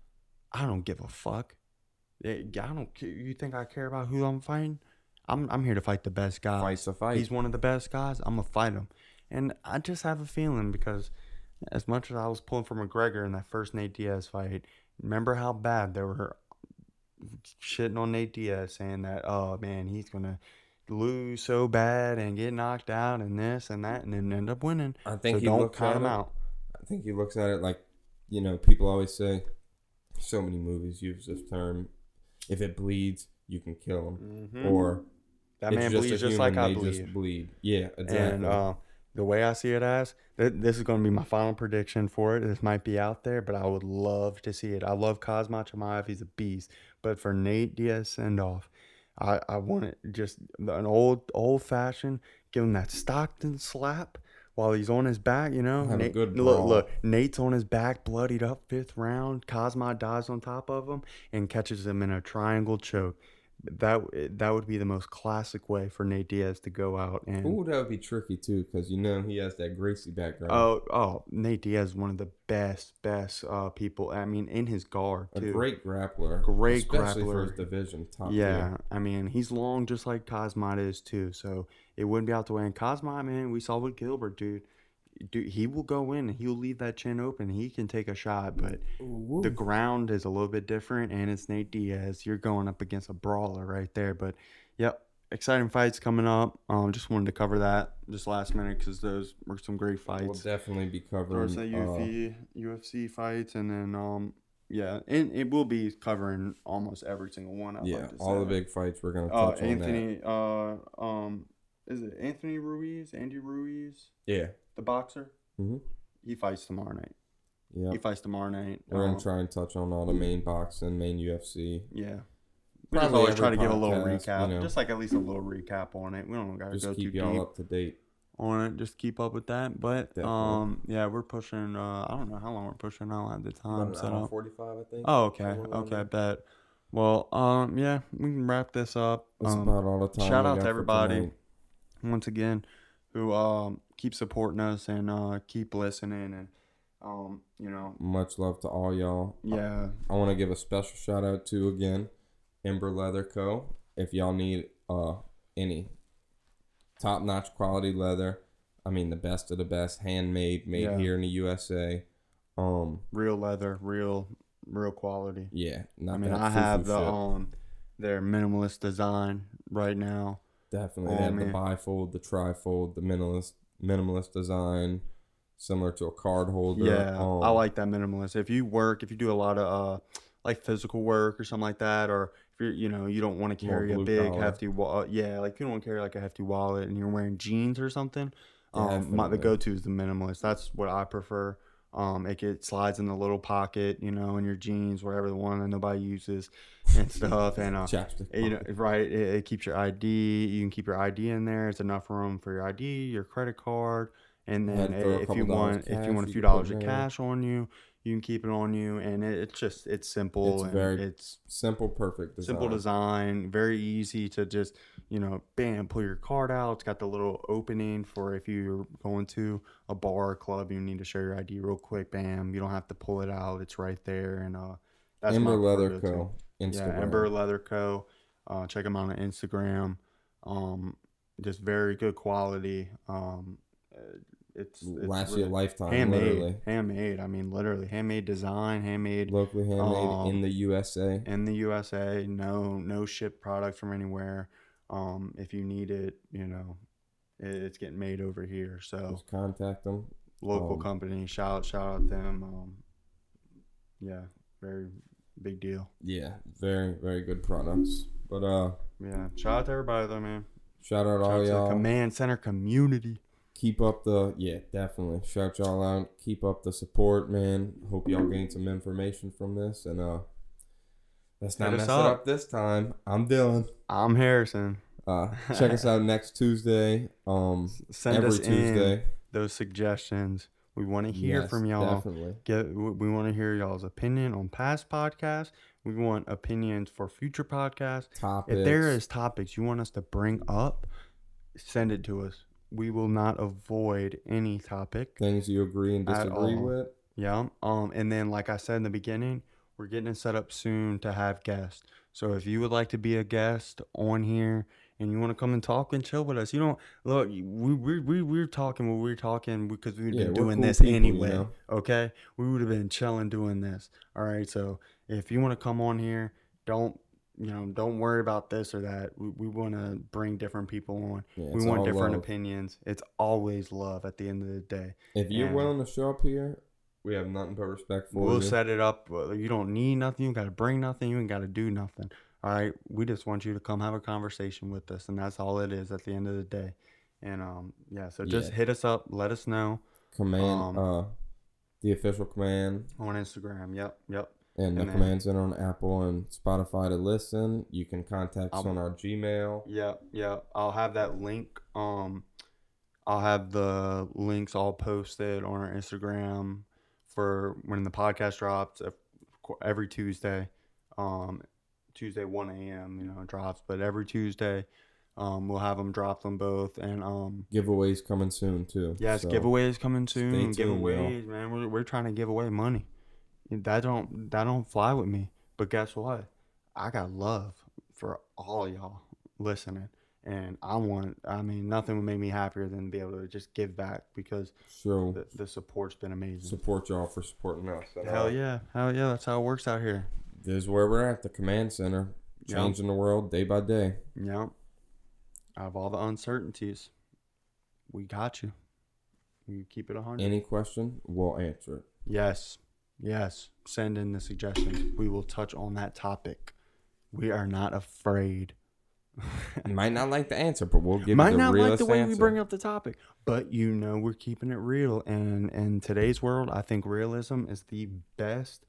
I don't give a fuck. I don't. You think I care about who I'm fighting? I'm I'm here to fight the best guy. Fight's a fight. He's one of the best guys. I'm gonna fight him, and I just have a feeling because as much as I was pulling for McGregor in that first Nate Diaz fight, remember how bad they were shitting on Nate Diaz, saying that oh man he's gonna lose so bad and get knocked out and this and that and then end up winning. I think so he don't looks count at him it- out. I think he looks at it like, you know, people always say, so many movies use this term. If it bleeds, you can kill him, Mhm. or That it's man just bleeds just like I bleed. bleed. Yeah, exactly. And uh, the way I see it as, th- this is going to be my final prediction for it. This might be out there, but I would love to see it. I love Khamzat Chimaev. He's a beast. But for Nate Diaz send off, I, I want it just an old old fashioned, give him that Stockton slap while he's on his back, you know? Nate, look, look, Nate's on his back, bloodied up, fifth round. Khamzat dives on top of him and catches him in a triangle choke. That that would be the most classic way for Nate Diaz to go out and Ooh, that would be tricky too, because you know he has that Gracie background. Oh, oh, Nate Diaz is one of the best, best uh, people. I mean, in his guard a great grappler, Great especially for his division. Top yeah, tier. I mean, he's long just like Khamzat is too. So it wouldn't be out the way. And Khamzat, man, we saw with Gilbert, dude. Dude, he will go in and he'll leave that chin open. He can take a shot, but Ooh, the ground is a little bit different, and it's Nate Diaz. You're going up against a brawler right there. But yep, exciting fights coming up. Um, just wanted to cover that just last minute because those were some great fights. we'll definitely be There covering. was the uh, UFC UFC fights, and then um yeah, and it will be covering almost every single one. I'd yeah, like to all the big fights we're gonna Uh, touch on that. Anthony, uh, um, is it Anthony Ruiz? Andy Ruiz, Yeah. The boxer. Mhm. He fights tomorrow night. Yeah. He fights tomorrow night. We're Um, gonna try and touch on all the main boxing, and main UFC. Yeah. We just always try to give a little recap, you know. just like at least a little recap on it. We don't gotta Just go keep too y'all deep up to date. on it. Just keep up with that. But Definitely. um, yeah, we're pushing. Uh, I don't know how long we're pushing. I don't have the time set up. forty-five, I think. Oh, okay. Okay, there. bet. Well, um, yeah, we can wrap this up. That's Um, about all the time. shout out to everybody. once again, who um keep supporting us and uh keep listening and um you know Much love to all y'all. yeah I want to give a special shout out to again Ember Leather Co. If y'all need uh any top notch quality leather, I mean the best of the best, handmade, made Yeah. here in the USA. Um, real leather, real real quality. Yeah, not I mean, I have the shit. um their minimalist design right now. Definitely, Oh, they have man. the bifold, the trifold, the minimalist minimalist design, similar to a card holder. Yeah, Um, I like that minimalist. If you work, if you do a lot of uh like physical work or something like that, or if you're you know you don't want to carry a big collar. hefty wallet, yeah, like you don't want to carry like a hefty wallet and you're wearing jeans or something. Um, my, the go to is the minimalist. That's what I prefer. Um, it gets slides in the little pocket, you know, in your jeans, wherever the one that nobody uses, and stuff. And uh, chapstick. you know, right? It, it keeps your ID. You can keep your ID in there. It's enough room for your ID, your credit card, and then if you want, if you want a few dollars of cash on you, you can keep it on you, and it, it's just it's simple. It's and very it's simple, perfect design. simple design, very easy to just you know, bam, pull your card out. It's got the little opening for if you're going to a bar or club, you need to show your ID real quick. Bam, you don't have to pull it out. It's right there, and uh, that's my Leather. Co. Instagram. Yeah, Ember Leather Co. Uh, check them out on Instagram. Um, just very good quality. Um, uh, it's, it's Last really- lifetime, handmade, literally. handmade. I mean, literally handmade design, handmade Locally handmade Um, in the USA. in the USA. No, no ship product from anywhere. Um, if you need it, you know, it, it's getting made over here. So Just contact them. local um, company, shout shout out them. Um, yeah, very big deal. Yeah, very, very good products. But uh, Yeah, shout out to everybody though, man. shout out Shout out all to the y'all. command center community. Keep up the yeah, definitely. Shout y'all out. Keep up the support, man. Hope y'all gain some information from this. And uh, let's not Hit mess us it up. up this time. I'm Dylan. I'm Harrison. Uh, check us out next Tuesday. Um, Send every us Tuesday. in those suggestions. We want to hear Yes, from y'all. Definitely. Get we want to hear y'all's opinion on past podcasts. We want opinions for future podcasts. Topics. If there is topics you want us to bring up, send it to us. We will not avoid any topic. things you agree and disagree with. Yeah. Um. And then, like I said in the beginning, we're getting it set up soon to have guests. So if you would like to be a guest on here and you want to come and talk and chill with us, you don't look. We we we we're talking what we're talking because we've Yeah, been doing cool this people, you anyway. know? Okay. We would have been chilling doing this. All right. So if you want to come on here, don't. You know, don't worry about this or that. We, we want to bring different people on. Yeah, we want different love. opinions. It's always love at the end of the day. If you're And- willing to show up here, we have nothing but respect for you. We'll set it up. You don't need nothing. You got to bring nothing. You ain't got to do nothing. All right. We just want you to come have a conversation with us, and that's all it is at the end of the day. And um, yeah. So just Yeah. hit us up. Let us know command, um, uh, the official command, on Instagram. Yep. Yep. and the and then- command center on Apple and Spotify to listen. You can contact us I'll- on our Gmail. Yep. Yep. I'll have that link. Um, I'll have the links all posted on our Instagram for when the podcast drops every Tuesday. Um, Tuesday 1 a.m. You know drops, but every Tuesday, um, we'll have them drop them both. And um, Giveaways coming soon too. yes, So, giveaways coming soon. tuned, giveaways, man. We're, we're trying to give away money. That don't that don't fly with me. But guess what? I got love for all y'all listening. And I want, I mean, nothing would make me happier than be able to just give back because So the, the support's been amazing. support y'all for supporting us. Hell yeah. Hell yeah. That's how it works out here. This is where we're at, the command center, Yep. changing the world day by day. Yep. Out of all the uncertainties, we got you. We keep it a 100. Any question, we'll answer it. Yes. Yes. Send in the suggestions. We will touch on that topic. We are not afraid. You might not like the answer, but we'll give Might you not like the way answer. we bring up the topic, but you know we're keeping it real. And in today's world, I think realism is the best,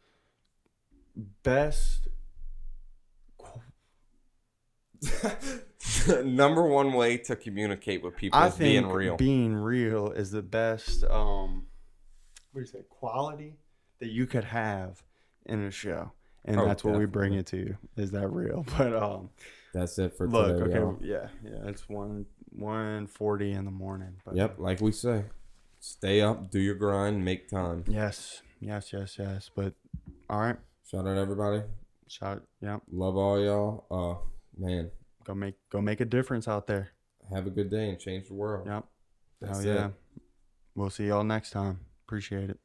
best. Number one way to communicate with people I is think being real. being real is the best. Um, what do you say? Quality that you could have in a show, and Oh, that's what we bring it to. You. Is that real? But um, That's it for look, today. okay, y'all. yeah, yeah, it's one one forty in the morning. But Yep, like we say, stay up, do your grind, make time. Yes, yes, yes, yes. But all right, Shout out everybody. shout, yep. Love all y'all. Uh, man, Go make go make a difference out there. have a good day and change the world. Yep. That's Hell yeah. it. We'll see y'all next time. Appreciate it.